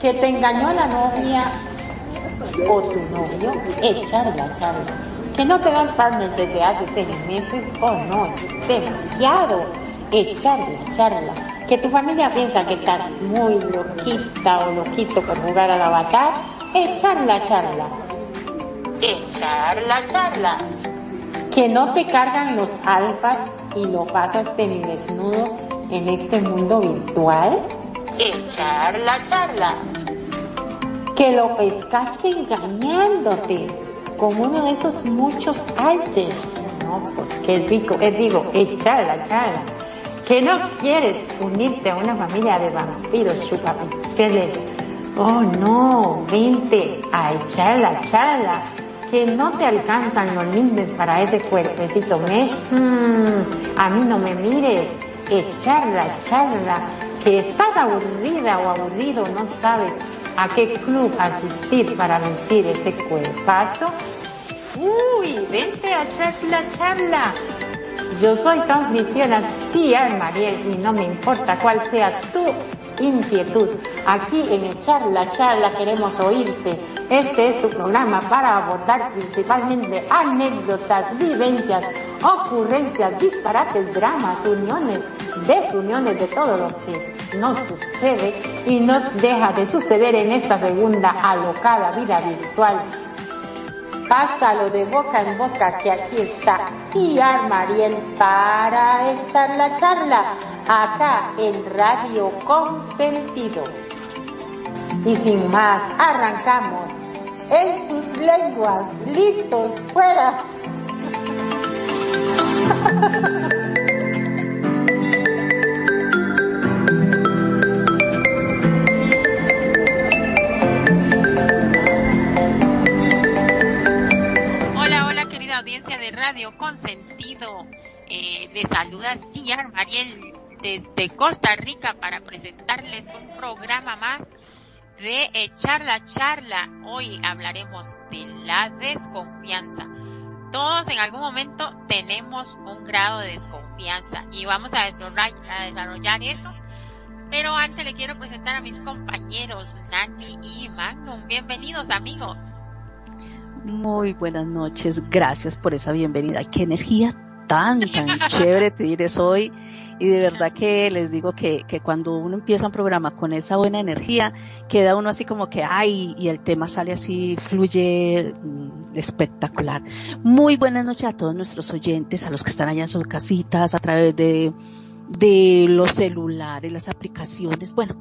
que te engañó la novia o tu novio, echarla, charla. Que no te dan partner desde hace seis meses, oh no, es demasiado. Echarla, charla. Que tu familia piensa que estás muy loquita o loquito por jugar al avatar, echarla, charla. Echarla, charla. Que no te cargan los alfas y lo pasas semidesnudo en este mundo virtual, echar la charla. Que lo pescaste engañándote con uno de esos muchos alters. No, pues qué rico, es digo, echar la charla. Que no quieres unirte a una familia de vampiros chupapinceles. Oh no, vente a echar la charla que no te alcanzan los lindes para ese cuerpecito mesh, mm, a mí no me mires, echarla, echarla, que estás aburrida o aburrido, no sabes a qué club asistir para lucir ese cuerpazo. Uy, vente a echar la charla. Yo soy anfitriona, sí, Mariel, y no me importa cuál sea tu inquietud. Aquí en Echar la Charla queremos oírte. Este es tu programa para abordar principalmente anécdotas, vivencias, ocurrencias, disparates, dramas, uniones, desuniones de todo lo que nos sucede y nos deja de suceder en esta segunda alocada vida virtual. Pásalo de boca en boca que aquí está Ciar Mariel para echar la charla acá en Radio Consentido. Y sin más, arrancamos en sus lenguas, listos, fuera. Hola, hola querida audiencia de Radio Consentido. Eh, de saluda Ciar Mariel desde Costa Rica para presentarles un programa más de Echar la Charla. Hoy hablaremos de la desconfianza. Todos en algún momento tenemos un grado de desconfianza y vamos a desarrollar, eso. Pero antes le quiero presentar a mis compañeros Nani y Magnum. Bienvenidos amigos. Muy buenas noches, gracias por esa bienvenida. Qué energía tan, tan chévere tienes hoy y de verdad que les digo que, que cuando uno empieza un programa con esa buena energía, queda uno así como que, ay, y el tema sale así, fluye mm, espectacular. Muy buenas noches a todos nuestros oyentes, a los que están allá en sus casitas, a través de, de los celulares, las aplicaciones, bueno,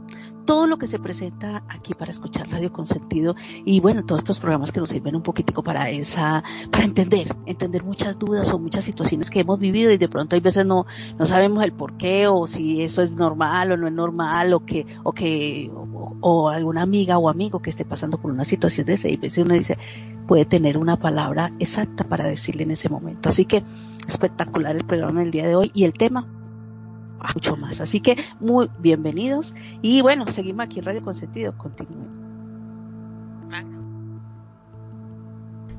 todo lo que se presenta aquí para escuchar Radio Consentido y bueno, todos estos programas que nos sirven un poquitico para esa, para entender, entender muchas dudas o muchas situaciones que hemos vivido y de pronto hay veces no, no sabemos el por qué o si eso es normal o no es normal o que, o que, o, alguna amiga o amigo que esté pasando por una situación de ese y veces uno dice, puede tener una palabra exacta para decirle en ese momento. Así que espectacular el programa del día de hoy y el tema mucho más. Así que muy bienvenidos y bueno, seguimos aquí en Radio Consentido. Continúen.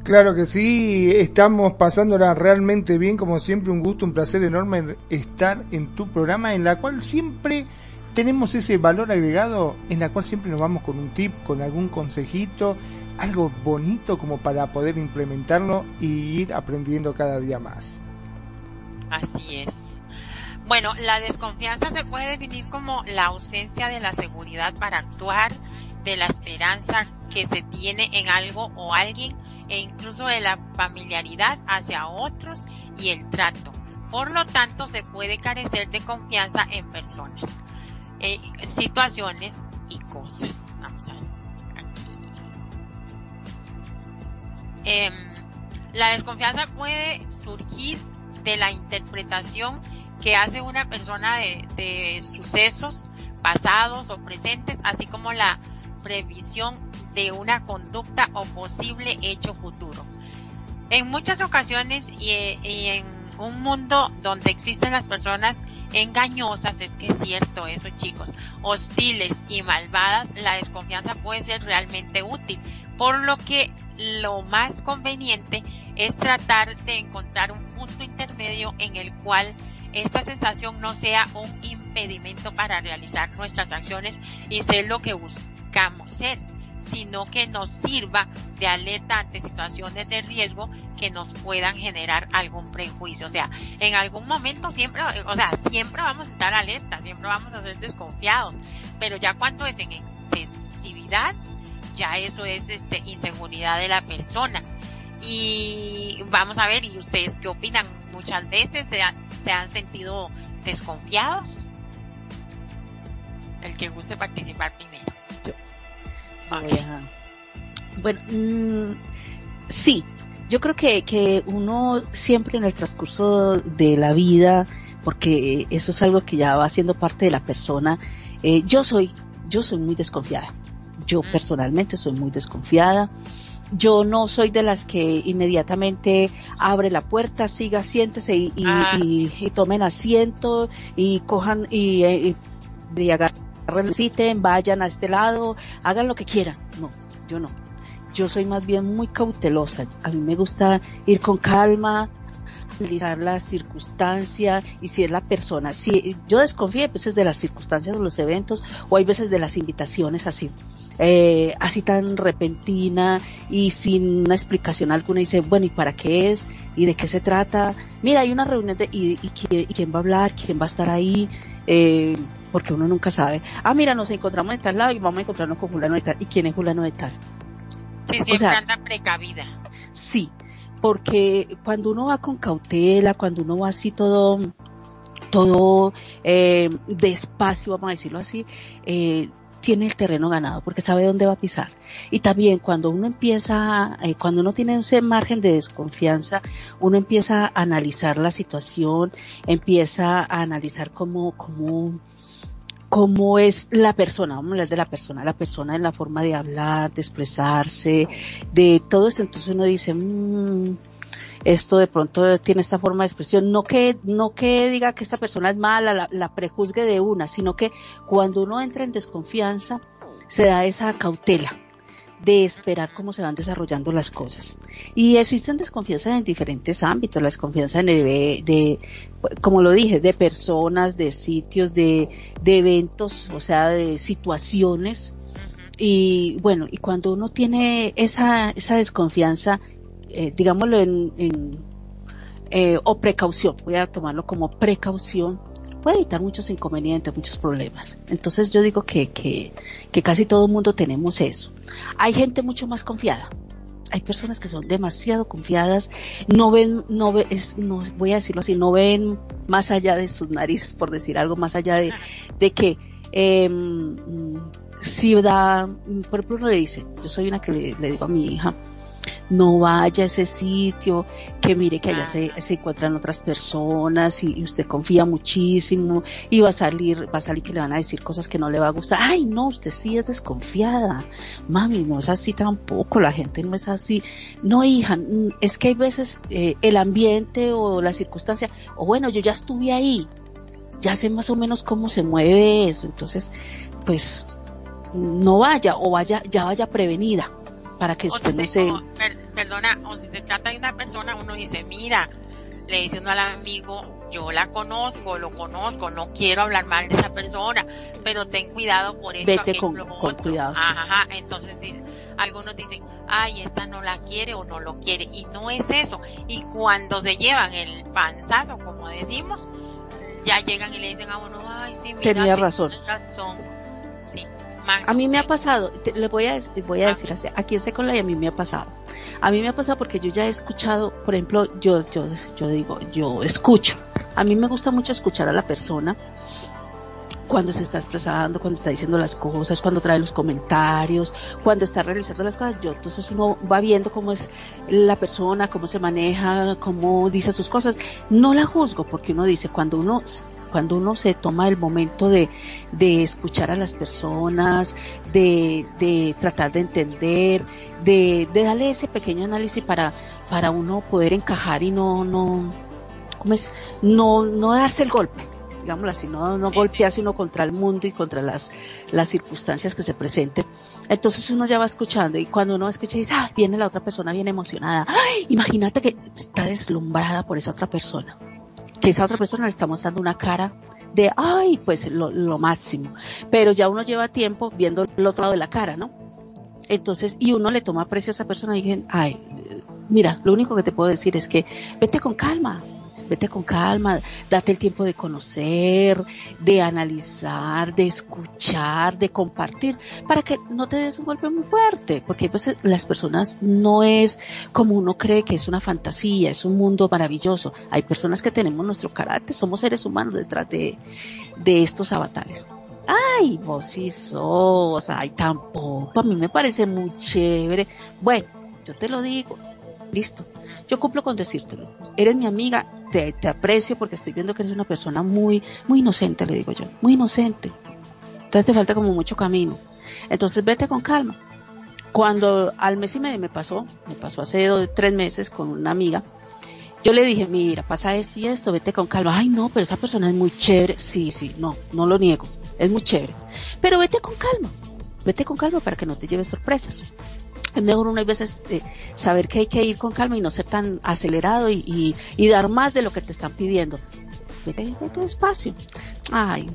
Claro que sí, estamos pasándola realmente bien, como siempre, un gusto, un placer enorme estar en tu programa, en la cual siempre tenemos ese valor agregado, en la cual siempre nos vamos con un tip, con algún consejito, algo bonito como para poder implementarlo y ir aprendiendo cada día más. Así es. Bueno, la desconfianza se puede definir como la ausencia de la seguridad para actuar, de la esperanza que se tiene en algo o alguien e incluso de la familiaridad hacia otros y el trato. Por lo tanto, se puede carecer de confianza en personas, eh, situaciones y cosas. Vamos a ver. Em, la desconfianza puede surgir de la interpretación que hace una persona de, sucesos pasados o presentes, así como la previsión de una conducta o posible hecho futuro. En muchas ocasiones y, en un mundo donde existen las personas engañosas, es que es cierto eso chicos, hostiles y malvadas, la desconfianza puede ser realmente útil, por lo que lo más conveniente es tratar de encontrar un punto intermedio en el cual esta sensación no sea un impedimento para realizar nuestras acciones y ser lo que buscamos ser, sino que nos sirva de alerta ante situaciones de riesgo que nos puedan generar algún prejuicio. O sea, en algún momento siempre, o sea, siempre vamos a estar alerta, siempre vamos a ser desconfiados, pero ya cuando es en excesividad, ya eso es este, inseguridad de la persona. Y vamos a ver, ¿y ustedes qué opinan? Muchas veces se, se han sentido desconfiados. El que guste participar primero. Bueno, mm, sí, yo creo que, que uno siempre en el transcurso de la vida, porque eso es algo que ya va siendo parte de la persona, eh, yo soy, yo soy muy desconfiada. Yo mm. personalmente soy muy desconfiada. Yo no soy de las que inmediatamente abre la puerta, siga, siéntese y, y, ah, tomen asiento y cojan y, y, y agarren, vayan a este lado, hagan lo que quieran. No, yo no. Yo soy más bien muy cautelosa. A mí me gusta ir con calma, analizar la circunstancia y si es la persona. Si yo desconfío a veces de las circunstancias de los eventos o hay veces de las invitaciones así. Eh, así tan repentina y sin una explicación alguna dice bueno y para qué es y de qué se trata mira hay una reunión de y, y, y quién va a hablar quién va a estar ahí eh, porque uno nunca sabe. Ah, mira, nos encontramos en tal lado y vamos a encontrarnos con Julano de tal. ¿Y quién es Julano de tal? Sí, siempre anda precavida. Sí, porque cuando uno va con cautela, cuando uno va así todo, todo eh, despacio, vamos a decirlo así, eh, tiene el terreno ganado porque sabe dónde va a pisar. Y también cuando uno empieza, eh, cuando uno tiene ese margen de desconfianza, uno empieza a analizar la situación, empieza a analizar cómo, cómo, cómo es la persona, vamos a hablar de la persona, la persona en la forma de hablar, de expresarse, de todo esto. Entonces uno dice, mmm, esto de pronto tiene esta forma de expresión, no que, no que diga que esta persona es mala, la, la prejuzgue de una, sino que cuando uno entra en desconfianza, se da esa cautela de esperar cómo se van desarrollando las cosas. Y existen desconfianzas en diferentes ámbitos, la desconfianza de, de, como lo dije, de personas, de sitios, de, de eventos, o sea, de situaciones. Y bueno, y cuando uno tiene esa, esa desconfianza eh, digámoslo en, en eh, o precaución, voy a tomarlo como precaución, puede evitar muchos inconvenientes, muchos problemas. Entonces yo digo que, que, que casi todo el mundo tenemos eso. Hay gente mucho más confiada. Hay personas que son demasiado confiadas, no ven, no ven, no, voy a decirlo así, no ven más allá de sus narices, por decir algo, más allá de, de que, eh, si da, por ejemplo uno le dice, yo soy una que le digo a mi hija, no vaya a ese sitio, que mire que allá se, se encuentran otras personas y, usted confía muchísimo y va a salir, va a salir que le van a decir cosas que no le va a gustar. Ay, no, usted sí es desconfiada. Mami, no es así tampoco, la gente no es así. No, hija, es que hay veces eh, el ambiente o la circunstancia, o bueno, yo ya estuve ahí, ya sé más o menos cómo se mueve eso, entonces, pues, no vaya o vaya, ya vaya prevenida para que usted no se... perdona, o si se trata de una persona, uno dice, mira, le dice uno al amigo, yo la conozco, lo conozco, no quiero hablar mal de esa persona, pero ten cuidado por eso. Vete con, con cuidado. Ajá, entonces algunos dicen, ay, esta no la quiere o no lo quiere, y no es eso. Y cuando se llevan el panzazo, como decimos, ya llegan y le dicen a uno, ay, sí, mira, tenía razón. razón. Sí. A mí me ha pasado, le voy a, voy a decir así, aquí en Second y a mí me ha pasado. A mí me ha pasado porque yo ya he escuchado, por ejemplo, yo, yo, yo digo, yo escucho. A mí me gusta mucho escuchar a la persona cuando se está expresando, cuando está diciendo las cosas, cuando trae los comentarios, cuando está realizando las cosas, yo entonces uno va viendo cómo es la persona, cómo se maneja, cómo dice sus cosas. No la juzgo porque uno dice, cuando uno cuando uno se toma el momento de, de escuchar a las personas, de, de tratar de entender, de, de darle ese pequeño análisis para, para uno poder encajar y no, no, ¿cómo es? No, no darse el golpe digámoslo así, no, no golpearse uno contra el mundo y contra las, las circunstancias que se presenten. Entonces uno ya va escuchando y cuando uno escucha dice, ah, viene la otra persona bien emocionada. ¡Ay! Imagínate que está deslumbrada por esa otra persona. Que esa otra persona le está mostrando una cara de, ay, pues lo, lo máximo. Pero ya uno lleva tiempo viendo el otro lado de la cara, ¿no? Entonces, y uno le toma aprecio a esa persona y dicen, ay, mira, lo único que te puedo decir es que vete con calma, vete con calma, date el tiempo de conocer, de analizar, de escuchar, de compartir, para que no te des un golpe muy fuerte, porque pues las personas no es como uno cree que es una fantasía, es un mundo maravilloso. Hay personas que tenemos nuestro carácter, somos seres humanos detrás de, de estos avatares. Ay, vos sí sos, ay, tampoco, a mí me parece muy chévere. Bueno, yo te lo digo, listo. Yo cumplo con decírtelo. Eres mi amiga, te, aprecio porque estoy viendo que eres una persona muy, muy inocente, le digo yo, muy inocente. Entonces te falta como mucho camino. Entonces vete con calma. Cuando al mes y medio me pasó, me pasó hace dos, tres meses con una amiga, yo le dije, mira, pasa esto y esto, vete con calma. Ay, no, pero esa persona es muy chévere. Sí, sí, no, no lo niego. Es muy chévere. Pero vete con calma. Vete con calma para que no te lleves sorpresas es mejor uno hay veces eh, saber que hay que ir con calma y no ser tan acelerado y dar más de lo que te están pidiendo. Vete, vete despacio. Ay,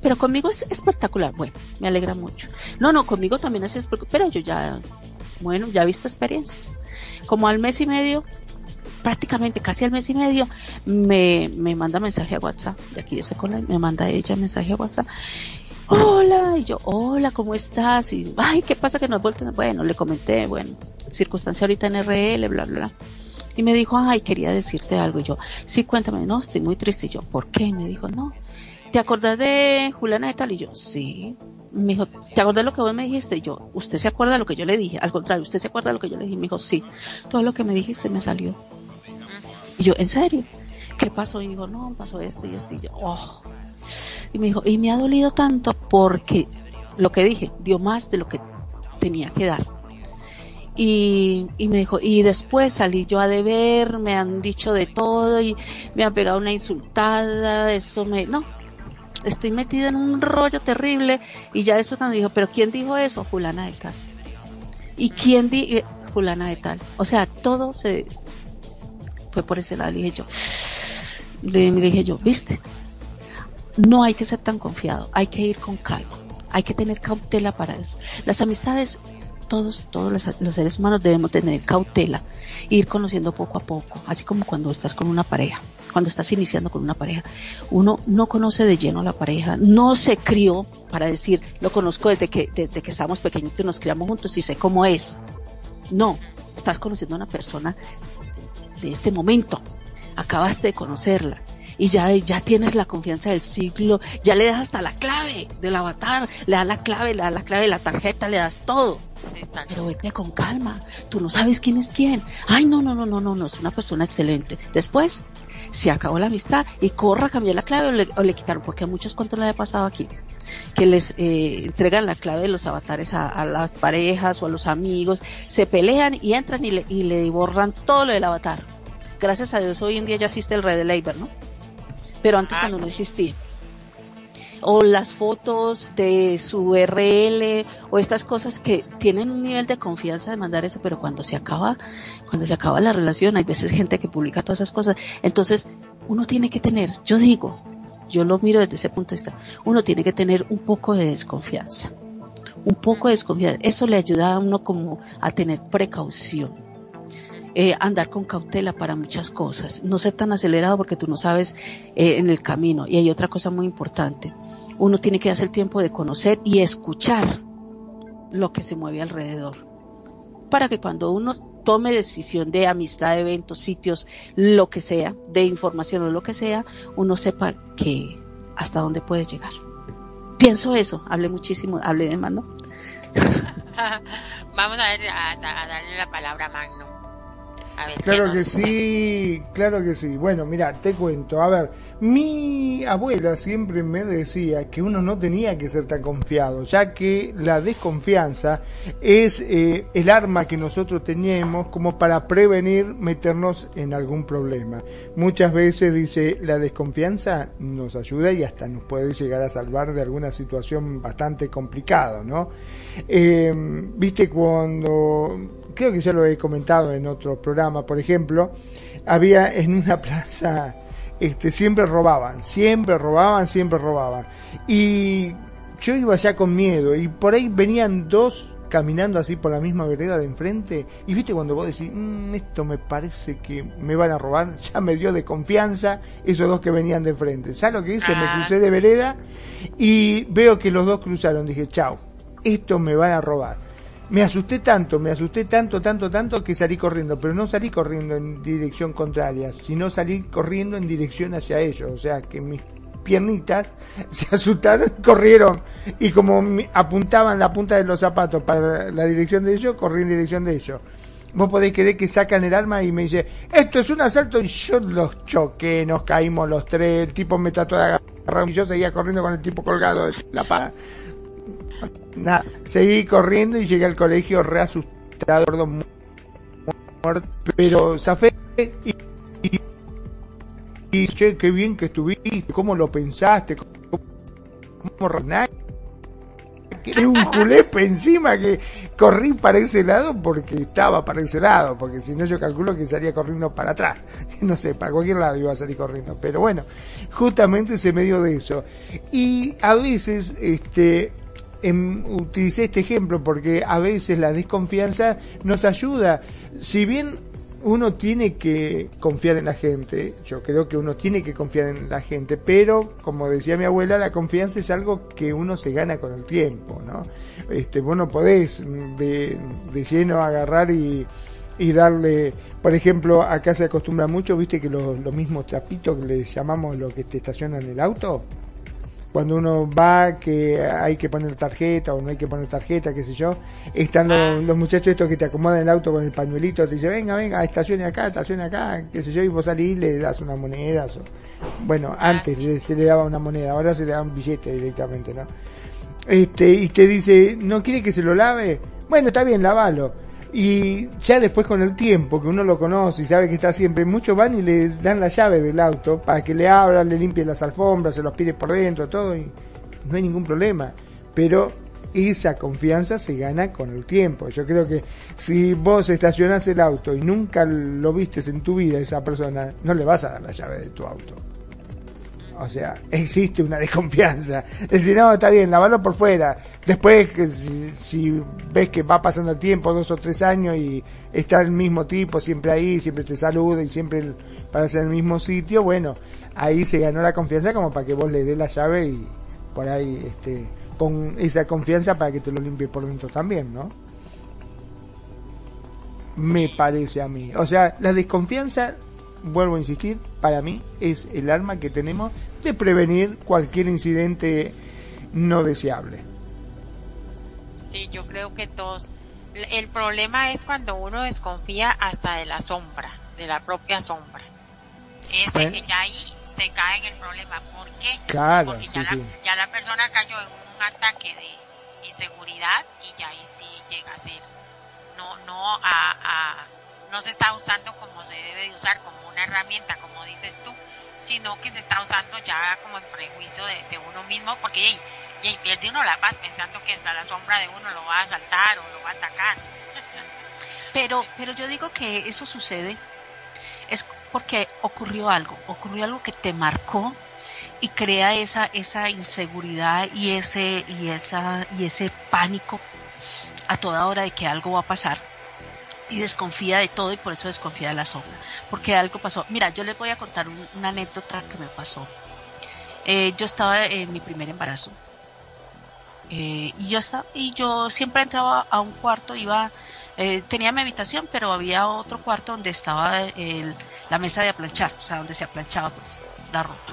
pero conmigo es espectacular. Bueno, me alegra mucho. No, no, conmigo también es espectacular, pero yo ya, bueno, ya he visto experiencias. Como al mes y medio, prácticamente casi al mes y medio, me, me manda mensaje a WhatsApp, de aquí de Secola, me manda ella mensaje a WhatsApp hola, y yo, hola, ¿cómo estás? Y, ay, ¿qué pasa que no has vuelto? Bueno, le comenté, bueno, circunstancia ahorita en RL, bla, bla, bla. Y me dijo, ay, quería decirte algo. Y yo, sí, cuéntame, no, estoy muy triste. Y yo, ¿por qué? Y me dijo, no, ¿te acordás de Juliana de tal? Y yo, sí. Me dijo, ¿te acordás de lo que vos me dijiste? Y yo, ¿usted se acuerda de lo que yo le dije? Al contrario, ¿usted se acuerda de lo que yo le dije? Y me dijo, sí, todo lo que me dijiste me salió. Y yo, ¿en serio? ¿Qué pasó? Y dijo, no, pasó esto y esto. Y yo, oh. Y me dijo, y me ha dolido tanto porque lo que dije, dio más de lo que tenía que dar. Y, y me dijo, y después salí yo a deber, me han dicho de todo y me han pegado una insultada, eso me, no, estoy metida en un rollo terrible y ya después cuando dijo, pero ¿quién dijo eso? Fulana de tal. ¿Y quién dijo? Fulana de tal. O sea, todo se fue por ese lado, le dije yo, le dije yo, viste, no hay que ser tan confiado, hay que ir con calma, hay que tener cautela para eso. Las amistades, todos, todos los, seres humanos debemos tener cautela, ir conociendo poco a poco, así como cuando estás con una pareja, cuando estás iniciando con una pareja, uno no conoce de lleno a la pareja, no se crió para decir, lo conozco desde que, desde que estábamos pequeñitos y nos criamos juntos y sé cómo es. No, estás conociendo a una persona de este momento, acabaste de conocerla, y ya, ya tienes la confianza del siglo, ya le das hasta la clave del avatar, le das la clave, le das la clave de la tarjeta, le das todo. Pero vete con calma, tú no sabes quién es quién. Ay, no, no, no, no, no, no, es una persona excelente. Después, se acabó la amistad y corra a cambiar la clave o le, o le quitaron, porque a muchos cuánto le ha pasado aquí, que les eh, entregan la clave de los avatares a, a, las parejas o a los amigos, se pelean y entran y le, y le borran todo lo del avatar. Gracias a Dios hoy en día ya existe el Red Labor, ¿no? Pero antes ah, cuando no existía. O las fotos de su URL o estas cosas que tienen un nivel de confianza de mandar eso, pero cuando se acaba, cuando se acaba la relación, hay veces gente que publica todas esas cosas. Entonces, uno tiene que tener, yo digo, yo lo miro desde ese punto de vista, uno tiene que tener un poco de desconfianza. Un poco de desconfianza. Eso le ayuda a uno como a tener precaución eh, andar con cautela para muchas cosas, no ser tan acelerado porque tú no sabes eh, en el camino. Y hay otra cosa muy importante, uno tiene que darse el tiempo de conocer y escuchar lo que se mueve alrededor, para que cuando uno tome decisión de amistad, eventos, sitios, lo que sea, de información o lo que sea, uno sepa que hasta dónde puede llegar. Pienso eso, hablé muchísimo, hablé de mano. Vamos a, ver, a, a darle la palabra a Magno claro que sí, claro que sí. Bueno, mira, te cuento. A ver, mi abuela siempre me decía que uno no tenía que ser tan confiado, ya que la desconfianza es eh, el arma que nosotros tenemos como para prevenir meternos en algún problema. Muchas veces dice, la desconfianza nos ayuda y hasta nos puede llegar a salvar de alguna situación bastante complicada, ¿no? Eh, Viste cuando creo que ya lo he comentado en otro programa, por ejemplo, había en una plaza este, siempre robaban, siempre robaban, siempre robaban. Y yo iba ya con miedo y por ahí venían dos caminando así por la misma vereda de enfrente y viste cuando vos decís, mm, esto me parece que me van a robar, ya me dio de confianza esos dos que venían de enfrente. ¿Sabes lo que hice? Me ah. crucé de vereda y veo que los dos cruzaron, dije, chao, esto me van a robar. Me asusté tanto, me asusté tanto, tanto, tanto que salí corriendo, pero no salí corriendo en dirección contraria, sino salí corriendo en dirección hacia ellos, o sea que mis piernitas, se asustaron, corrieron y como apuntaban la punta de los zapatos para la dirección de ellos, corrí en dirección de ellos. Vos podéis creer que sacan el arma y me dice, esto es un asalto y yo los choqué, nos caímos los tres, el tipo me trató de agarrar y yo seguía corriendo con el tipo colgado de la pala. Nada, seguí corriendo y llegué al colegio re asustado, muerto, pero zafé y y che, qué bien que estuviste, cómo lo pensaste, cómo, que un julepe encima que corrí para ese lado porque estaba para ese lado, porque si no yo calculo que salía corriendo para atrás, no sé, para cualquier lado iba a salir corriendo, pero bueno, justamente se me dio de eso. Y a veces, este, em, utilicé este ejemplo porque a veces la desconfianza nos ayuda, si bien uno tiene que confiar en la gente, yo creo que uno tiene que confiar en la gente, pero como decía mi abuela, la confianza es algo que uno se gana con el tiempo, ¿no? Este, vos no podés de, lleno agarrar y, y darle, por ejemplo, acá se acostumbra mucho, viste que los, los mismos trapitos que les llamamos lo que te estacionan el auto, cuando uno va que hay que poner tarjeta o no hay que poner tarjeta, qué sé yo, están los, ah. muchachos estos que te acomodan el auto con el pañuelito, te dicen, venga, venga, estacione acá, estacione acá, qué sé yo, y vos salís y le das una moneda. bueno, antes se le daba una moneda, ahora se le da un billete directamente, ¿no? Este, y te dice, ¿no quiere que se lo lave? Bueno, está bien, lavalo y ya después con el tiempo, que uno lo conoce y sabe que está siempre, muchos van y le dan la llave del auto para que le abra, le limpie las alfombras, se los pide por dentro, todo, y no hay ningún problema. Pero esa confianza se gana con el tiempo. Yo creo que si vos estacionás el auto y nunca lo vistes en tu vida esa persona, no le vas a dar la llave de tu auto. O sea, existe una desconfianza. Es decir, no, está bien, lavarlo por fuera. Después, que si, ves que va pasando el tiempo, dos o tres años, y está el mismo tipo siempre ahí, siempre te saluda y siempre para hacer el mismo sitio, bueno, ahí se ganó la confianza como para que vos le des la llave y por ahí, este, con esa confianza para que te lo limpie por dentro también, ¿no? Me parece a mí. O sea, la desconfianza vuelvo a insistir, para mí es el arma que tenemos de prevenir cualquier incidente no deseable. Sí, yo creo que todos. El problema es cuando uno desconfía hasta de la sombra, de la propia sombra. Ese que ya ahí se cae en el problema. ¿Por qué? Claro, Porque ya, la, ya la persona cayó en un ataque de inseguridad y ya ahí sí llega a ser. No, no a no se está usando como se debe de usar, como una herramienta, como dices tú, sino que se está usando ya como en prejuicio de, uno mismo, porque y, pierde uno la paz pensando que hasta la sombra de uno lo va a asaltar o lo va a atacar. Pero, pero yo digo que eso sucede es porque ocurrió algo, ocurrió algo que te marcó y crea esa esa inseguridad y ese y esa y ese pánico a toda hora de que algo va a pasar y desconfía de todo y por eso desconfía de la sombra, porque algo pasó. Mira, yo les voy a contar una anécdota que me pasó. Eh, yo estaba en mi primer embarazo eh, y yo estaba y yo siempre entraba a un cuarto, iba eh, tenía mi habitación, pero había otro cuarto donde estaba la mesa de aplanchar, o sea, donde se aplanchaba pues la ropa.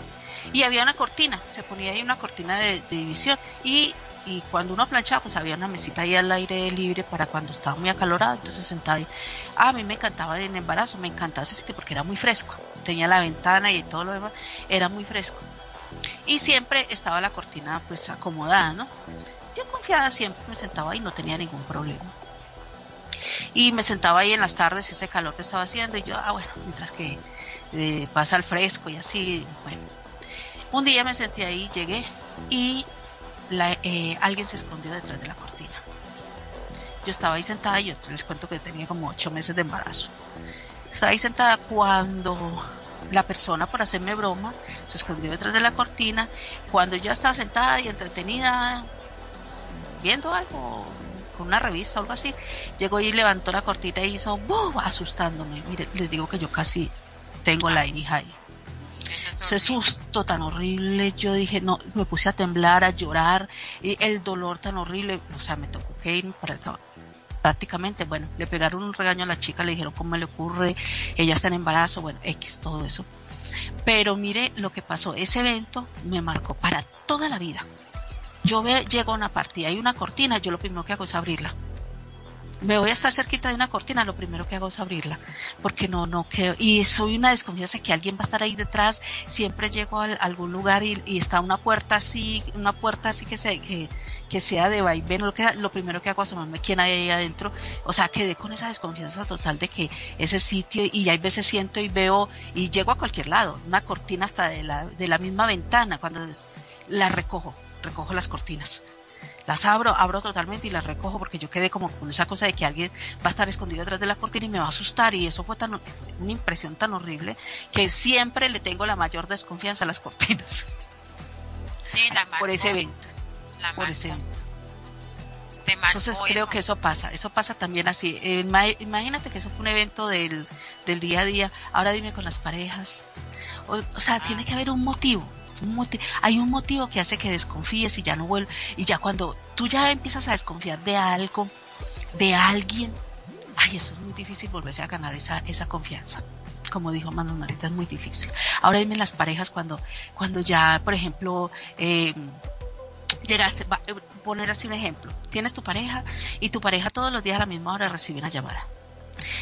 Y había una cortina, se ponía ahí una cortina de división y y cuando uno planchaba pues había una mesita ahí al aire libre para cuando estaba muy acalorado, entonces sentaba ahí. Ah, a mí me encantaba en embarazo, me encantaba ese sitio porque era muy fresco, tenía la ventana y todo lo demás, era muy fresco. Y siempre estaba la cortina pues acomodada, ¿no? Yo confiaba siempre, me sentaba ahí, no tenía ningún problema. Y me sentaba ahí en las tardes, ese calor que estaba haciendo, y yo, ah, bueno, mientras que eh, pasa el fresco y así, bueno. Un día me sentí ahí, llegué y eh, alguien se escondió detrás de la cortina. Yo estaba ahí sentada y yo les cuento que tenía como ocho meses de embarazo. Estaba ahí sentada cuando la persona por hacerme broma se escondió detrás de la cortina. Cuando yo estaba sentada y entretenida viendo algo, con una revista o algo así, llegó y levantó la cortina y hizo ¡buf! asustándome. Mire, les digo que yo casi tengo la hija ahí. Ese susto tan horrible, yo dije, no, me puse a temblar, a llorar, y el dolor tan horrible, o sea, me tocó que ir prácticamente, bueno, le pegaron un regaño a la chica, le dijeron cómo le ocurre, ella está en embarazo, bueno, X, todo eso. Pero mire lo que pasó, ese evento me marcó para toda la vida. Yo ve, llego a una partida, hay una cortina, yo lo primero que hago es abrirla me voy a estar cerquita de una cortina, lo primero que hago es abrirla, porque no, no creo, y soy una desconfianza que alguien va a estar ahí detrás, siempre llego a, algún lugar y, está una puerta así, una puerta así que que sea de vaivén, lo que, lo primero que hago es asomarme quién hay ahí adentro, o sea, quedé con esa desconfianza total de que ese sitio, y hay veces siento y veo, y llego a cualquier lado, una cortina hasta de la, de la misma ventana, cuando la recojo, recojo las cortinas las abro, abro totalmente y las recojo porque yo quedé como con esa cosa de que alguien va a estar escondido detrás de la cortina y me va a asustar y eso fue tan una impresión tan horrible que siempre le tengo la mayor desconfianza a las cortinas. Sí, la Por ese evento. por ese evento. Entonces creo que eso pasa, eso pasa también así. Eh, imagínate que eso fue un evento del, del día a día. Ahora dime con las parejas. O, sea, tiene que haber un motivo hay un motivo que hace que desconfíes y ya no vuelve. Y ya cuando tú ya empiezas a desconfiar de algo, de alguien, ay, eso es muy difícil volverse a ganar esa, esa confianza. Como dijo Manuel Marita, es muy difícil. Ahora dime las parejas cuando, cuando ya, por ejemplo, eh, llegaste, va, eh, poner así un ejemplo, tienes tu pareja y tu pareja todos los días a la misma hora recibe una llamada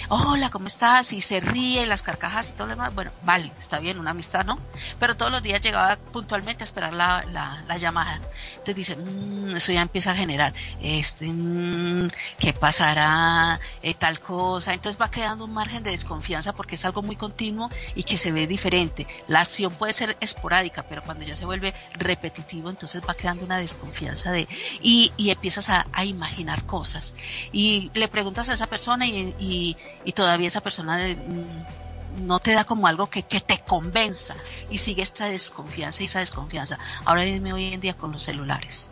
hola, ¿cómo estás? Y se ríe, las carcajas y todo lo demás. Bueno, vale, está bien, una amistad, ¿no? Pero todos los días llegaba puntualmente a esperar la, la, llamada. Entonces dice, mmm, eso ya empieza a generar, este, mmm, ¿qué pasará? Eh, tal cosa. Entonces va creando un margen de desconfianza porque es algo muy continuo y que se ve diferente. La acción puede ser esporádica, pero cuando ya se vuelve repetitivo, entonces va creando una desconfianza de, y, y empiezas a, imaginar cosas. Y le preguntas a esa persona y, y y, todavía esa persona mm, no te da como algo que, que te convenza y sigue esa desconfianza y esa desconfianza. Ahora dime hoy en día con los celulares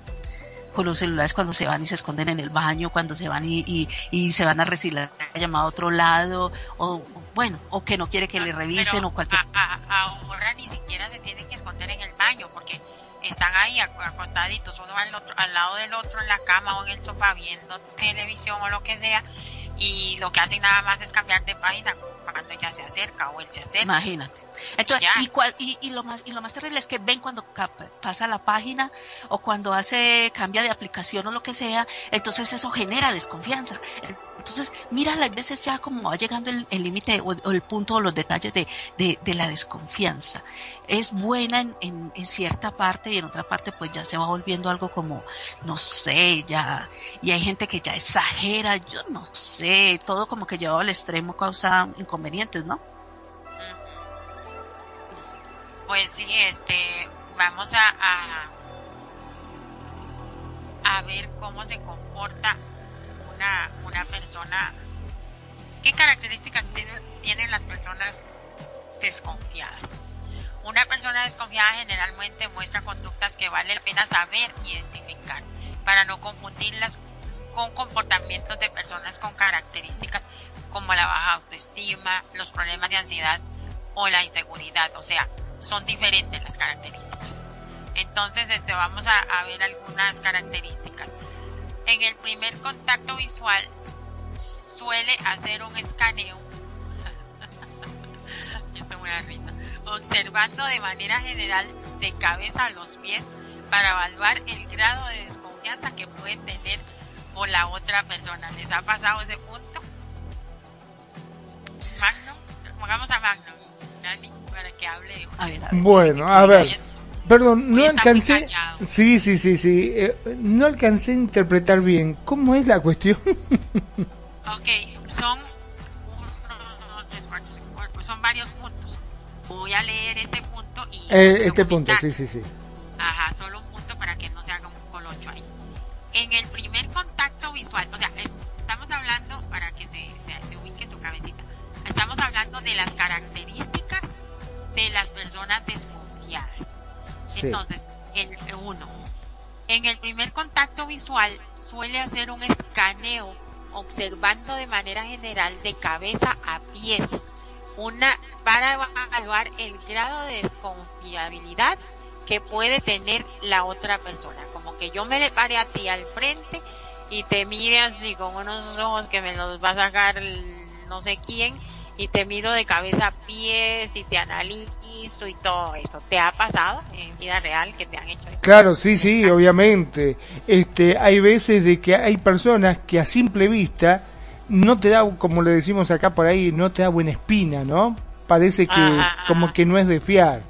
con los celulares cuando se van y se esconden en el baño, cuando se van y, y, se van a recibir la llamada a otro lado, o bueno, o que no quiere que le revisen o cualquier... ahora ni siquiera se tienen que esconder en el baño porque están ahí acostaditos, uno al, otro, al lado del otro en la cama o en el sofá viendo televisión o lo que sea, y lo que hacen nada más es cambiar de página cuando ella se acerca o él se acerca. Imagínate. Entonces, y, y, lo más, y lo más terrible es que ven cuando pasa la página o cuando hace, cambia de aplicación o lo que sea, entonces eso genera desconfianza. Entonces, mira, a veces ya como va llegando el límite o, el punto o los detalles de, de, la desconfianza. Es buena en, en, cierta parte y en otra parte pues ya se va volviendo algo como, no sé, ya, y hay gente que ya exagera, yo no sé, todo como que lleva al extremo causa inconvenientes, ¿no? Pues sí, este, vamos a, a, ver cómo se comporta una, persona, qué características tienen, tienen las personas desconfiadas. Una persona desconfiada generalmente muestra conductas que vale la pena saber identificar para no confundirlas con comportamientos de personas con características como la baja autoestima, los problemas de ansiedad o la inseguridad. O sea, son diferentes las características. Entonces, este, vamos a, ver algunas características. En el primer contacto visual suele hacer un escaneo. Esto una risa. Observando de manera general de cabeza a los pies para evaluar el grado de desconfianza que puede tener por la otra persona. ¿Les ha pasado ese punto? Magno, pongamos a Magno para que hable. Bueno, a ver. Perdón, no alcancé. Sí, sí, sí, sí. Eh, no alcancé a interpretar bien. ¿Cómo es la cuestión? ok, son. Son varios puntos. Voy a leer este punto y. Eh, este punto, sí, sí, sí. Ajá, solo un punto para que no se haga un colocho ahí. En el primer contacto visual, o sea, estamos hablando, para que se, se ubique su cabecita, estamos hablando de las características de las personas desconfiadas. Entonces, el uno, en el primer contacto visual suele hacer un escaneo observando de manera general de cabeza a pies una para evaluar el grado de desconfiabilidad que puede tener la otra persona. Como que yo me le pare a ti al frente y te mire así con unos ojos que me los va a sacar no sé quién y te miro de cabeza a pies y te analizo y todo eso. ¿Te ha pasado en vida real que te han hecho eso? Claro, sí, sí, obviamente. Este, hay veces de que hay personas que a simple vista no te da, como le decimos acá por ahí, no te da buena espina, ¿no? Parece que como que no es de fiar.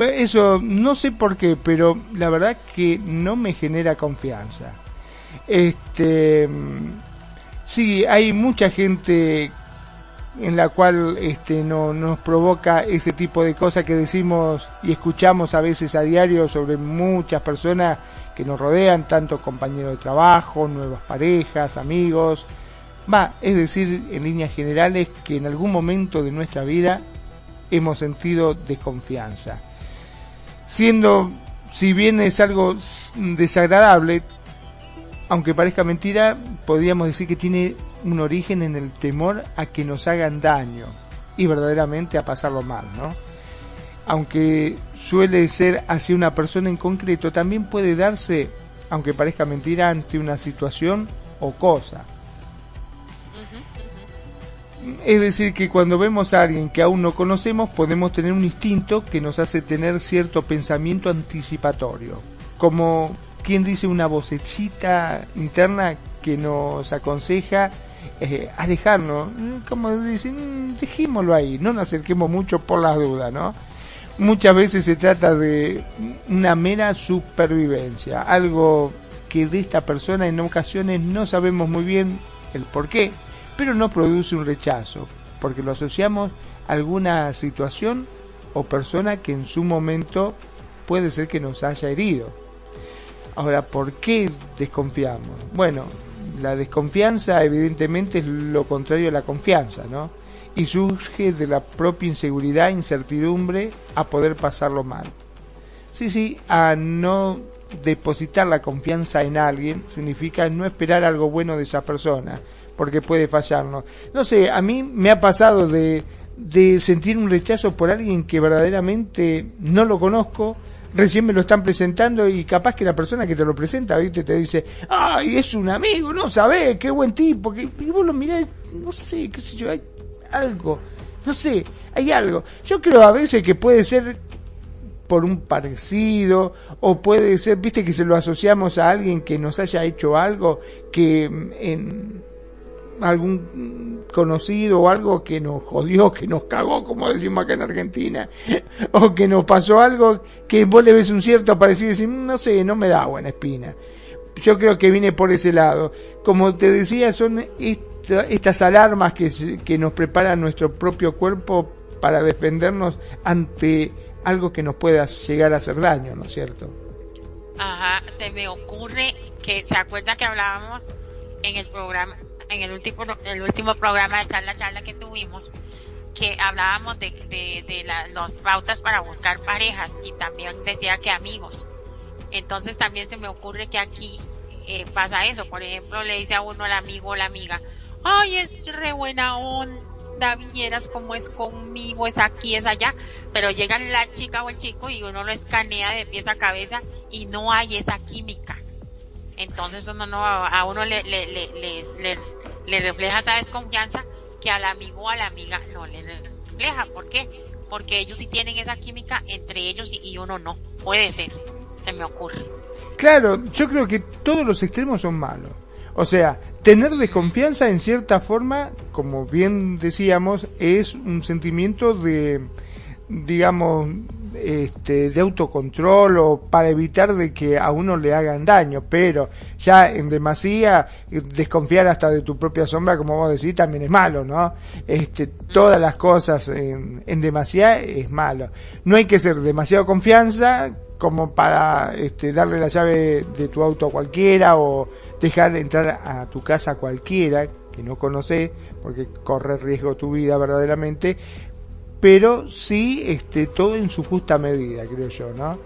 Eso no sé por qué, pero la verdad que no me genera confianza. Este, sí, hay mucha gente en la cual este, no, nos provoca ese tipo de cosas que decimos y escuchamos a veces a diario sobre muchas personas que nos rodean, tanto compañeros de trabajo, nuevas parejas, amigos, va, es decir, en líneas generales que en algún momento de nuestra vida hemos sentido desconfianza. Siendo, si bien es algo desagradable, aunque parezca mentira, podríamos decir que tiene un origen en el temor a que nos hagan daño y verdaderamente a pasarlo mal, ¿no? Aunque suele ser hacia una persona en concreto, también puede darse, aunque parezca mentira, ante una situación o cosa. Es decir, que cuando vemos a alguien que aún no conocemos, podemos tener un instinto que nos hace tener cierto pensamiento anticipatorio, como quien dice una vocecita interna que nos aconseja eh, alejarnos, como dicen, dejémoslo ahí, no nos acerquemos mucho por las dudas, ¿no? Muchas veces se trata de una mera supervivencia, algo que de esta persona en ocasiones no sabemos muy bien el por qué, pero no produce un rechazo, porque lo asociamos a alguna situación o persona que en su momento puede ser que nos haya herido. Ahora, ¿por qué desconfiamos? Bueno, la desconfianza evidentemente es lo contrario a la confianza, ¿no? Y surge de la propia inseguridad, incertidumbre a poder pasarlo mal. Sí, sí, a no depositar la confianza en alguien significa no esperar algo bueno de esa persona, porque puede fallarnos. No sé, a mí me ha pasado de, de sentir un rechazo por alguien que verdaderamente no lo conozco, recién me lo están presentando y capaz que la persona que te lo presenta, ¿viste? Te dice, ay, es un amigo, no sabés, qué buen tipo, que, y vos lo mirás, no sé, qué sé yo, hay algo, no sé, hay algo. Yo creo a veces que puede ser por un parecido o puede ser, viste que se lo asociamos a alguien que nos haya hecho algo que en algún conocido o algo que nos jodió, que nos cagó, como decimos acá en Argentina, o que nos pasó algo que vos le ves un cierto parecido y decís, mm, no sé, no me da buena espina. Yo creo que viene por ese lado. Como te decía, son estas alarmas que, que nos prepara nuestro propio cuerpo para defendernos ante algo que nos pueda llegar a hacer daño, ¿no es cierto? Ajá, se me ocurre que, ¿se acuerda que hablábamos en el programa, en el último, el último programa de charla charla que tuvimos, que hablábamos de, de, de las pautas para buscar parejas y también decía que amigos. Entonces también se me ocurre que aquí eh, pasa eso. Por ejemplo, le dice a uno al amigo o la amiga, ay, es re buena onda, vieras cómo es conmigo, es aquí, es allá. Pero llega la chica o el chico y uno lo escanea de pies a cabeza y no hay esa química. Entonces uno no, a uno le, le, le, le, le refleja esa desconfianza que al amigo o a la amiga no le refleja. ¿Por qué? Porque ellos sí tienen esa química entre ellos y uno no. Puede ser, se me ocurre. Claro, yo creo que todos los extremos son malos. O sea, tener desconfianza en cierta forma, como bien decíamos, es un sentimiento de, digamos, este, de autocontrol o para evitar de que a uno le hagan daño, pero ya en demasía desconfiar hasta de tu propia sombra, como vos decís, también es malo, ¿no? Este, todas las cosas en, en demasía es malo. No hay que ser demasiado confianza como para este, darle la llave de tu auto a cualquiera o dejar entrar a tu casa a cualquiera que no conoces porque corre riesgo tu vida verdaderamente pero sí este todo en su justa medida, creo yo, ¿no?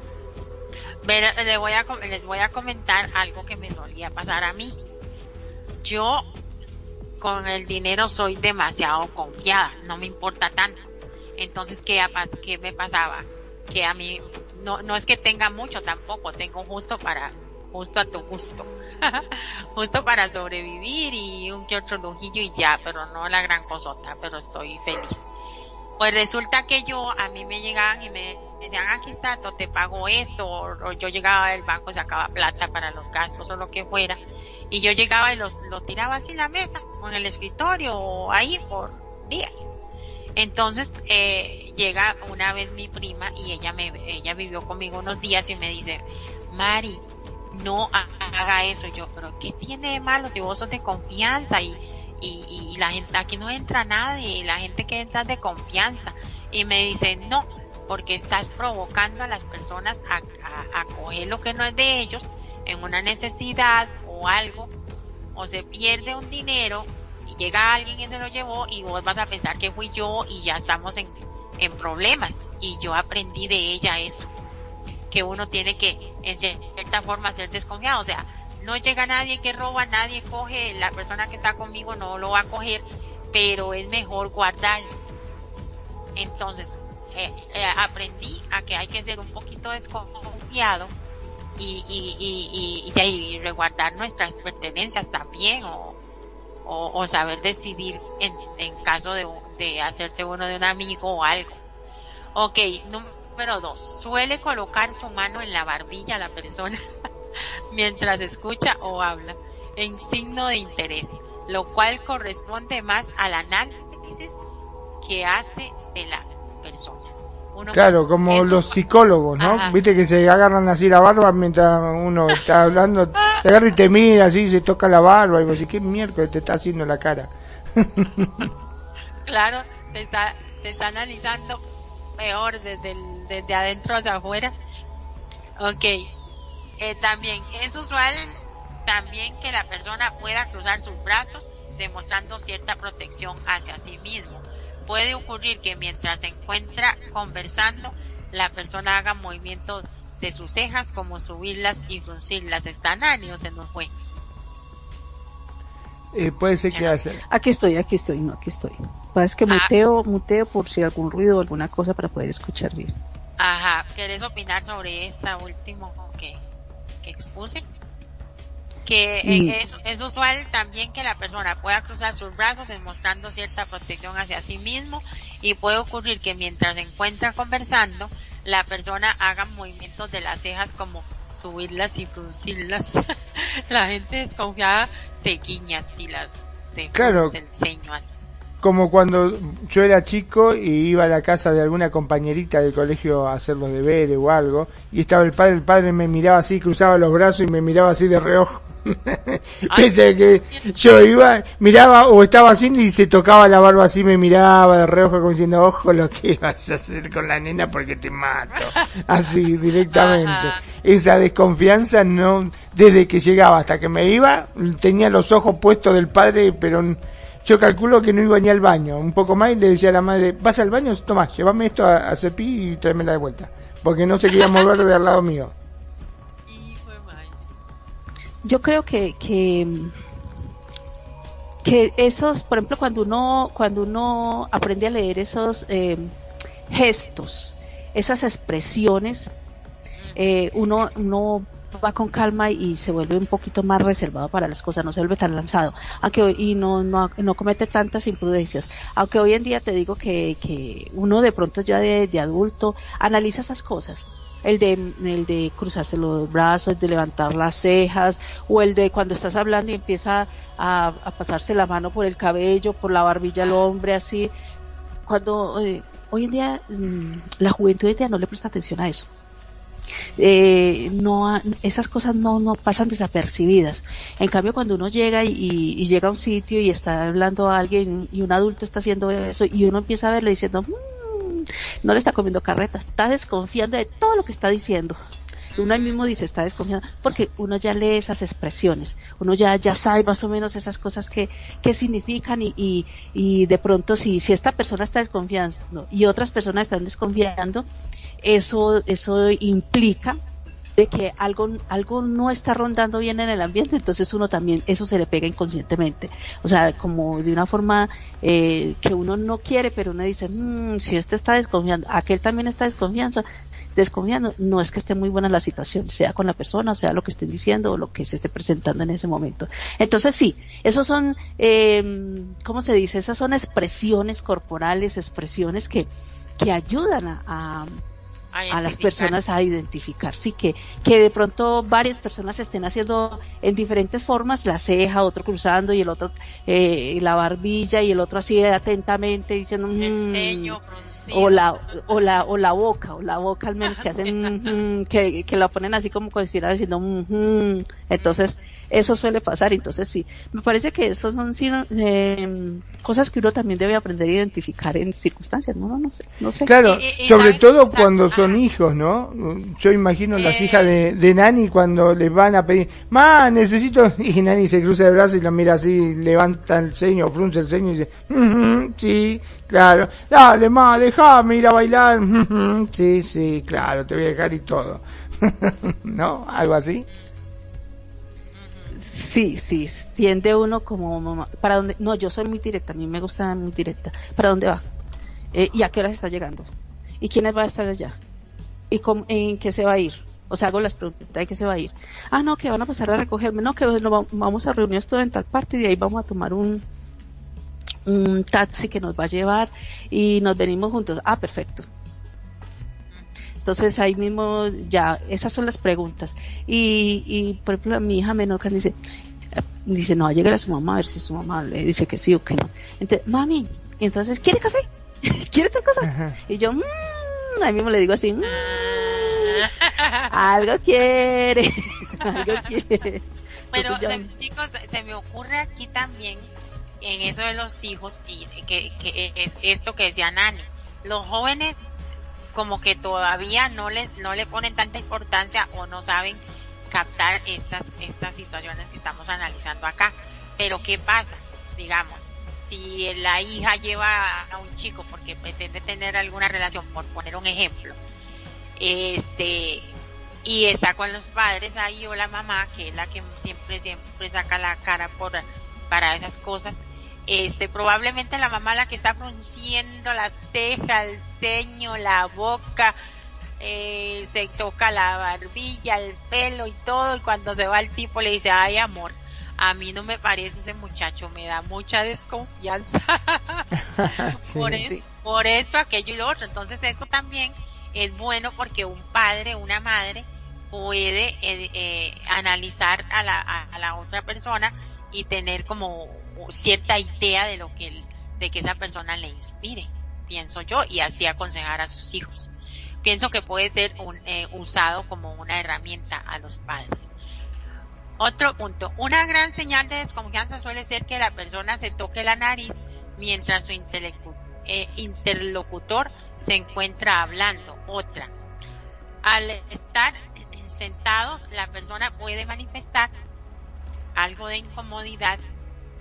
les voy a les voy a comentar algo que me solía pasar a mí. Yo con el dinero soy demasiado confiada, no me importa tanto. Entonces, ¿qué, qué me pasaba? Que a mí no no es que tenga mucho tampoco, tengo justo para justo a tu gusto. justo para sobrevivir y un que otro lujillo y ya, pero no la gran cosota, pero estoy feliz. Pues resulta que yo, a mí me llegaban y me decían, aquí está, te pago esto, o, yo llegaba al banco, sacaba plata para los gastos o lo que fuera, y yo llegaba y los, lo tiraba así en la mesa, o en el escritorio, o ahí por días. Entonces, eh, llega una vez mi prima y ella me, ella vivió conmigo unos días y me dice, Mari, no haga eso. Yo, pero ¿qué tiene de malo si vos sos de confianza y, y, la gente, aquí no entra nadie, la gente que entra es de confianza. Y me dice, no, porque estás provocando a las personas a, a, coger lo que no es de ellos en una necesidad o algo, o se pierde un dinero y llega alguien y se lo llevó y vos vas a pensar que fui yo y ya estamos en, en problemas. Y yo aprendí de ella eso que uno tiene que, en cierta forma, ser desconfiado. O sea, no llega nadie que roba, nadie coge, la persona que está conmigo no lo va a coger, pero es mejor guardar. Entonces, eh, eh, aprendí a que hay que ser un poquito desconfiado y, y, y, y, y resguardar nuestras pertenencias también o, o, saber decidir en, en caso de, de hacerse uno de un amigo o algo. Ok, Número dos, suele colocar su mano en la barbilla a la persona mientras escucha o habla, en signo de interés, lo cual corresponde más al análisis que hace de la persona. claro, como los psicólogos, ¿no? Viste que se agarran así la barba mientras uno está hablando, se agarra y te mira así, se toca la barba y vos decís, ¿qué miércoles te está haciendo la cara? claro, te está, te está analizando peor desde, desde adentro hacia afuera. Ok. Eh, también es usual también que la persona pueda cruzar sus brazos demostrando cierta protección hacia sí mismo. Puede ocurrir que mientras se encuentra conversando, la persona haga movimientos de sus cejas como subirlas y fruncirlas. Están o se nos fue. Eh, puede ser que hace. Aquí estoy, aquí estoy, no, aquí estoy. Es que ah. muteo, muteo por si algún ruido o alguna cosa para poder escuchar bien. Ajá, ¿querés opinar sobre esta última expuse? Que eh, es, es, usual también que la persona pueda cruzar sus brazos demostrando cierta protección hacia sí mismo y puede ocurrir que mientras se encuentra conversando, la persona haga movimientos de las cejas como subirlas y fruncirlas. la gente desconfiada te guiñas y las te claro. el ceño así como cuando yo era chico y iba a la casa de alguna compañerita del colegio a hacer los deberes o algo, y estaba el padre, el padre me miraba así, cruzaba los brazos y me miraba así de reojo. Pese que yo iba, miraba o estaba haciendo y se tocaba la barba así, me miraba de reojo como diciendo, ojo lo que vas a hacer con la nena porque te mato. Así, directamente. Esa desconfianza no, desde que llegaba hasta que me iba, tenía los ojos puestos del padre, pero yo calculo que no iba ni al baño, un poco más y le decía a la madre, vas al baño, toma, llévame esto a, a Cepí y tráemela de vuelta, porque no se quería mover de al lado mío. Yo creo que, que, que esos, por ejemplo, cuando uno, cuando uno aprende a leer esos eh, gestos, esas expresiones, eh, uno, uno va con calma y se vuelve un poquito más reservado para las cosas, no se vuelve tan lanzado, aunque y no, no, no comete tantas imprudencias. Aunque hoy en día te digo que, que uno de pronto ya de, de adulto analiza esas cosas. El de, el de cruzarse los brazos, el de levantar las cejas, o el de cuando estás hablando y empieza a, a pasarse la mano por el cabello, por la barbilla al hombre, así. Cuando, eh, hoy en día, mm, la juventud hoy día no le presta atención a eso eh, no esas cosas no, no pasan desapercibidas. En cambio, cuando uno llega y, llega a un sitio y está hablando a alguien y un adulto está haciendo eso y uno empieza a verle diciendo, mm, no le está comiendo carreta, está desconfiando de todo lo que está diciendo. uno ahí mismo dice está desconfiando, porque uno ya lee esas expresiones, uno ya, ya sabe más o menos esas cosas que, que significan y, y, y de pronto si, si esta persona está desconfiando y otras personas están desconfiando, eso, eso implica de que algo, algo no está rondando bien en el ambiente, entonces uno también, eso se le pega inconscientemente. O sea, como de una forma eh, que uno no quiere, pero uno dice, mmm, si este está desconfiando, aquel también está desconfiando, desconfiando, no es que esté muy buena la situación, sea con la persona, o sea lo que estén diciendo o lo que se esté presentando en ese momento. Entonces sí, esos son, eh, ¿cómo se dice? Esas son expresiones corporales, expresiones que, que ayudan a, a a, las personas a identificar, sí, que, que de pronto varias personas estén haciendo en diferentes formas, la ceja, otro cruzando y el otro eh, la barbilla y el otro así atentamente diciendo el mm", ceño o la o la o la boca o la boca al menos que hacen mm, que, que la ponen así como considera diciendo mm, entonces eso suele pasar. Entonces sí me parece que esos son eh, cosas que uno también debe aprender a identificar en circunstancias no no, no sé no sé. Claro sobre todo cuando son hijos no yo imagino las Eh. hijas de, de Nani cuando les van a pedir ma necesito y Nani se cruza de brazos y la mira así levanta el ceño frunce el ceño y dice "Ujú, sí claro dale ma déjame ir a bailar sí sí claro te voy a dejar y todo no algo así Sí, sí, siente uno como mamá. ¿Para dónde? No, yo soy muy directa, a mí me gusta muy directa. ¿Para dónde va? Eh, ¿Y a qué horas está llegando? ¿Y quiénes va a estar allá? ¿Y cómo- en qué se va a ir? O sea, hago las preguntas, ¿de qué se va a ir? Ah, no, que van a pasar a recogerme. No, que va- vamos a reunirnos todo en tal parte y de ahí vamos a tomar un, un taxi que nos va a llevar y nos venimos juntos. Ah, perfecto. Entonces ahí mismo ya, esas son las preguntas. Y, y por ejemplo, mi hija menor que dice, eh, dice, no, llegue a su mamá a ver si su mamá le dice que sí o que no. Entonces, mami, y entonces, ¿quiere café? ¿Quiere otra cosa? Ajá. Y yo, mmm, ahí mismo le digo así, "Mm, algo quiere, algo quiere. Se- chicos, se me ocurre aquí también en eso de los hijos y que, que es esto que decía Nani. Los jóvenes como que todavía no le no le ponen tanta importancia o no saben captar estas estas situaciones que estamos analizando acá. Pero qué pasa, digamos, si la hija lleva a un chico porque pretende tener alguna relación, por poner un ejemplo, este y está con los padres ahí o la mamá que es la que siempre siempre saca la cara por para esas cosas este probablemente la mamá la que está frunciendo la ceja el ceño la boca eh, se toca la barbilla el pelo y todo y cuando se va el tipo le dice ay amor a mí no me parece ese muchacho me da mucha desconfianza Sí. por, e- Sí. por esto, aquello y lo otro. Entonces esto también es bueno porque un padre, una madre puede eh, eh, analizar a la, a, a la otra persona y tener como cierta idea de lo que el- de que esa persona le inspire, pienso yo, y así aconsejar a sus hijos. Pienso que puede ser un, eh, usado como una herramienta a los padres. Otro punto, una gran señal de desconfianza suele ser que la persona se toque la nariz mientras su eh, interlocutor se encuentra hablando. Otra, al estar sentados, la persona puede manifestar algo de incomodidad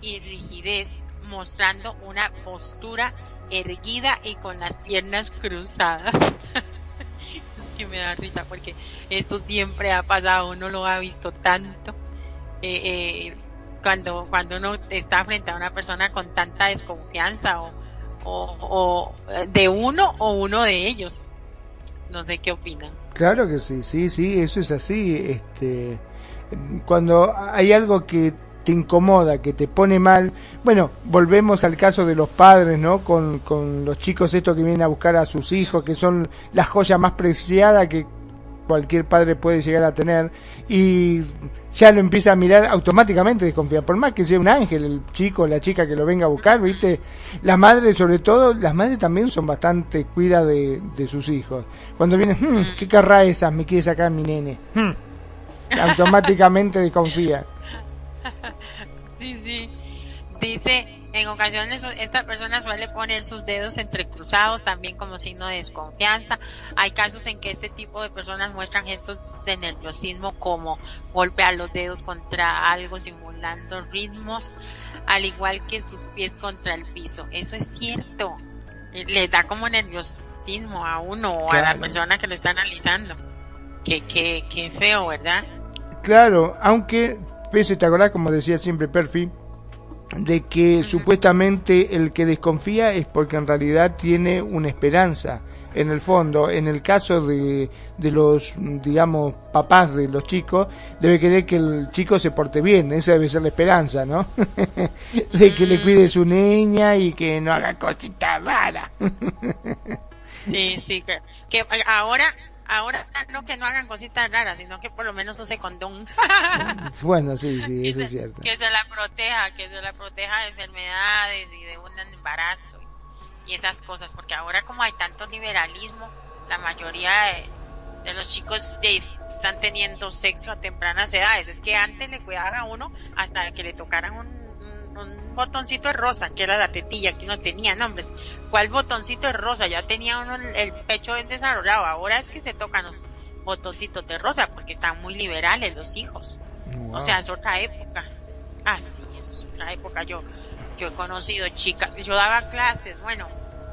y rigidez, mostrando una postura erguida y con las piernas cruzadas. que me da risa porque esto siempre ha pasado, uno lo ha visto tanto. Eh, eh, cuando, cuando uno está frente a una persona con tanta desconfianza o, o, o de uno o uno de ellos. No sé qué opinan. Claro que sí, sí, sí, eso es así. Este, cuando hay algo que te incomoda, que te pone mal, bueno, volvemos al caso de los padres, ¿no? Con, con los chicos estos que vienen a buscar a sus hijos, que son la joya más preciada que cualquier padre puede llegar a tener. Y ya lo empieza a mirar automáticamente desconfía por más que sea un ángel el chico la chica que lo venga a buscar viste las madres sobre todo las madres también son bastante cuida de, de sus hijos. Cuando vienen "Hmm, qué querrá esa me quiere sacar mi nene Hmm". automáticamente desconfía Sí, sí. Dice, en ocasiones esta persona suele poner sus dedos entrecruzados también como signo de desconfianza. Hay casos en que este tipo de personas muestran gestos de nerviosismo como golpear los dedos contra algo simulando ritmos, al igual que sus pies contra el piso. Eso es cierto. Le da como nerviosismo a uno o a la persona que lo está analizando. Qué, qué, qué feo, ¿verdad? Claro, aunque, pese, te acordás, como decía siempre Perfi, de que supuestamente el que desconfía es porque en realidad tiene una esperanza en el fondo. En el caso de, de los, digamos, papás de los chicos, debe querer que el chico se porte bien, esa debe ser la esperanza, ¿no? de que le mm. cuide su niña y que no haga cositas raras. sí, sí, que, que ahora ahora no que no hagan cositas raras, sino que por lo menos use condón. bueno, sí, sí, eso es cierto. Que se la proteja, que se la proteja de enfermedades y de un embarazo y, esas cosas, porque ahora como hay tanto liberalismo, la mayoría de, los chicos están teniendo sexo a tempranas edades. Es que antes le cuidaban a uno hasta que le tocaran un un botoncito de rosa, que era la tetilla que uno tenía, nombres. ¿Cuál botoncito de rosa? Ya tenía uno el pecho bien desarrollado. Ahora es que se tocan los botoncitos de rosa porque están muy liberales los hijos. O sea, es otra época. Ah, sí, eso es otra época. Yo, yo he conocido chicas, yo daba clases, bueno,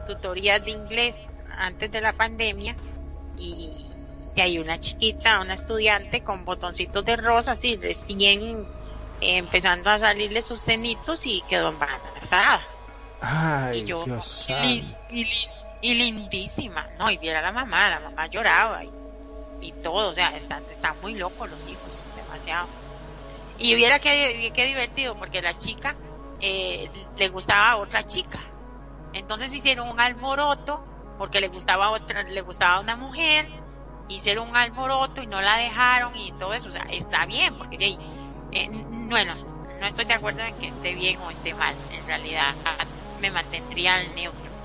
tutorías de inglés antes de la pandemia y, y hay una chiquita, una estudiante con botoncitos de rosa, así recién empezando a salirle sus cenitos y quedó embarazada. Ay, y yo, Dios y, lindísima, ¿no? Y viera la mamá, la mamá lloraba y, todo, o sea, están, muy locos los hijos, demasiado. Y viera qué, qué divertido, porque la chica eh, le gustaba a otra chica. Entonces hicieron un alboroto, porque le gustaba otra, le gustaba una mujer, hicieron un alboroto y no la dejaron y todo eso, o sea, está bien, porque eh, bueno, no estoy de acuerdo en que esté bien o esté mal, en realidad me mantendría al neutro,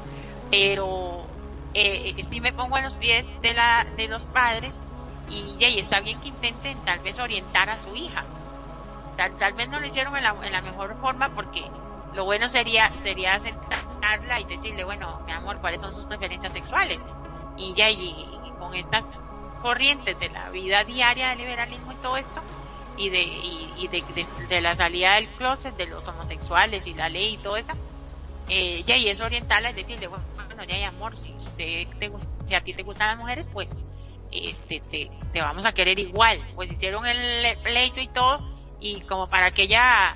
pero eh, si me pongo a los pies de, la, de los padres y, y está bien que intenten tal vez orientar a su hija. Tal, tal vez no lo hicieron en la, en la mejor forma porque lo bueno sería sería sentarla y decirle, bueno, mi amor, ¿cuáles son sus preferencias sexuales? Y ya, y con estas corrientes de la vida diaria del liberalismo y todo esto, y de, y, de, de, la salida del closet de los homosexuales y la ley y todo eso, eh, ya y es oriental es decirle, bueno, ya hay amor, si usted te, si a ti te gustan las mujeres, pues este te, te vamos a querer igual. Pues hicieron el pleito y todo, y como para que ella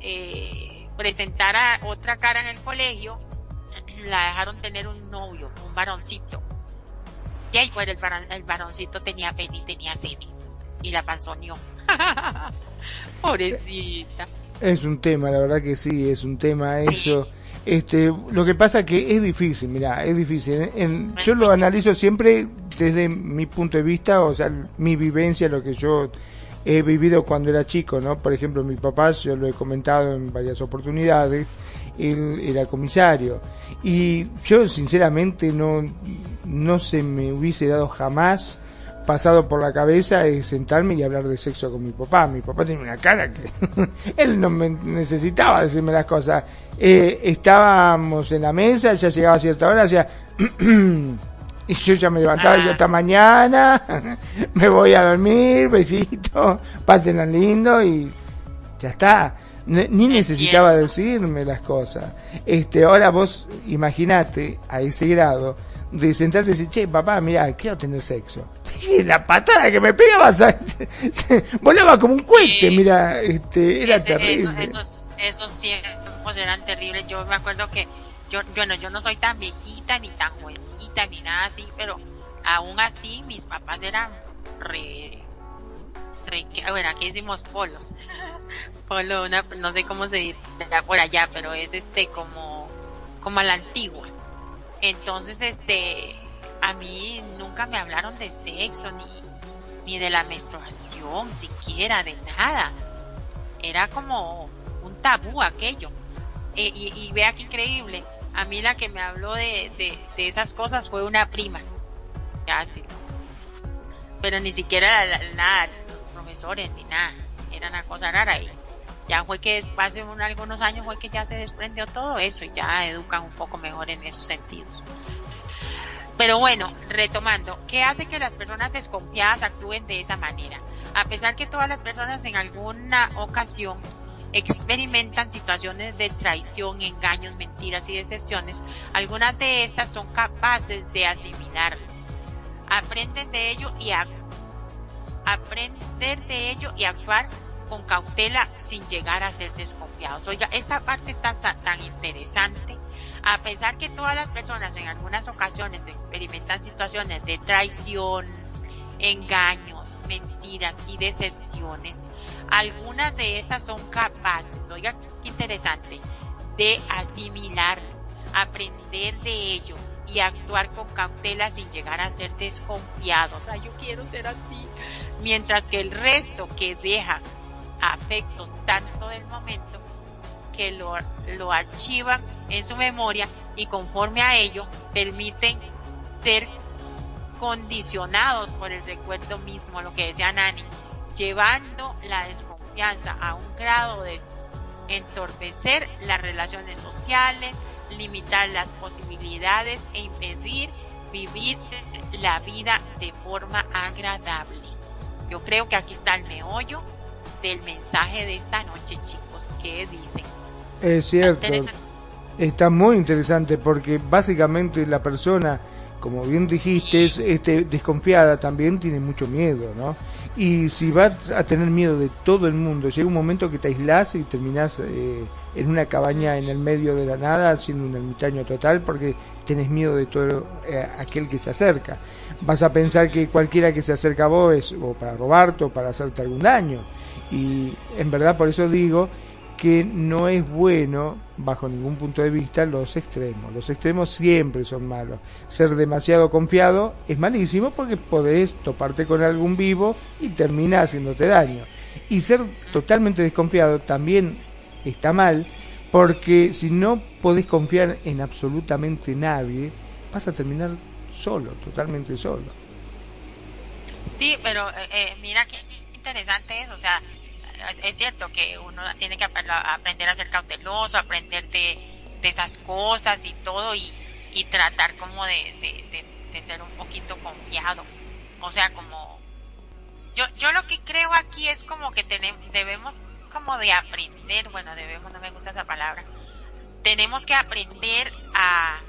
eh, presentara otra cara en el colegio, la dejaron tener un novio, un varoncito. Y ahí pues el, el varoncito tenía pene y tenía semi y la panzoneó. Pobrecita. Es un tema, la verdad que sí, es un tema eso. Este, lo que pasa que es difícil, mira, es difícil. yo lo analizo siempre desde mi punto de vista, o sea, mi vivencia, lo que yo he vivido cuando era chico, ¿no? Por ejemplo, mi papá, yo lo he comentado en varias oportunidades, él era comisario. Y yo sinceramente no, no se me hubiese dado jamás pasado por la cabeza es sentarme y hablar de sexo con mi papá. Mi papá tiene una cara que él no me necesitaba decirme las cosas. Eh, estábamos en la mesa, ya llegaba a cierta hora, hacía y yo ya me levantaba ya hasta mañana, me voy a dormir, besito, pasen lindo y ya está. Ni necesitaba decirme las cosas. Este, ahora vos imaginate a ese grado de sentarte y decir, che, papá, mira, quiero tener sexo. Y la patada que me pegaba, volaba como un cohete, mira, este, era terrible. esos, esos tiempos eran terribles. Yo me acuerdo que, yo, bueno, yo no soy tan viejita, ni tan jovencita, ni nada así, pero aún así mis papás eran re, re bueno, aquí decimos polos. Polo, una, no sé cómo se dice por allá, pero es este como, como a la antigua entonces, este, a mí nunca me hablaron de sexo, ni, ni de la menstruación, siquiera, de nada. Era como un tabú aquello. E, y, y, vea qué increíble. A mí la que me habló de, de, de esas cosas fue una prima. Ya, sí. Pero ni siquiera nada, los profesores, ni nada. Era una cosa rara. Y, Ya fue que hace algunos años fue que ya se desprendió todo eso y ya educan un poco mejor en esos sentidos. Pero bueno, retomando, ¿qué hace que las personas desconfiadas actúen de esa manera? A pesar que todas las personas en alguna ocasión experimentan situaciones de traición, engaños, mentiras y decepciones, algunas de estas son capaces de asimilarlo. Aprenden de ello y aprender de ello y actuar con cautela sin llegar a ser desconfiados. Oiga, esta parte está tan interesante. A pesar que todas las personas en algunas ocasiones experimentan situaciones de traición, engaños, mentiras y decepciones, algunas de estas son capaces, oiga, qué interesante, de asimilar, aprender de ello y actuar con cautela sin llegar a ser desconfiados. Ay, yo quiero ser así. Mientras que el resto que deja afectos tanto del momento que lo, lo archivan en su memoria y conforme a ello permiten ser condicionados por el recuerdo mismo, lo que decía Nani, llevando la desconfianza a un grado de entorpecer las relaciones sociales, limitar las posibilidades e impedir vivir la vida de forma agradable. Yo creo que aquí está el meollo del mensaje de esta noche, chicos. ¿Qué dicen? Es cierto. Está muy interesante porque básicamente la persona, como bien dijiste, es este, desconfiada, también tiene mucho miedo, ¿no? Y si vas a tener miedo de todo el mundo, llega un momento que te aislás y terminás eh, en una cabaña en el medio de la nada, siendo un ermitaño total, porque tenés miedo de todo eh, aquel que se acerca. Vas a pensar que cualquiera que se acerca a vos es o para robarte o para hacerte algún daño. Y en verdad por eso digo que no es bueno, bajo ningún punto de vista, los extremos. Los extremos siempre son malos. Ser demasiado confiado es malísimo porque podés toparte con algún vivo y termina haciéndote daño. Y ser totalmente desconfiado también está mal porque si no podés confiar en absolutamente nadie, vas a terminar solo, totalmente solo. Sí, pero eh, eh, mira que interesante es, o sea, es, cierto que uno tiene que aprender a ser cauteloso, aprender de, esas cosas y todo y, y tratar como de, de, ser un poquito confiado. O sea, como yo, yo lo que creo aquí es como que tenemos, debemos como de aprender, bueno, debemos, no me gusta esa palabra, tenemos que aprender a,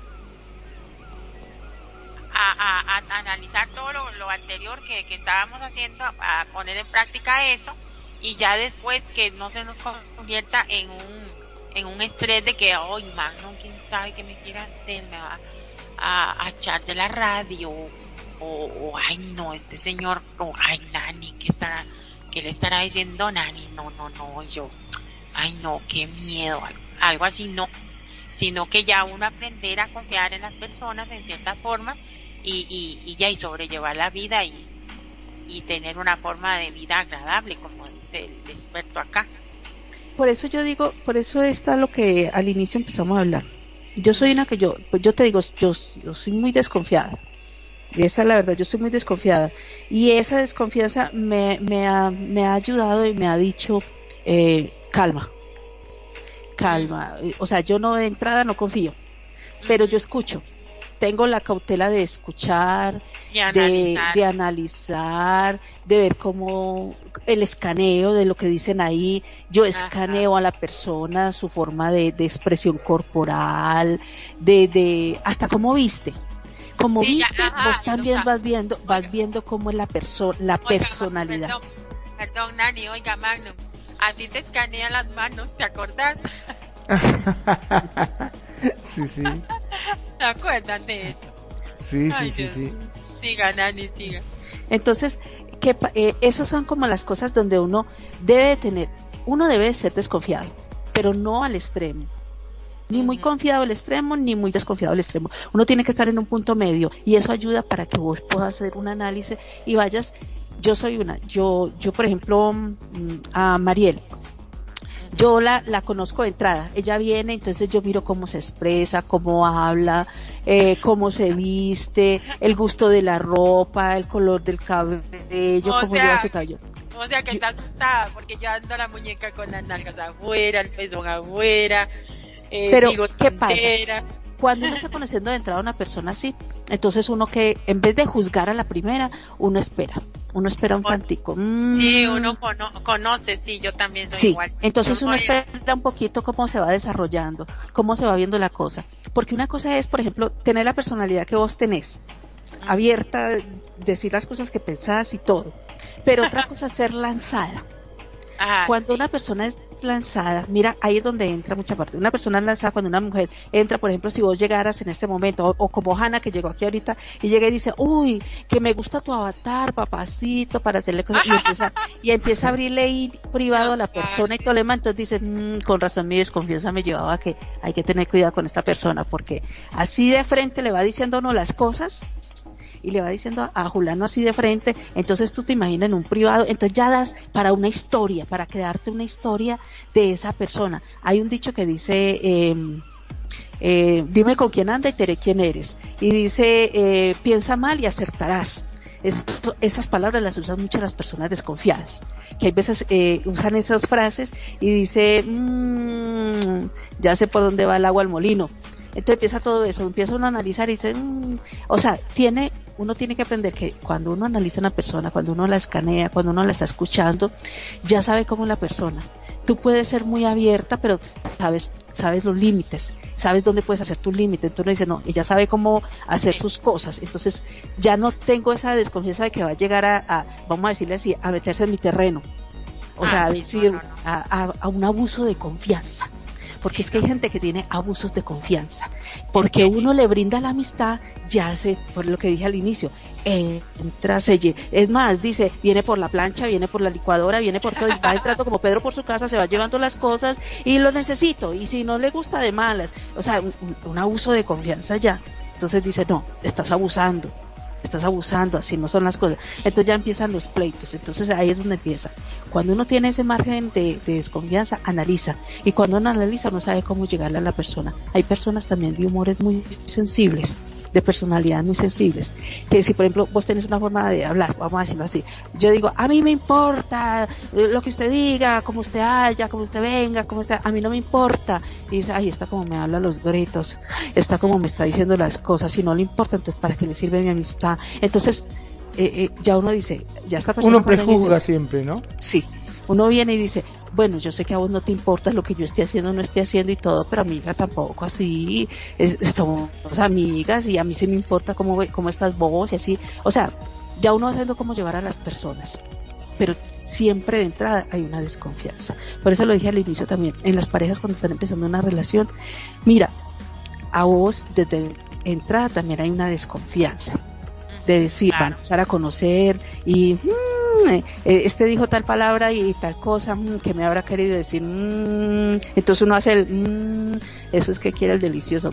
a, analizar todo lo, anterior que, estábamos haciendo, a, poner en práctica eso y ya después que no se nos convierta en un, estrés de que, ay, Magno, quién sabe qué me quiere hacer, me va a, echar de la radio, o, ay, no, este señor, ay, Nani, ¿qué estará, qué le estará diciendo Nani? No, no, no, yo, ay, no, qué miedo, algo así, no, sino que ya uno aprender a confiar en las personas en ciertas formas y, y, y ya y sobrellevar la vida y, y tener una forma de vida agradable, como dice el experto acá. Por eso yo digo, por eso está lo que al inicio empezamos a hablar. Yo soy una que yo, pues yo te digo, yo, soy muy desconfiada. Esa es la verdad, yo soy muy desconfiada. Y esa desconfianza me, me, ha, me ha ayudado y me ha dicho, eh, calma, calma. O sea, yo no de entrada no confío, pero yo escucho tengo la cautela de escuchar, de analizar, de, ver cómo el escaneo de lo que dicen ahí, yo escaneo a la persona, su forma de, expresión corporal, de, de, hasta cómo viste. Como viste, vos también vas viendo, vas viendo cómo es la persona, la personalidad. Perdón, perdón, Nani, oiga, Magnum, a ti te escanean las manos, ¿te acordás? sí, sí. Acuérdate de eso. Sí, sí, sí, sí. Siga, Nani, siga. Entonces, que, eh, esas son como las cosas donde uno debe tener, uno debe ser desconfiado, pero no al extremo. Ni muy confiado al extremo, ni muy desconfiado al extremo. Uno tiene que estar en un punto medio y eso ayuda para que vos puedas hacer un análisis y vayas. Yo soy una, yo, yo por ejemplo, mm, a Mariel, yo la, la conozco de entrada. Ella viene, entonces yo miro cómo se expresa, cómo habla, eh, cómo se viste, el gusto de la ropa, el color del cabello, cómo lleva su cabello. O sea que está asustada porque yo ando la muñeca con las nalgas afuera, el pezón afuera. Eh, Pero, ¿qué pasa? Cuando uno está conociendo de entrada a una persona así, entonces uno que, en vez de juzgar a la primera, uno espera. Uno espera un tantico. Sí, mm. uno conoce, sí, yo también soy igual. Entonces uno espera un poquito cómo se va desarrollando, cómo se va viendo la cosa. Porque una cosa es, por ejemplo, tener la personalidad que vos tenés, abierta, decir las cosas que pensás y todo. Pero otra cosa es ser lanzada. Ah, Cuando una persona es lanzada, mira, ahí es donde entra mucha parte. Una persona lanzada, cuando una mujer entra, por ejemplo, si vos llegaras en este momento, o, como Hanna que llegó aquí ahorita, y llega y dice, uy, que me gusta tu avatar, papacito, para hacerle cosas, y empieza, y empieza a abrirle ahí privado a la persona y todo le entonces dice, mm, con razón mi desconfianza me llevaba que hay que tener cuidado con esta persona, porque así de frente le va diciendo uno las cosas, y le va diciendo a Julano así de frente, entonces tú te imaginas en un privado, entonces ya das para una historia, para crearte una historia de esa persona. Hay un dicho que dice, em, eh, dime con quién anda y te diré quién eres. Y dice, eh, piensa mal y acertarás. esas palabras las usan mucho las personas desconfiadas, que hay veces eh, usan esas frases y dice, mmm, ya sé por dónde va el agua al molino. Entonces empieza todo eso, empieza uno a analizar y dice, mm", o sea, tiene, uno tiene que aprender que cuando uno analiza a una persona, cuando uno la escanea, cuando uno la está escuchando, ya sabe cómo es la persona. Tú puedes ser muy abierta, pero sabes, sabes los límites, sabes dónde puedes hacer tus límites. Entonces uno dice, no, ella sabe cómo hacer sus cosas. Entonces ya no tengo esa desconfianza de que va a llegar a, vamos a decirle así, a meterse en mi terreno. O sea, a decir, a un abuso de confianza porque es que hay gente que tiene abusos de confianza, porque uno le brinda la amistad, ya sé, por lo que dije al inicio, entra, se es más, dice, viene por la plancha, viene por la licuadora, viene por todo, y va entrando como Pedro por su casa, se va llevando las cosas y lo necesito, y si no le gusta de malas, o sea, un abuso de confianza ya. Entonces dice, no, estás abusando estás abusando, así no son las cosas. Entonces ya empiezan los pleitos, entonces ahí es donde empieza. Cuando uno tiene ese margen de, desconfianza, analiza. Y cuando uno analiza, no sabe cómo llegarle a la persona. Hay personas también de humores muy sensibles de personalidad muy sensibles. Que si, por ejemplo, vos tenés una forma de hablar, vamos a decirlo así, yo digo, a mí me importa lo que usted diga, como usted haya, como usted venga, como usted, a mí no me importa. Y dice, ay, está como me habla los gritos, está como me está diciendo las cosas, si no le importa, entonces, ¿para qué le sirve mi amistad? Entonces, eh, eh, ya uno dice, ya está Uno prejuzga siempre, ¿no? Sí. Uno viene y dice, bueno, yo sé que a vos no te importa lo que yo esté haciendo no esté haciendo y todo, pero amiga tampoco así, somos amigas y a mí sí me importa cómo, cómo estás vos y así, o sea, ya uno va sabiendo cómo llevar a las personas, pero siempre de entrada hay una desconfianza. Por eso lo dije al inicio también, en las parejas cuando están empezando una relación, mira, a vos desde entrada también hay una desconfianza de decir, van a empezar a conocer y mm, eh, este dijo tal palabra y tal cosa mm, que me habrá querido decir. Mm, entonces uno hace el, eso es que quiere el delicioso,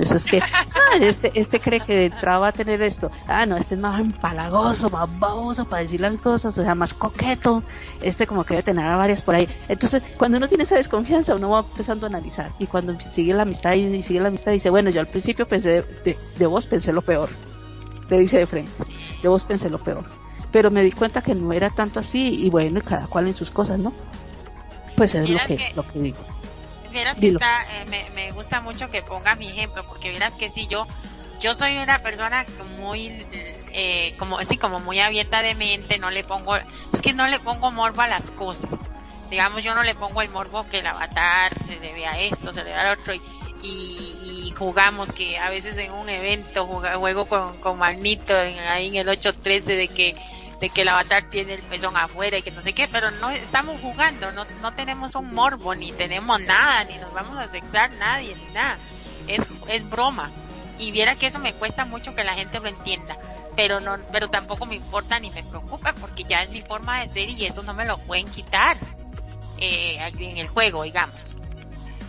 eso es que, ah, este, este cree que de entrada va a tener esto. Ah, no, este es más empalagoso, más baboso para decir las cosas, o sea, más coqueto. Este como que debe tener a varias por ahí. Entonces, cuando uno tiene esa desconfianza, uno va empezando a analizar. Y cuando sigue la amistad y, sigue la amistad, dice, bueno, yo al principio pensé de vos, pensé lo peor te dice de frente. Yo vos pensé lo peor. Pero me di cuenta que no era tanto así y bueno, cada cual en sus cosas, ¿no? Pues es lo que, lo que digo. Mira que está, eh, me, me, gusta mucho que ponga mi ejemplo, porque verás que si yo, yo soy una persona muy, eh, como, así como muy abierta de mente, no le pongo, es que no le pongo morbo a las cosas. Digamos, yo no le pongo el morbo que el avatar se debe a esto, se debe al otro, y, y, jugamos que a veces en un evento juego con, con Magnito ahí en el 813 de que de que el avatar tiene el pezón afuera y que no sé qué, pero no estamos jugando, no, no tenemos un morbo, ni tenemos nada, ni nos vamos a sexar nadie, ni nada. Es, es broma. Y viera que eso me cuesta mucho que la gente lo entienda. Pero no, pero tampoco me importa ni me preocupa porque ya es mi forma de ser y eso no me lo pueden quitar eh, en el juego, digamos.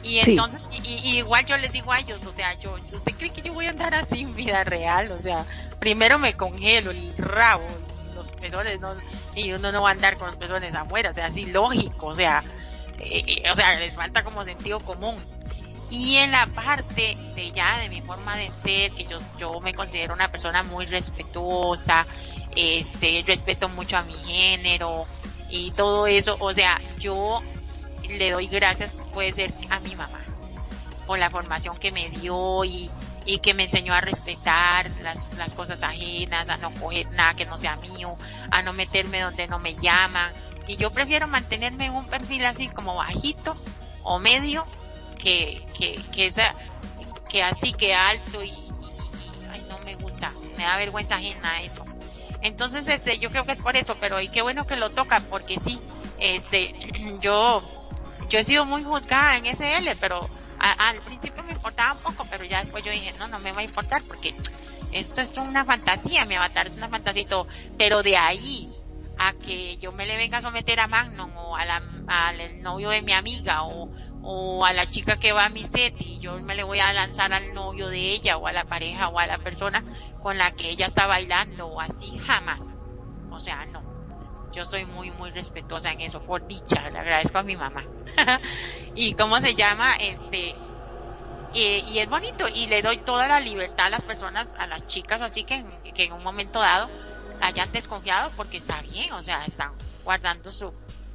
Y entonces, y, igual yo les digo a ellos, o sea, yo, ¿usted cree que yo voy a andar así en vida real? O sea, primero me congelo el rabo, los pezones, no, y uno no va a andar con los pezones afuera, o sea, así lógico, o sea, eh, eh, o sea, les falta como sentido común. Y en la parte de ya de mi forma de ser, que yo, yo me considero una persona muy respetuosa, este, respeto mucho a mi género, y todo eso, o sea, yo le doy gracias, puede ser a mi mamá, por la formación que me dio y, y que me enseñó a respetar las, las cosas ajenas, a no coger nada que no sea mío, a no meterme donde no me llaman. Y yo prefiero mantenerme en un perfil así como bajito o medio que, que, que esa, que así que alto y, y, ay no me gusta, me da vergüenza ajena eso. Entonces este, yo creo que es por eso, pero y qué bueno que lo tocan porque sí, este, yo, yo he sido muy juzgada en SL, pero al principio me importaba un poco, pero ya después yo dije, no, no me va a importar porque esto es una fantasía, mi avatar es una fantasía pero de ahí a que yo me le venga a someter a Magnum o a la, al novio de mi amiga o, o a la chica que va a mi set y yo me le voy a lanzar al novio de ella o a la pareja o a la persona con la que ella está bailando o así, jamás. O sea, no. Yo soy muy, muy respetuosa en eso, por dicha, le agradezco a mi mamá. y cómo se llama, este, y, y, es bonito y le doy toda la libertad a las personas, a las chicas, así que, que en un momento dado hayan desconfiado porque está bien, o sea, están guardando su,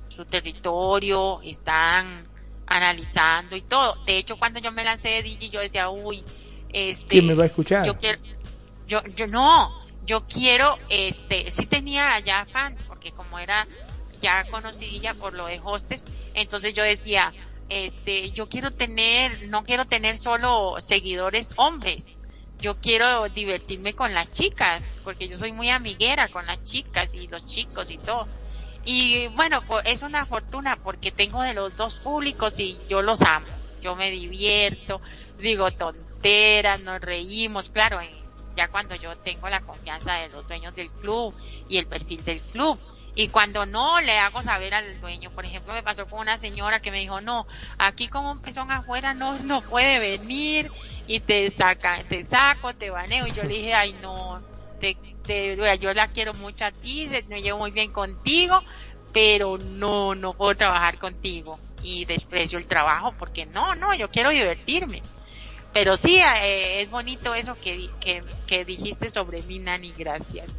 su territorio, están analizando y todo. De hecho, cuando yo me lancé de DJ, yo decía, uy, este... ¿Quién me va a escuchar? Yo quiero, yo, yo no, yo quiero, este, sí tenía ya fans, porque como era ya conocidilla por lo de hostes, entonces yo decía, este, yo quiero tener, no quiero tener solo seguidores hombres, yo quiero divertirme con las chicas, porque yo soy muy amiguera con las chicas y los chicos y todo. Y bueno, pues es una fortuna porque tengo de los dos públicos y yo los amo. Yo me divierto, digo tonteras, nos reímos, claro, ya cuando yo tengo la confianza de los dueños del club y el perfil del club. Y cuando no, le hago saber al dueño. Por ejemplo, me pasó con una señora que me dijo, no, aquí como pezón afuera no, no puede venir y te saca, te saco, te baneo. Y yo le dije, ay no, te, te, yo la quiero mucho a ti, me llevo muy bien contigo, pero no, no puedo trabajar contigo. Y desprecio el trabajo porque no, no, yo quiero divertirme. Pero sí, eh, es bonito eso que, que, que, dijiste sobre mi Nani, gracias.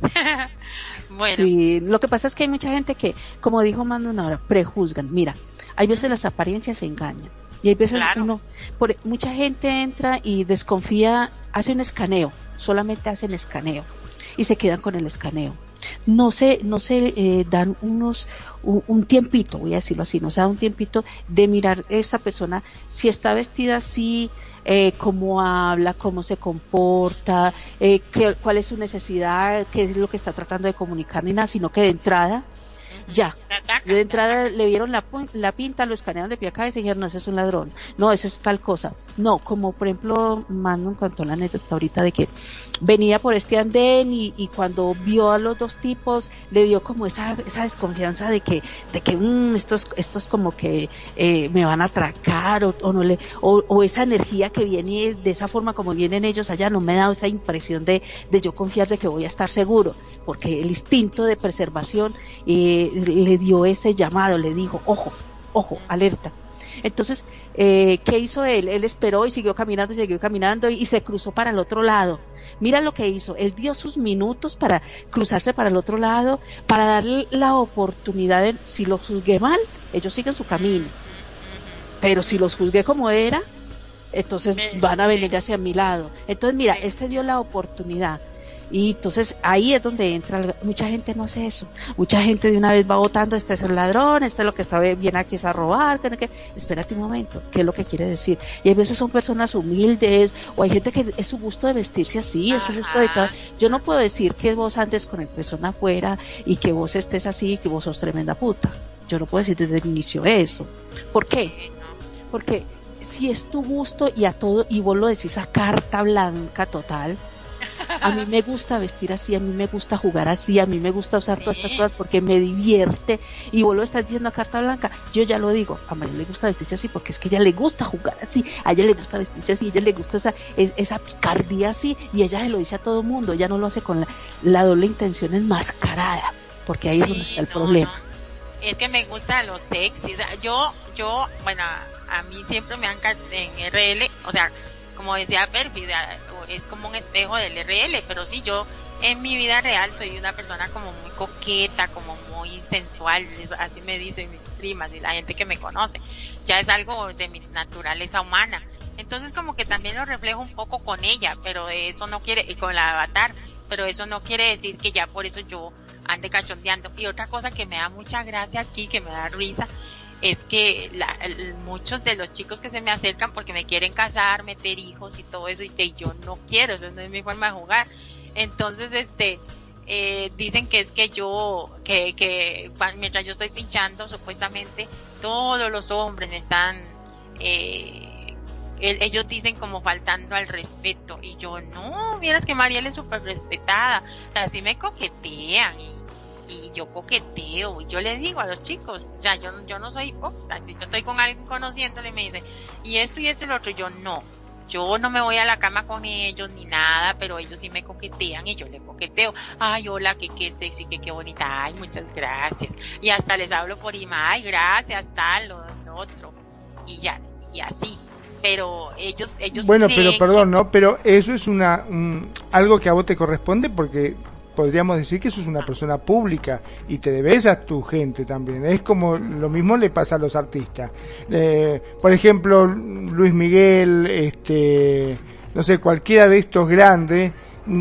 bueno. Sí, lo que pasa es que hay mucha gente que, como dijo Mando una hora, prejuzgan. Mira, hay veces las apariencias se engañan. Y hay veces claro. uno, por, mucha gente entra y desconfía, hace un escaneo, solamente hacen escaneo y se quedan con el escaneo. No se, no se eh, dan unos, un, un, tiempito, voy a decirlo así, no se da un tiempito de mirar esta persona si está vestida así, eh, cómo habla, cómo se comporta, eh, qué, cuál es su necesidad, qué es lo que está tratando de comunicar, ni nada, sino que de entrada, ya. De entrada le vieron la, la pinta, lo escanearon de pie a cabeza y dijeron, no, ese es un ladrón. No, ese es tal cosa. No, como por ejemplo, Manu contó la anécdota ahorita de que venía por este andén y, y, cuando vio a los dos tipos le dio como esa, esa desconfianza de que, de que mmm, estos, estos como que eh, me van a atracar o, o no le, o, o, esa energía que viene de esa forma como vienen ellos allá no me da esa impresión de, de yo confiar de que voy a estar seguro porque el instinto de preservación eh, le dio ese llamado, le dijo, ojo, ojo, alerta. Entonces, eh, ¿qué hizo él? Él esperó y siguió caminando y siguió caminando y, y se cruzó para el otro lado. Mira lo que hizo. Él dio sus minutos para cruzarse para el otro lado, para darle la oportunidad de, si los juzgué mal, ellos siguen su camino. Pero si los juzgué como era, entonces van a venir hacia mi lado. Entonces, mira, él se dio la oportunidad. Y entonces ahí es donde entra, mucha gente no hace eso, mucha gente de una vez va votando, este es el ladrón, este es lo que está bien aquí es a robar, que, que, espérate un momento, ¿qué es lo que quiere decir? Y a veces son personas humildes, o hay gente que es su gusto de vestirse así, es su gusto de cada, yo no puedo decir que vos andes con el pezón afuera y que vos estés así y que vos sos tremenda puta, yo no puedo decir desde el inicio eso, ¿por qué? Porque si es tu gusto y a todo, y vos lo decís a carta blanca total, a mí me gusta vestir así, a mí me gusta jugar así, a mí me gusta usar todas estas cosas porque me divierte. Y vos lo estás diciendo a carta blanca, yo ya lo digo, a María le gusta vestirse así porque es que ella le gusta jugar así, a ella le gusta vestirse así, a ella le gusta esa, esa picardía así y ella se lo dice a todo mundo, ella no lo hace con la, la doble intención enmascarada, porque ahí sí, es donde está el no, problema. No. Es que me gusta lo sexy, o sea, yo, yo, bueno, a mí siempre me han en RL, o sea, como decía Perfi, es como un espejo del RL, pero sí, yo en mi vida real soy una persona como muy coqueta, como muy sensual, así me dicen mis primas y la gente que me conoce. Ya es algo de mi naturaleza humana. Entonces como que también lo reflejo un poco con ella, pero eso no quiere, y con la avatar, pero eso no quiere decir que ya por eso yo ande cachondeando. Y otra cosa que me da mucha gracia aquí, que me da risa, es que la, muchos de los chicos que se me acercan porque me quieren casar, meter hijos y todo eso, y que yo no quiero, eso no es mi forma de jugar. Entonces, este, eh, dicen que es que yo, que, que mientras yo estoy pinchando, supuestamente todos los hombres me están, eh, ellos dicen como faltando al respeto y yo no, vieras que Mariel es súper respetada, así me coquetean y y yo coqueteo y yo le digo a los chicos, ya yo, yo no soy yo estoy con alguien conociéndole y me dice, y esto y esto y lo otro, yo no, yo no me voy a la cama con ellos ni nada, pero ellos sí me coquetean y yo le coqueteo, ay hola, que qué sexy, que qué bonita, ay muchas gracias, y hasta les hablo por ima, ay gracias, tal, lo, otro, y ya, y así, pero ellos ellos bueno pero perdón no pero eso es una algo que a vos te corresponde porque podríamos decir que eso es una persona pública y te debes a tu gente también. Es como lo mismo le pasa a los artistas. Eh, por ejemplo, Luis Miguel, este, no sé, cualquiera de estos grandes,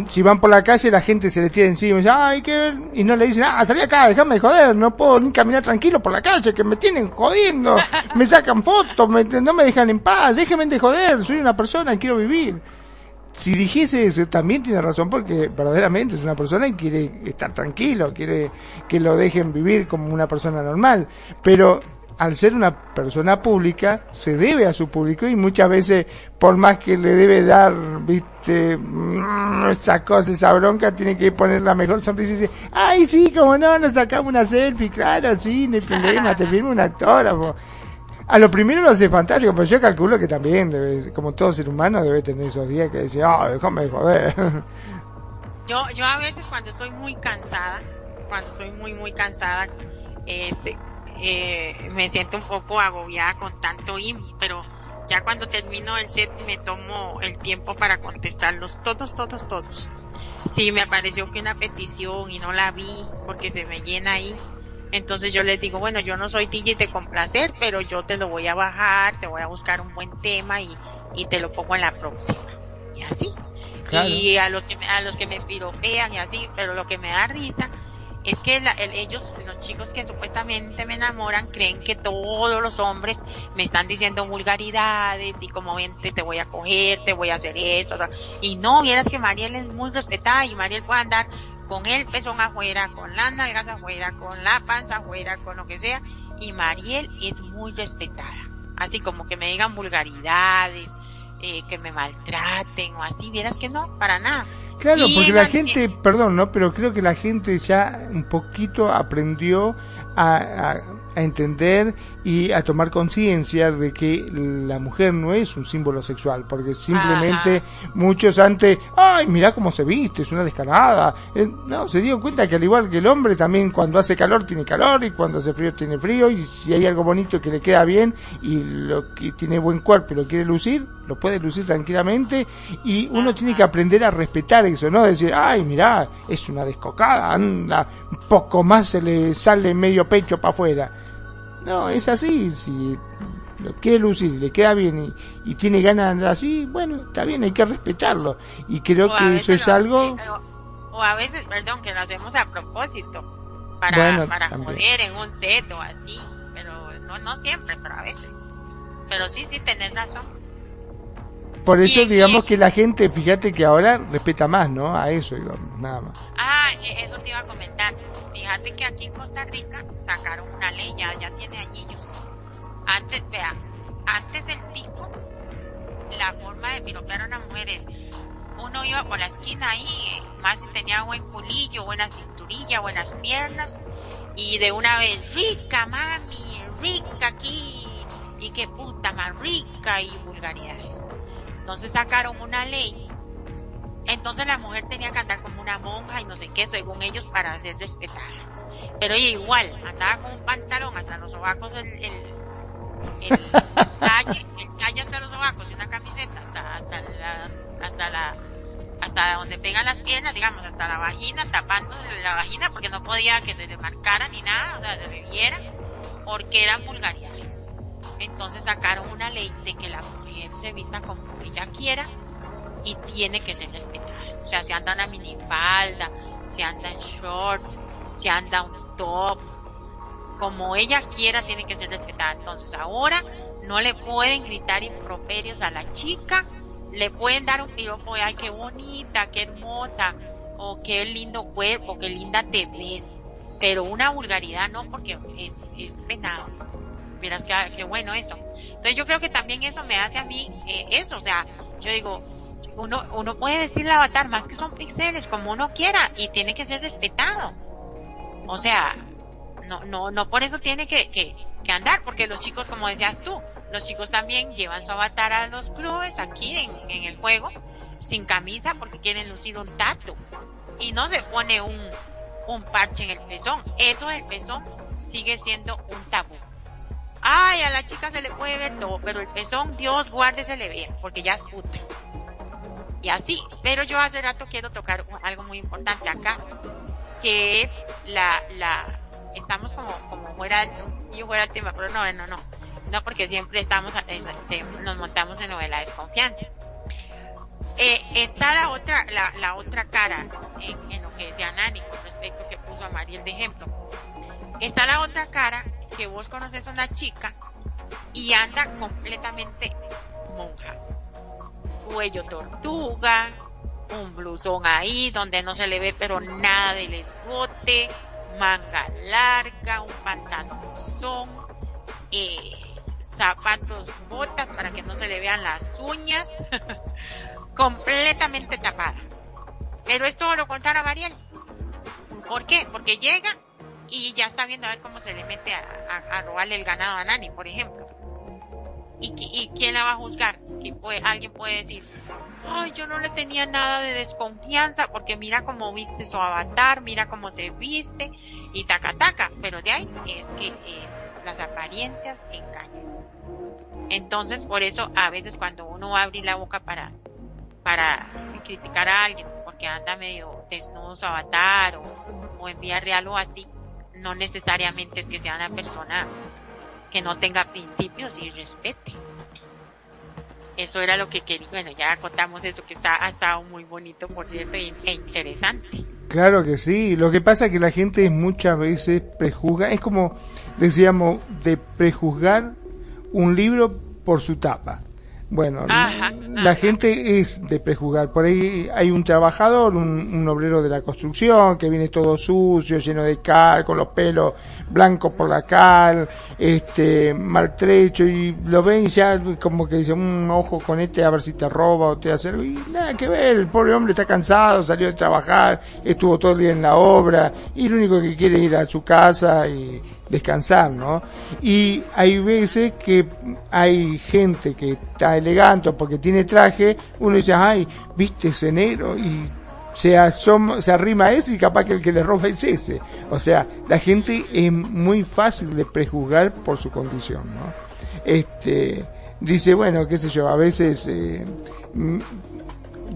si van por la calle la gente se le tira encima y dice, ay, qué... y no le dicen, ah, salí acá, déjame de joder, no puedo ni caminar tranquilo por la calle, que me tienen jodiendo, me sacan fotos, no me dejan en paz, déjenme de joder, soy una persona quiero vivir si dijese eso, también tiene razón porque verdaderamente es una persona y quiere estar tranquilo, quiere que lo dejen vivir como una persona normal. Pero al ser una persona pública, se debe a su público y muchas veces, por más que le debe dar, viste, mm, esa cosa, esa bronca, tiene que poner la mejor sonrisa y decir, ay sí, como no, nos sacamos una selfie, claro, sí, no hay problema, te firmo un autógrafo. A lo primero lo hace fantástico, pero yo calculo que también, debe, como todo ser humano, debe tener esos días que dice, ah, déjame joder. Yo, yo a veces cuando estoy muy cansada, cuando estoy muy, muy cansada, este, eh, me siento un poco agobiada con tanto email, pero ya cuando termino el set me tomo el tiempo para contestarlos todos, todos, todos. Si me apareció que una petición y no la vi porque se me llena ahí, entonces yo les digo, bueno, yo no soy DJ de complacer, pero yo te lo voy a bajar, te voy a buscar un buen tema y, y te lo pongo en la próxima. Y así. Y a los que me, a los que me piropean y así, pero lo que me da risa es que ellos, los chicos que supuestamente me enamoran, creen que todos los hombres me están diciendo vulgaridades y como ven te, voy a coger, te voy a hacer eso. Y no, vieras que Mariel es muy respetada y Mariel puede andar con el pezón afuera, con las nalgas afuera, con la panza afuera, con lo que sea. Y Mariel es muy respetada. Así como que me digan vulgaridades, eh, que me maltraten o así, vieras que no, para nada. Claro, porque la gente, perdón, ¿no? Pero creo que la gente ya un poquito aprendió a, a entender y a tomar conciencia de que la mujer no es un símbolo sexual, porque simplemente muchos antes, ay, mira cómo se viste, es una descarada. Eh, no, se dio cuenta que al igual que el hombre, también cuando hace calor tiene calor y cuando hace frío tiene frío y si hay algo bonito que le queda bien y lo que tiene buen cuerpo y lo quiere lucir, lo puede lucir tranquilamente y uno tiene que aprender a respetar eso, no decir, ay, mira, es una descocada, anda, un poco más se le sale medio pecho para afuera no, es así. Si lo quiere lucir, le queda bien y, tiene ganas de andar así, bueno, está bien, hay que respetarlo. Y creo que eso es algo... O, a veces, perdón, que lo hacemos a propósito, para, para joder en un set o así, pero no, no siempre, pero a veces. Pero sí, sí, tener razón. Por eso digamos que la gente, fíjate que ahora respeta más, ¿no? A eso, digamos, nada más. Ah, e, eso te iba a comentar. Fíjate que aquí en Costa Rica sacaron una ley, ya, ya tiene años. Antes, vea, antes el tipo, la forma de piropear a una mujer es, uno iba por la esquina ahí, más si tenía buen culillo, buena cinturilla, buenas piernas, y de una vez, rica mami, rica aquí, y qué puta más rica y vulgaridades. Entonces sacaron una ley. Entonces la mujer tenía que andar como una monja y no sé qué, según ellos, para ser respetada. Pero ella igual, andaba con un pantalón hasta los sobacos, el, el, el talle, el hasta los sobacos y una camiseta hasta, hasta la, hasta la, hasta donde pegan las piernas, digamos, hasta la vagina, tapando la vagina porque no podía que se le marcara ni nada, o sea, se le viera, porque eran vulgaridades. Entonces sacaron una ley de que la mujer se vista como ella quiera y tiene que ser respetada. O sea, si anda una minifalda, si anda en short, si anda un top, como ella quiera tiene que ser respetada. Entonces ahora no le pueden gritar improperios a la chica, le pueden dar un piropo de ay qué bonita, qué hermosa, o qué lindo cuerpo, qué linda te ves, pero una vulgaridad no porque es, es penado. Miras que, qué bueno eso. Entonces yo creo que también eso me hace a mí eh, eso, o sea, yo digo, uno, uno puede decirle al avatar más que son pixeles como uno quiera y tiene que ser respetado. O sea, no, no, no por eso tiene que, que, que andar, porque los chicos, como decías tú, los chicos también llevan su avatar a los clubes aquí en, en el juego sin camisa porque quieren lucir un tatu y no se pone un, un parche en el pezón. Eso del pezón sigue siendo un tabú. Ay, a la chica se le puede ver todo, pero el pezón, Dios guarde, se le vea, porque ya es puta. Y así, pero yo hace rato quiero tocar algo muy importante acá, que es la, la, estamos como, como fuera, yo fuera el tema, pero no, no, no, no porque siempre estamos, nos montamos en novela de desconfianza. Eh, está la otra, la, la otra cara en, en, lo que decía Nani con respecto que puso a Mariel de ejemplo. Está la otra cara que vos conoces a una chica y anda completamente monja. Cuello tortuga, un blusón ahí donde no se le ve pero nada del escote, manga larga, un pantalonzón, eh, zapatos, botas para que no se le vean las uñas, completamente tapada. Pero es todo lo contrario a Mariel. ¿Por qué? Porque llega y ya está viendo a ver cómo se le mete a, a, a robarle el ganado a Nani, por ejemplo. ¿Y, y quién la va a juzgar? Alguien puede decir, ay, yo no le tenía nada de desconfianza porque mira cómo viste su avatar, mira cómo se viste y taca taca. Pero de ahí es que es, las apariencias engañan. Entonces, por eso a veces cuando uno va a abrir la boca para, para criticar a alguien porque anda medio desnudo su avatar o, o en vía real o así, no necesariamente es que sea una persona que no tenga principios y respete. Eso era lo que quería. Bueno, ya contamos eso que está, ha estado muy bonito, por cierto, e interesante. Claro que sí. Lo que pasa es que la gente muchas veces prejuzga, es como decíamos, de prejuzgar un libro por su tapa. Bueno, Ajá, la ajá. gente es de prejuzgar. Por ahí hay un trabajador, un, un obrero de la construcción, que viene todo sucio, lleno de cal, con los pelos blancos por la cal, este, maltrecho, y lo ven y ya como que dice, un ojo con este a ver si te roba o te hace algo. Y nada que ver, el pobre hombre está cansado, salió de trabajar, estuvo todo el día en la obra, y lo único que quiere es ir a su casa y descansar, ¿no? Y hay veces que hay gente que está elegante porque tiene traje, uno dice, ay, viste ese negro y se asoma, se arrima ese y capaz que el que le roba es ese. O sea, la gente es muy fácil de prejuzgar por su condición, ¿no? Este, dice, bueno, qué sé yo, a veces, eh,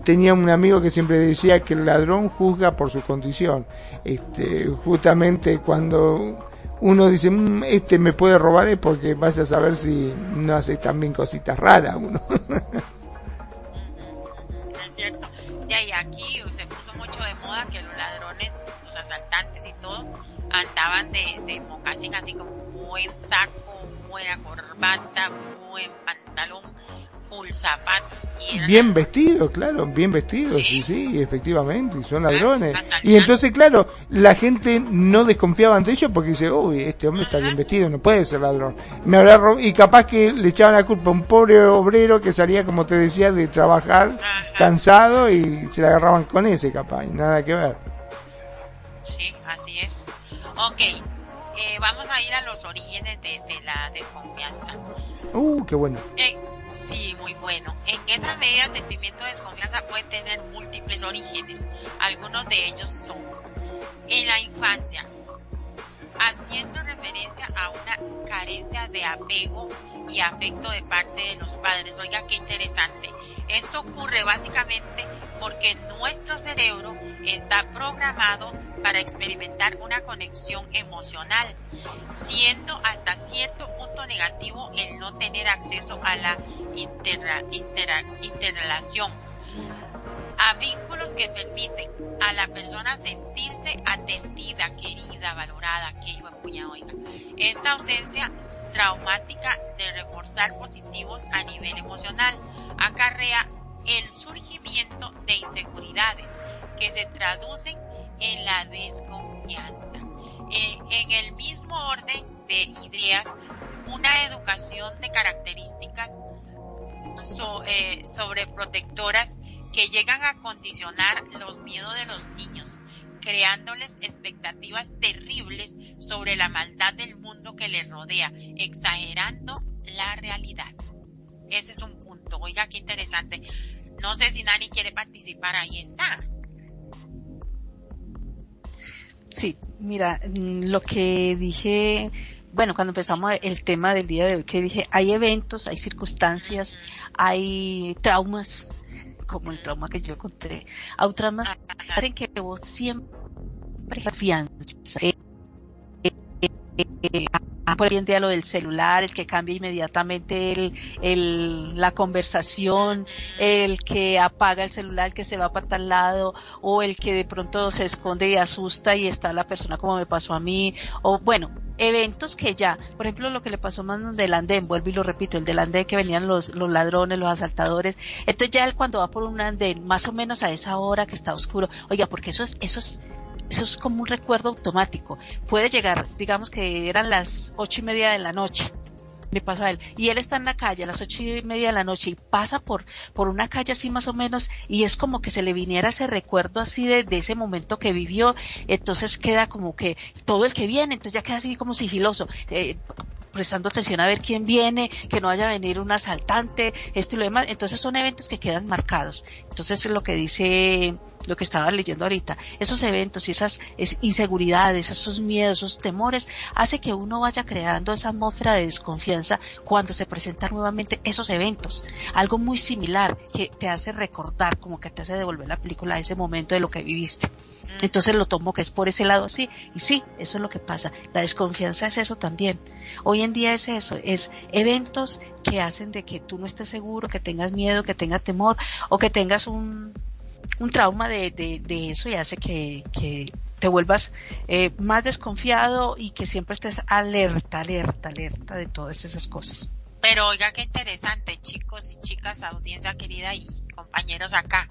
tenía un amigo que siempre decía que el ladrón juzga por su condición. Este, justamente cuando uno dice, mmm, este me puede robar es porque vaya a saber si no hace también cositas raras uno. es cierto. Ya, y aquí se puso mucho de moda que los ladrones, los asaltantes y todo, andaban de, de mocasín así como buen saco, buena corbata, buen pantalón, full zapatos. Y bien vestidos, claro, bien vestidos, sí, Sí. sí, efectivamente, y son ladrones. Y entonces, claro, la gente no desconfiaba ante ellos porque dice, uy, este hombre está bien vestido, no puede ser ladrón. Me habrá rob-". y capaz que le echaban la culpa a un pobre obrero que salía, como te decía, de trabajar Ajá. cansado y se la agarraban con ese capaz, y nada que ver. Sí, así es. Ok, eh, vamos a ir a los orígenes de, de la desconfianza. Uh, qué bueno. Eh, sí, muy bueno. En esa medida el sentimiento de desconfianza puede tener múltiples orígenes. Algunos de ellos son en la infancia, haciendo referencia a una carencia de apego y afecto de parte de los padres. Oiga, qué interesante. Esto ocurre básicamente porque nuestro cerebro está programado para experimentar una conexión emocional, siendo hasta cierto punto negativo el no tener acceso a la interrelación, a vínculos que permiten a la persona sentirse atendida, querida, valorada, que iba oiga. Esta ausencia traumática de reforzar positivos a nivel emocional acarrea el surgimiento de inseguridades que se traducen en la desconfianza. Eh, en el mismo orden de ideas, una educación de características eh, sobreprotectoras que llegan a condicionar los miedos de los niños, creándoles expectativas terribles sobre la maldad del mundo que les rodea, exagerando la realidad. Ese es un Oiga, qué interesante. No sé si Nani quiere participar, ahí está. Sí, mira, mm, lo que dije, bueno, cuando empezamos el tema del día de hoy, que dije, hay eventos, hay circunstancias, hay traumas, como el trauma que yo encontré, hay traumas que hacen que vos siempre confianza. Eh, por hoy en lo del celular, el que cambia inmediatamente el, el, la conversación, el que apaga el celular, el que se va para tal lado, o el que de pronto se esconde y asusta y está la persona como me pasó a mí, o bueno, eventos que ya, por ejemplo lo que le pasó más del andén, vuelvo y lo repito, el del andén que venían los, los ladrones, los asaltadores, entonces ya él cuando va por un andén, más o menos a esa hora que está oscuro, oiga, porque eso es, eso es eso es como un recuerdo automático. Puede llegar, digamos que eran las ocho y media de la noche, me pasó a él, y él está en la calle a las ocho y media de la noche y pasa por, por una calle así más o menos, y es como que se le viniera ese recuerdo así de, de ese momento que vivió, entonces queda como que todo el que viene, entonces ya queda así como sigiloso, eh, prestando atención a ver quién viene, que no vaya a venir un asaltante, esto y lo demás. Entonces son eventos que quedan marcados. Entonces es lo que dice, lo que estaba leyendo ahorita. Esos eventos y esas inseguridades, esos miedos, esos temores, hace que uno vaya creando esa atmósfera de desconfianza cuando se presentan nuevamente esos eventos. Algo muy similar que te hace recordar, como que te hace devolver la película a ese momento de lo que viviste. Entonces lo tomo que es por ese lado así. Y sí, eso es lo que pasa. La desconfianza es eso también. Hoy en día es eso, es eventos que hacen de que tú no estés seguro, que tengas miedo, que tengas temor o que tengas un, un trauma de, de, eso y hace que, que te vuelvas eh, más desconfiado y que siempre estés alerta, alerta, alerta de todas esas cosas. Pero oiga qué interesante, chicos y chicas, audiencia querida y compañeros acá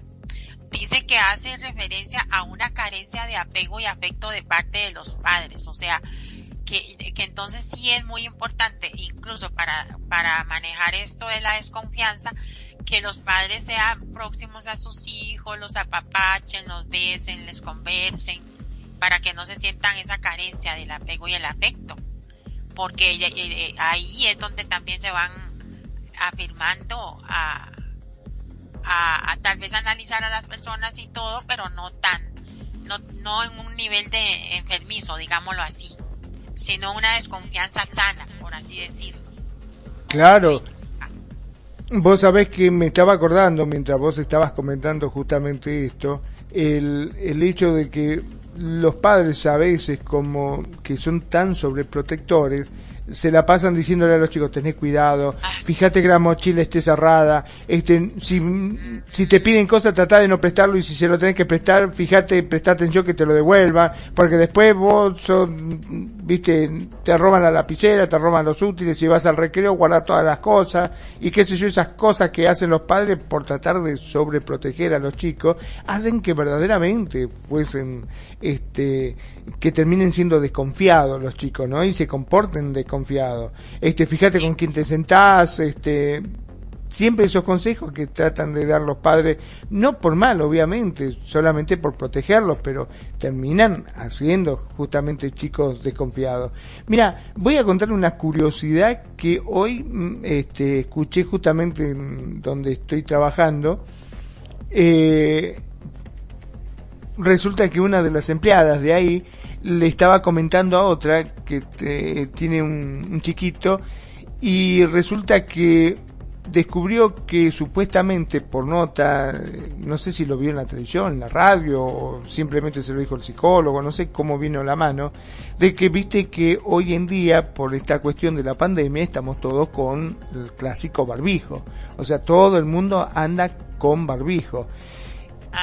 dice que hace referencia a una carencia de apego y afecto de parte de los padres, o sea, que, que entonces sí es muy importante, incluso para, para manejar esto de la desconfianza, que los padres sean próximos a sus hijos, los apapachen, los besen, les conversen, para que no se sientan esa carencia del apego y el afecto. Porque eh, eh, ahí es donde también se van afirmando a, a, tal vez analizar a las personas y todo, pero no tan, no, no en un nivel de enfermizo, digámoslo así, sino una desconfianza sana, por así decirlo. Claro. Vos sabés que me estaba acordando mientras vos estabas comentando justamente esto, el, el hecho de que los padres a veces como que son tan sobreprotectores, se la pasan diciéndole a los chicos, tenés cuidado, ah, fíjate que la mochila esté cerrada, este, si, si te piden cosas, trata de no prestarlo y si se lo tenés que prestar, fíjate, presta atención que te lo devuelvan, porque después vos son, viste, te roban la lapicera, te roban los útiles y vas al recreo, guardas todas las cosas y qué sé yo, esas cosas que hacen los padres por tratar de sobreproteger a los chicos, hacen que verdaderamente fuesen, este, que terminen siendo desconfiados los chicos, ¿no? Y se comporten desconfiados. Este, fíjate con quién te sentás, este, siempre esos consejos que tratan de dar los padres, no por mal, obviamente, solamente por protegerlos, pero terminan haciendo justamente chicos desconfiados. Mira, voy a contar una curiosidad que hoy mm, este, escuché justamente donde estoy trabajando. Eh, resulta que una de las empleadas de ahí le estaba comentando a otra que tiene un, chiquito y resulta que descubrió que supuestamente por nota, no sé si lo vio en la televisión, en la radio, o simplemente se lo dijo el psicólogo, no sé cómo vino la mano, de que viste que hoy en día, por esta cuestión de la pandemia, estamos todos con el clásico barbijo. O sea, todo el mundo anda con barbijo.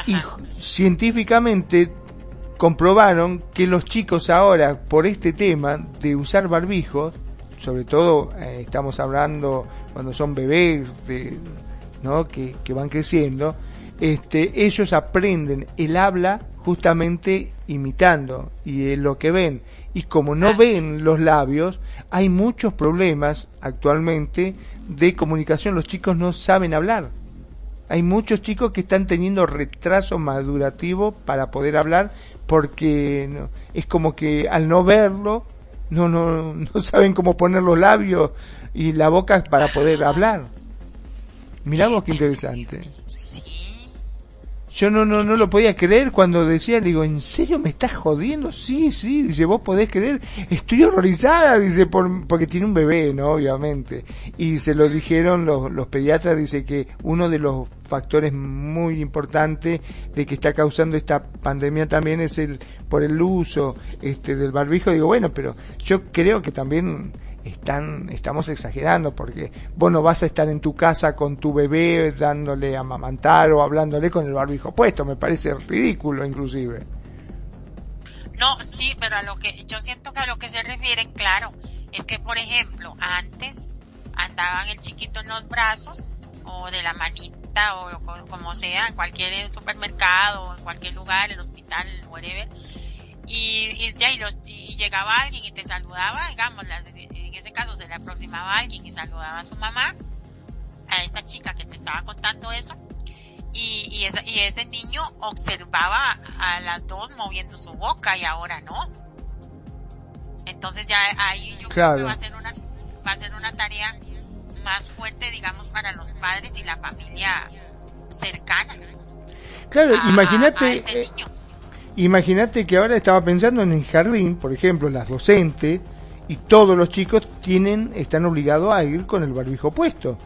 Y científicamente comprobaron que los chicos ahora, por este tema de usar barbijo, sobre todo eh, estamos hablando cuando son bebés de, ¿no? que, que van creciendo, este, ellos aprenden el habla justamente imitando y es lo que ven. Y como no ven los labios, hay muchos problemas actualmente de comunicación. Los chicos no saben hablar. Hay muchos chicos que están teniendo retraso madurativo para poder hablar porque no, es como que al no verlo no, no, no saben cómo poner los labios y la boca para poder hablar. Mirá vos qué interesante. Yo no, no, no lo podía creer cuando decía, digo, ¿en serio me estás jodiendo? Sí, sí, dice, vos podés creer, estoy horrorizada, dice, por, porque tiene un bebé, ¿no? Obviamente. Y se lo dijeron los, los pediatras, dice que uno de los factores muy importantes de que está causando esta pandemia también es el, por el uso, este, del barbijo. Digo, bueno, pero yo creo que también están, estamos exagerando porque vos no vas a estar en tu casa con tu bebé dándole a mamantar o hablándole con el barbijo puesto, me parece ridículo inclusive. No, sí, pero a lo que yo siento que a lo que se refieren, claro, es que por ejemplo, antes andaban el chiquito en los brazos o de la manita o como sea, en cualquier supermercado, en cualquier lugar, el hospital, whatever, y, y, y, los, y llegaba alguien y te saludaba, digamos, en ese caso se le aproximaba a alguien y saludaba a su mamá, a esa chica que te estaba contando eso, y, y, y ese niño observaba a las dos moviendo su boca y ahora no. Entonces ya ahí yo creo que va a ser una va a ser una tarea más fuerte, digamos, para los padres y la familia cercana. Claro, imagínate. Eh, imagínate que ahora estaba pensando en el jardín, por ejemplo, las docentes y todos los chicos tienen, están obligados a ir con el barbijo puesto.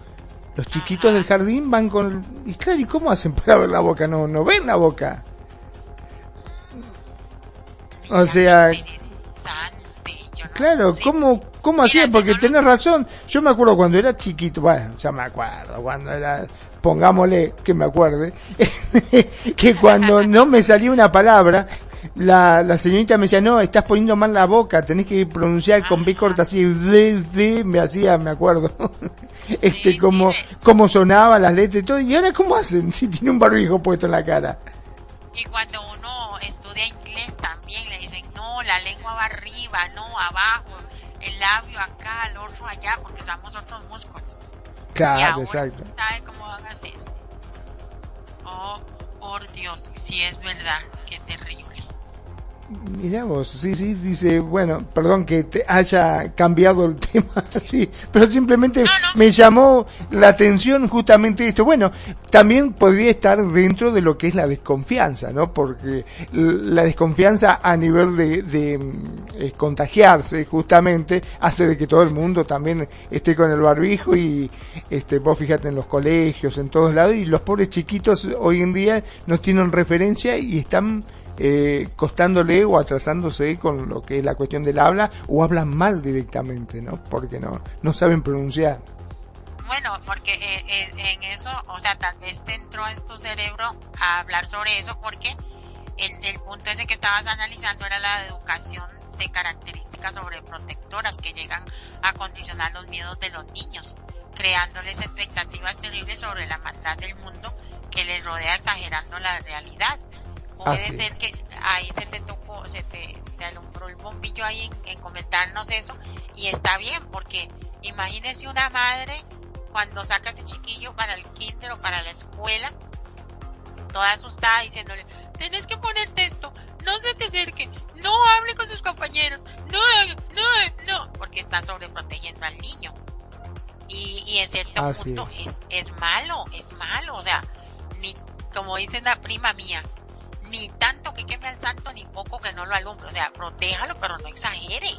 Los chiquitos del jardín van con y claro, ¿y cómo hacen para ver la boca? No, no ven la boca. O sea, claro, ¿cómo, cómo hacían? Porque tenés razón. Yo me acuerdo cuando era chiquito, bueno, ya me acuerdo, cuando era, pongámosle que me acuerde, que cuando no me salía una palabra, la, la señorita me decía, no, estás poniendo mal la boca, tenés que pronunciar con B corta así, de, de, me hacía, me acuerdo, este, como, como sonaba las letras y todo, y ahora cómo hacen si tiene un barbijo puesto en la cara. Y cuando uno estudia inglés también le dicen, no, la lengua va arriba, no, abajo, el labio acá, el otro allá, porque usamos otros músculos. Claro, exacto. ¿Sabe cómo van a hacer? Oh, por Dios, si es verdad, qué terrible. Mira vos, sí, sí, dice, bueno, perdón que te haya cambiado el tema así, pero simplemente me llamó la atención justamente esto. Bueno, también podría estar dentro de lo que es la desconfianza, ¿no? Porque la desconfianza a nivel de, de eh, contagiarse justamente hace de que todo el mundo también esté con el barbijo y este, vos fíjate en los colegios, en todos lados, y los pobres chiquitos hoy en día no tienen referencia y están eh, costándole o atrasándose con lo que es la cuestión del habla o hablan mal directamente, ¿no? Porque no, no saben pronunciar. Bueno, porque eh, eh, en eso, o sea, tal vez te entró en tu cerebro a hablar sobre eso porque el, el punto ese que estabas analizando era la educación de características sobreprotectoras que llegan a condicionar los miedos de los niños, creándoles expectativas terribles sobre la maldad del mundo que les rodea exagerando la realidad. Puede ser que ahí se te tocó, se te, te alumbró el bombillo ahí en, en, comentarnos eso y está bien porque imagínese una madre cuando saca a ese chiquillo para el kinder o para la escuela toda asustada diciéndole tenés que ponerte esto no se te acerque no hable con sus compañeros no no no porque está sobreprotegiendo al niño y, y en cierto Así punto es. es, es malo es malo o sea ni como dice la prima mía ni tanto que queme al santo, ni poco que no lo alumbre. O sea, protéjalo, pero no exagere.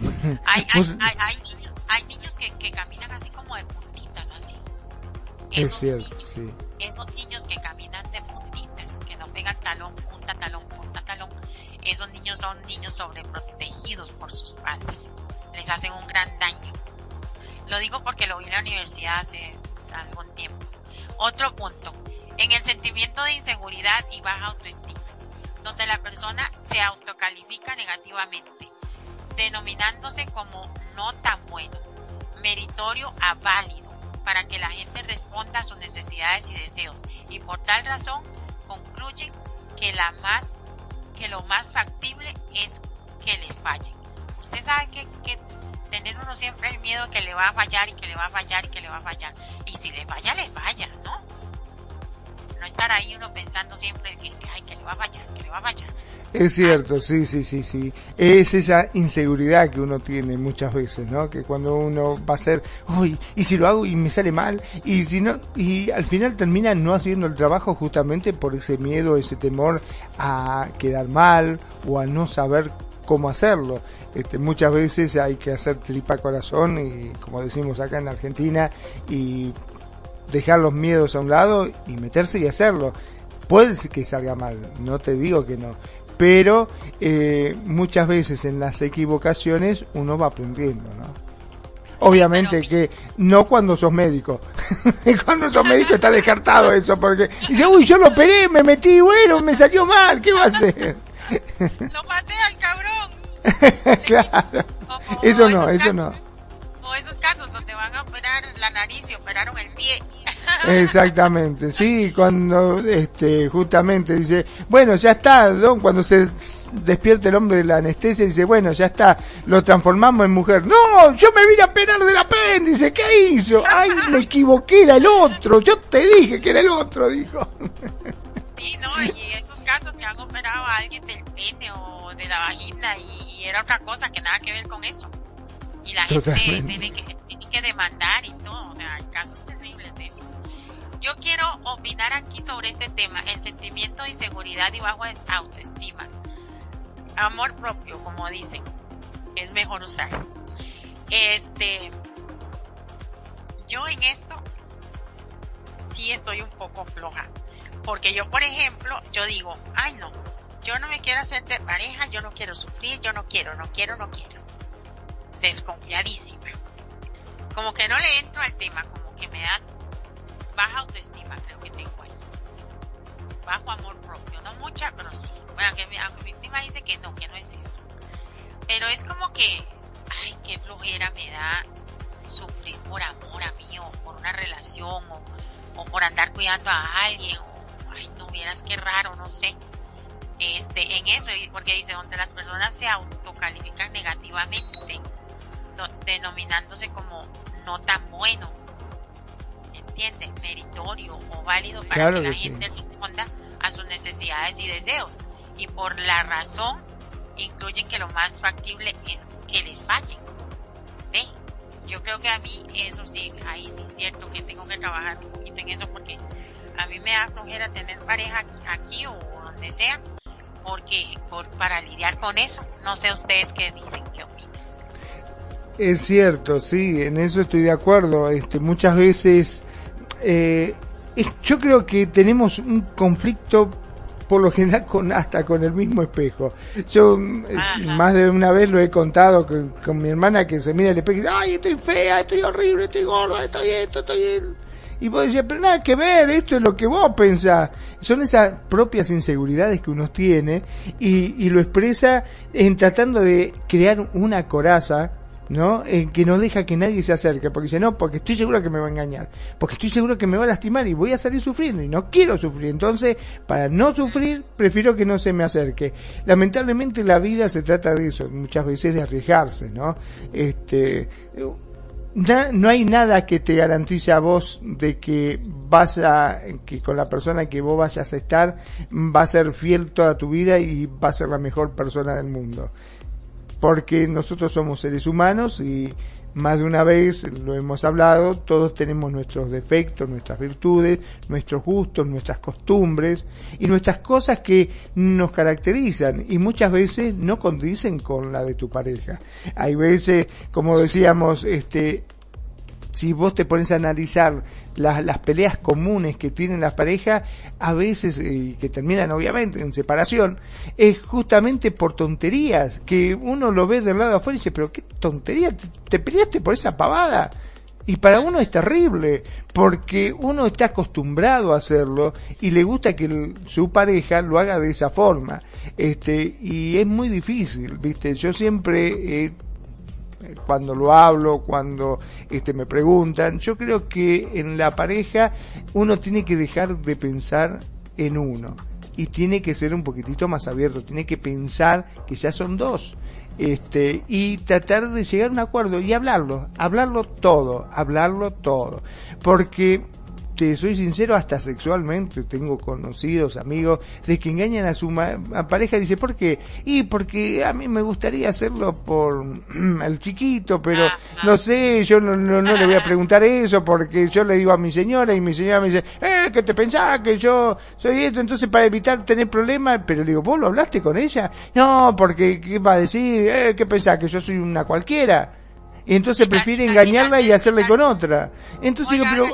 Hay, hay, Pues- hay, hay niños, hay niños que, que caminan así como de puntitas, así, Esos, niños, esos niños que caminan de puntitas, que no pegan talón, punta, talón, punta, talón, esos niños son niños sobreprotegidos por sus padres. Les hacen un gran daño. Lo digo porque lo vi en la universidad hace algún tiempo. Otro punto, en el sentimiento de inseguridad y baja autoestima, donde la persona se autocalifica negativamente, denominándose como no tan bueno, meritorio a válido, para que la gente responda a sus necesidades y deseos y por tal razón concluyen que la más que lo más factible es que les falle. Usted sabe que, que tener uno siempre el miedo que le va a fallar y que le va a fallar y que le va a fallar. Y si le falla, le falla, ¿no? No estar ahí uno pensando siempre que, ay, que le va a fallar, que le va a. Es cierto, sí, sí, sí, sí. Es esa inseguridad que uno tiene muchas veces, ¿no? Que cuando uno va a hacer, uy, y si lo hago y me sale mal, y si no, y al final termina no haciendo el trabajo justamente por ese miedo, ese temor a quedar mal o a no saber cómo hacerlo. Este, muchas veces hay que hacer tripa corazón y como decimos acá en Argentina y dejar los miedos a un lado y meterse y hacerlo. Puede que salga mal, no te digo que no, pero eh, muchas veces en las equivocaciones uno va aprendiendo, ¿no? Obviamente que no cuando sos médico. cuando sos médico está descartado eso, porque dice, uy, yo lo operé, me metí, bueno, me salió mal, ¿qué va a hacer? lo maté al cabrón. claro. eso no, eso no. O esos casos donde van a operar la nariz y operaron el pie Exactamente, sí, cuando este justamente dice, bueno, ya está, don, cuando se despierta el hombre de la anestesia dice, bueno, ya está, lo transformamos en mujer. No, yo me vine a operar del apéndice, ¿qué hizo? Ay, me equivoqué, era el otro, yo te dije que era el otro, dijo. Sí, no, y esos casos que han operado a alguien del pene o de la vagina y, era otra cosa que nada que ver con eso. Y la gente tiene que, tiene que demandar y todo, o sea, hay casos eso. Yo quiero opinar aquí sobre este tema, el sentimiento de inseguridad y bajo autoestima. Amor propio, como dicen, es mejor usar. Este, yo en esto sí estoy un poco floja. Porque yo, por ejemplo, yo digo, ay no, yo no me quiero hacer de pareja, yo no quiero sufrir, yo no quiero, no quiero, no quiero. Desconfiadísima. Como que no le entro al tema, como que me da baja autoestima creo que tengo ahí. Bajo amor propio, no mucha, pero sí. Bueno, aunque mi, aunque mi prima dice que no, que no es eso. Pero es como que, ay, qué flojera me da sufrir por amor a mí o por una relación o, o por andar cuidando a alguien o, ay, no vieras qué raro, no sé. Este, en eso, porque dice, donde las personas se autocalifican negativamente, denominándose como no tan bueno meritorio o válido para que la gente responda a sus necesidades y deseos. Y por la razón incluyen que lo más factible es que les fallen. ¿Ve? Yo creo que a mí eso sí, ahí sí es cierto que tengo que trabajar un poquito en eso porque a mí me da flojera tener pareja aquí o donde sea porque por, para lidiar con eso, no sé ustedes qué dicen, qué opinan. Es cierto, sí, en eso estoy de acuerdo. Este, muchas veces eh, yo creo que tenemos un conflicto por lo general con hasta con el mismo espejo. Yo eh, más de una vez lo he contado con, mi hermana que se mira el espejo y dice, ay, estoy fea, estoy horrible, estoy gorda, estoy esto, estoy esto. Y vos decís, pero nada que ver, esto es lo que vos pensás. Son esas propias inseguridades que uno tiene y, y lo expresa en tratando de crear una coraza ¿no? Eh, que no deja que nadie se acerque, porque dice, no, porque estoy seguro que me va a engañar, porque estoy seguro que me va a lastimar y voy a salir sufriendo y no quiero sufrir. Entonces, para no sufrir, prefiero que no se me acerque. Lamentablemente la vida se trata de eso, muchas veces de arriesgarse, ¿no? Este, no hay nada que te garantice a vos de que vas a, que con la persona que vos vayas a estar va a ser fiel toda tu vida y va a ser la mejor persona del mundo porque nosotros somos seres humanos y más de una vez lo hemos hablado, todos tenemos nuestros defectos, nuestras virtudes, nuestros gustos, nuestras costumbres y nuestras cosas que nos caracterizan y muchas veces no condicen con la de tu pareja. Hay veces, como decíamos, este, si vos te pones a analizar las, peleas comunes que tienen las parejas, a veces, eh, que terminan obviamente en separación, es justamente por tonterías, que uno lo ve del lado de afuera y dice, pero qué tontería, te, peleaste por esa pavada. Y para uno es terrible, porque uno está acostumbrado a hacerlo y le gusta que su pareja lo haga de esa forma. Este, y es muy difícil, viste. Yo siempre cuando lo hablo, cuando este, me preguntan. Yo creo que en la pareja uno tiene que dejar de pensar en uno y tiene que ser un poquitito más abierto, tiene que pensar que ya son dos. Este, y tratar de llegar a un acuerdo y hablarlo, hablarlo todo, hablarlo todo. Porque soy sincero, hasta sexualmente tengo conocidos, amigos, de que engañan a su pareja. Dice, ¿por qué? Y porque a mí me gustaría hacerlo por el chiquito, pero no sé, yo no, no, le voy a preguntar eso porque yo le digo a mi señora y mi señora me dice, eh, que te pensás que yo soy esto, entonces para evitar tener problemas, pero le digo, ¿vos lo hablaste con ella? No, porque ¿qué va a decir? Eh, ¿Qué pensás que yo soy una cualquiera? Y entonces prefiere engañarla y hacerle con otra. Entonces digo, pero...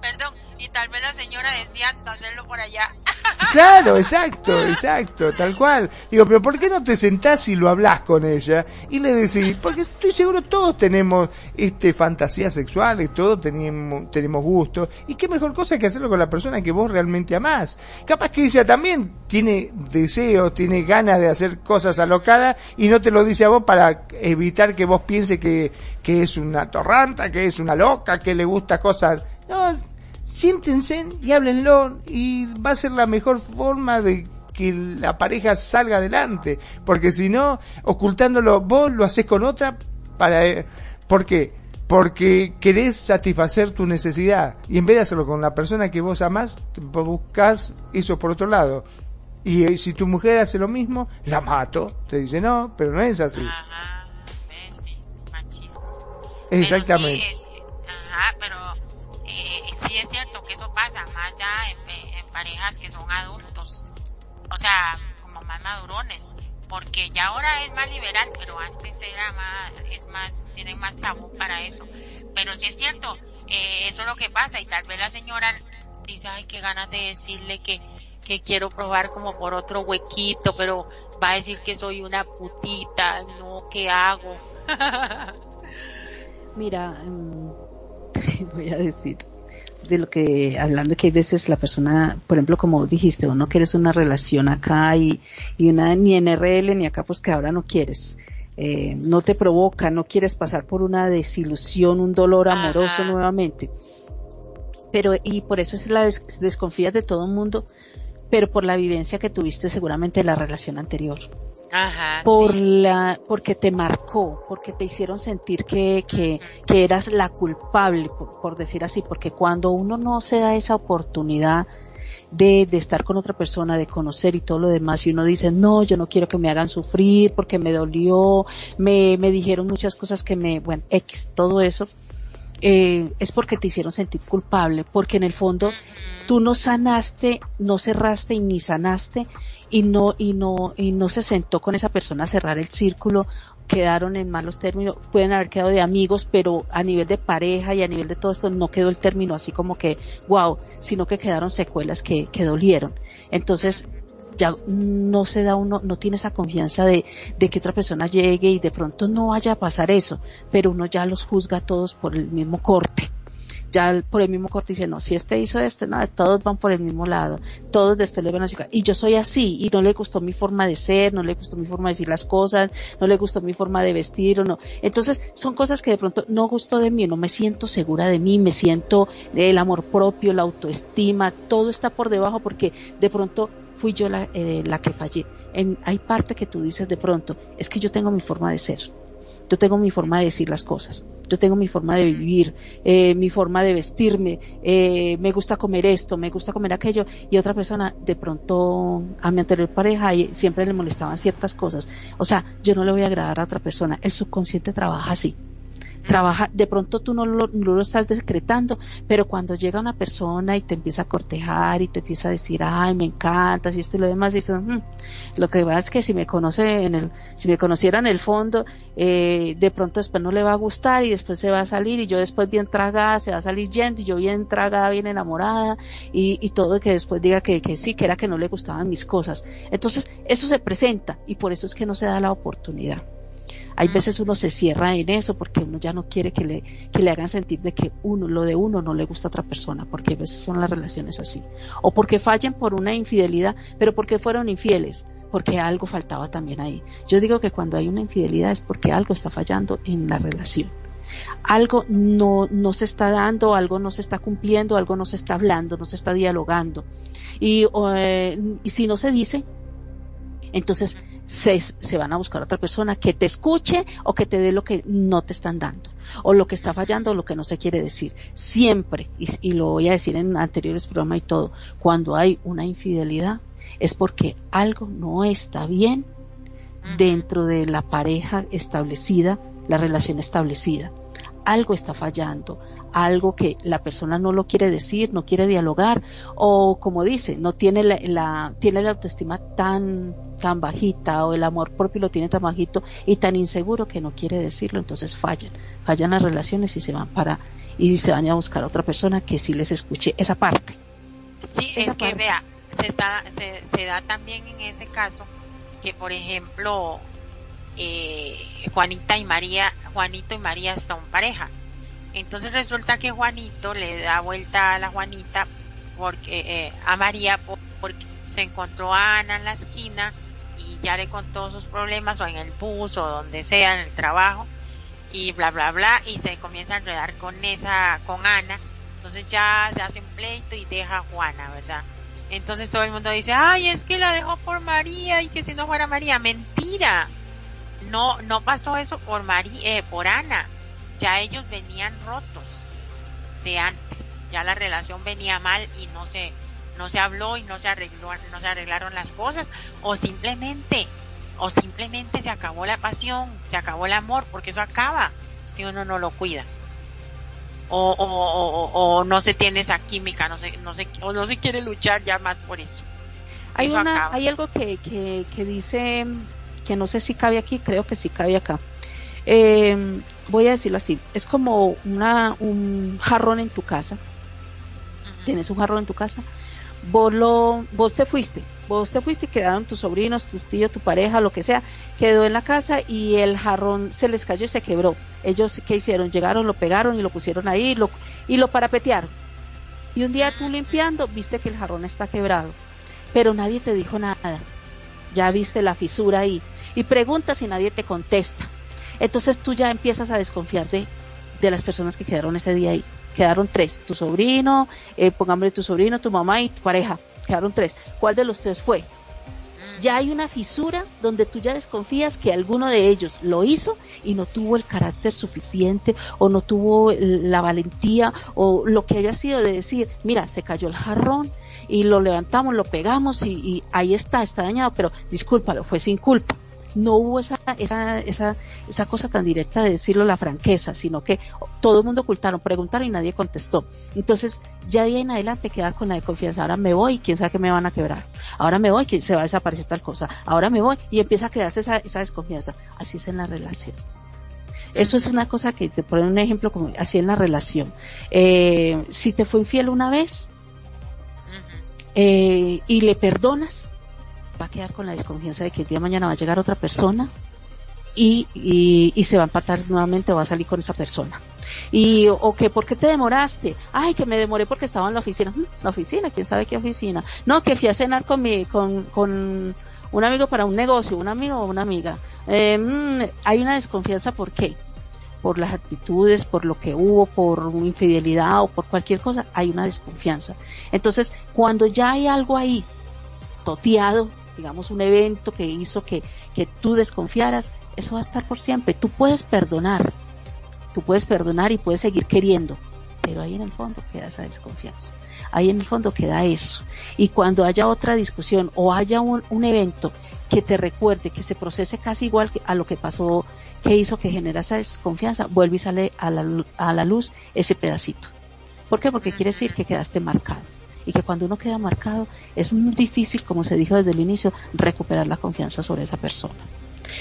Perdón, y tal vez la señora decía hacerlo por allá. Claro, exacto, exacto, tal cual. Digo, pero ¿por qué no te sentás y lo hablas con ella? Y le decís, porque estoy seguro todos tenemos este fantasías sexuales, todos tenemos, tenemos gustos, y qué mejor cosa que hacerlo con la persona que vos realmente amás. Capaz que ella también tiene deseos, tiene ganas de hacer cosas alocadas y no te lo dice a vos para evitar que vos pienses que, que es una torranta, que es una loca, que le gusta cosas no, siéntense y háblenlo y va a ser la mejor forma de que la pareja salga adelante. Porque si no, ocultándolo, vos lo haces con otra para... Eh, ¿Por qué? Porque querés satisfacer tu necesidad y en vez de hacerlo con la persona que vos amás, buscas eso por otro lado. Y eh, si tu mujer hace lo mismo, la mato. Te dice no, pero no es así. Ajá, sí, Exactamente. ajá, pero sí es cierto que eso pasa más ya en, parejas que son adultos, o sea, como más madurones, porque ya ahora es más liberal, pero antes era más, es más, tienen más tabú para eso. Pero sí es cierto, eh, eso es lo que pasa y tal vez la señora dice, ay, qué ganas de decirle que, que quiero probar como por otro huequito, pero va a decir que soy una putita, no, ¿qué hago? Mira, mm, voy a decir, de lo que, hablando que hay veces la persona, por ejemplo, como dijiste, uno quieres una relación acá y, y una ni en RL ni acá, pues que ahora no quieres. Eh, no te provoca, no quieres pasar por una desilusión, un dolor amoroso nuevamente. Pero, y por eso es la desconfías de todo el mundo, pero por la vivencia que tuviste seguramente en la relación anterior. Ajá, por la, porque te marcó, porque te hicieron sentir que, que, que eras la culpable, por, decir así, porque cuando uno no se da esa oportunidad de, de estar con otra persona, de conocer y todo lo demás, y uno dice, no, yo no quiero que me hagan sufrir porque me dolió, me, me dijeron muchas cosas que me, bueno, X, todo eso, eh, es porque te hicieron sentir culpable, porque en el fondo tú no sanaste, no cerraste y ni sanaste y no, y no, y no se sentó con esa persona a cerrar el círculo, quedaron en malos términos, pueden haber quedado de amigos, pero a nivel de pareja y a nivel de todo esto no quedó el término así como que wow, sino que quedaron secuelas que, que dolieron. Entonces, ya no se da uno, no tiene esa confianza de, de que otra persona llegue y de pronto no vaya a pasar eso, pero uno ya los juzga a todos por el mismo corte ya por el mismo corte dice, no, si este hizo este, nada, todos van por el mismo lado, todos después le van a decir, y yo soy así, y no le gustó mi forma de ser, no le gustó mi forma de decir las cosas, no le gustó mi forma de vestir o no. Entonces, son cosas que de pronto no gustó de mí, no me siento segura de mí, me siento el amor propio, la autoestima, todo está por debajo porque de pronto fui yo la, eh, la que fallé. En, hay parte que tú dices de pronto, es que yo tengo mi forma de ser, yo tengo mi forma de decir las cosas, yo tengo mi forma de vivir, eh, mi forma de vestirme, eh, me gusta comer esto, me gusta comer aquello, y otra persona de pronto a mi anterior pareja siempre le molestaban ciertas cosas. O sea, yo no le voy a agradar a otra persona, el subconsciente trabaja así. Trabaja, de pronto tú no lo, no lo estás decretando, pero cuando llega una persona y te empieza a cortejar y te empieza a decir, ay, me encanta, y esto y lo demás, y dices, mm, lo que pasa es que si me conoce en el, si me conociera en el fondo, eh, de pronto después no le va a gustar y después se va a salir y yo después bien tragada, se va a salir yendo y yo bien tragada, bien enamorada y, y todo que después diga que, que sí, que era que no le gustaban mis cosas. Entonces, eso se presenta y por eso es que no se da la oportunidad. Hay veces uno se cierra en eso porque uno ya no quiere que le, que le hagan sentir de que uno, lo de uno no le gusta a otra persona, porque a veces son las relaciones así. O porque fallen por una infidelidad, pero porque fueron infieles, porque algo faltaba también ahí. Yo digo que cuando hay una infidelidad es porque algo está fallando en la relación. Algo no, no se está dando, algo no se está cumpliendo, algo no se está hablando, no se está dialogando. Y, eh, y si no se dice, entonces se, se, van a buscar a otra persona que te escuche o que te dé lo que no te están dando, o lo que está fallando o lo que no se quiere decir. Siempre, y, y lo voy a decir en anteriores programas y todo, cuando hay una infidelidad es porque algo no está bien dentro de la pareja establecida, la relación establecida. Algo está fallando, algo que la persona no lo quiere decir, no quiere dialogar, o como dice, no tiene la, la, tiene la autoestima tan, tan bajita, o el amor propio lo tiene tan bajito y tan inseguro que no quiere decirlo, entonces fallan, fallan las relaciones y se van para, y se van a buscar a otra persona que sí les escuche esa parte. Sí, esa es parte. que vea, se, está, se, se, da también en ese caso que, por ejemplo, eh, Juanita y María, Juanito y María son pareja entonces resulta que Juanito le da vuelta a la Juanita porque eh, a María porque se encontró a Ana en la esquina y ya le contó sus problemas o en el bus o donde sea en el trabajo y bla bla bla y se comienza a enredar con esa con Ana. Entonces ya se hace un pleito y deja a Juana verdad entonces todo el mundo dice ay es que la dejó por María y que si no fuera María mentira. No no pasó eso por María eh, por Ana ya ellos venían rotos de antes, ya la relación venía mal y no se no se habló y no se arregló, no se arreglaron las cosas o simplemente o simplemente se acabó la pasión, se acabó el amor, porque eso acaba si uno no lo cuida. O, o, o, o no se tiene esa química, no se, no se, o no se quiere luchar ya más por eso. Hay eso una, acaba. hay algo que, que, que dice, que no sé si cabe aquí, creo que sí cabe acá. Eh, voy a decirlo así, es como una, un jarrón en tu casa. Tienes un jarrón en tu casa. Vos lo, vos te fuiste, vos te fuiste y quedaron tus sobrinos, tus tíos, tu pareja, lo que sea, quedó en la casa y el jarrón se les cayó y se quebró. Ellos, ¿qué hicieron? Llegaron, lo pegaron y lo pusieron ahí lo, y lo parapetearon. Y un día tú limpiando, viste que el jarrón está quebrado, pero nadie te dijo nada. Ya viste la fisura ahí. Y preguntas y nadie te contesta entonces tú ya empiezas a desconfiar de, de las personas que quedaron ese día ahí. Quedaron tres, tu sobrino, eh, pongámosle tu sobrino, tu mamá y tu pareja. Quedaron tres. ¿Cuál de los tres fue? Ya hay una fisura donde tú ya desconfías que alguno de ellos lo hizo y no tuvo el carácter suficiente o no tuvo la valentía o lo que haya sido de decir, mira, se cayó el jarrón y lo levantamos, lo pegamos y, y ahí está, está dañado, pero discúlpalo, fue sin culpa no hubo esa, esa, esa, esa cosa tan directa de decirlo la franqueza, sino que todo el mundo ocultaron, preguntaron y nadie contestó. Entonces, ya de ahí en adelante queda con la desconfianza. Ahora me voy, quién sabe que me van a quebrar. Ahora me voy, que se va a desaparecer tal cosa. Ahora me voy y empieza a crearse esa, esa desconfianza. Así es en la relación. Eso es una cosa que te pone un ejemplo como así en la relación. Eh, si te fue infiel una vez eh, y le perdonas, va a quedar con la desconfianza de que el día de mañana va a llegar otra persona y, y, se va a empatar nuevamente o va a salir con esa persona. Y, o que, ¿por qué te demoraste? Ay, que me demoré porque estaba en la oficina. ¿Mm? ¿La oficina? ¿Quién sabe qué oficina? No, que fui a cenar con mi, con, con un amigo para un negocio, un amigo o una amiga. Eh, mmm, hay una desconfianza, ¿por qué? Por las actitudes, por lo que hubo, por infidelidad o por cualquier cosa, hay una desconfianza. Entonces, cuando ya hay algo ahí, toteado, digamos, un evento que hizo que, que tú desconfiaras, eso va a estar por siempre. Tú puedes perdonar, tú puedes perdonar y puedes seguir queriendo, pero ahí en el fondo queda esa desconfianza. Ahí en el fondo queda eso. Y cuando haya otra discusión o haya un, un evento que te recuerde, que se procese casi igual a lo que pasó, que hizo que genera esa desconfianza, vuelve y sale a la, a la luz ese pedacito. ¿Por qué? Porque quiere decir que quedaste marcado. Y que cuando uno queda marcado es muy difícil, como se dijo desde el inicio, recuperar la confianza sobre esa persona.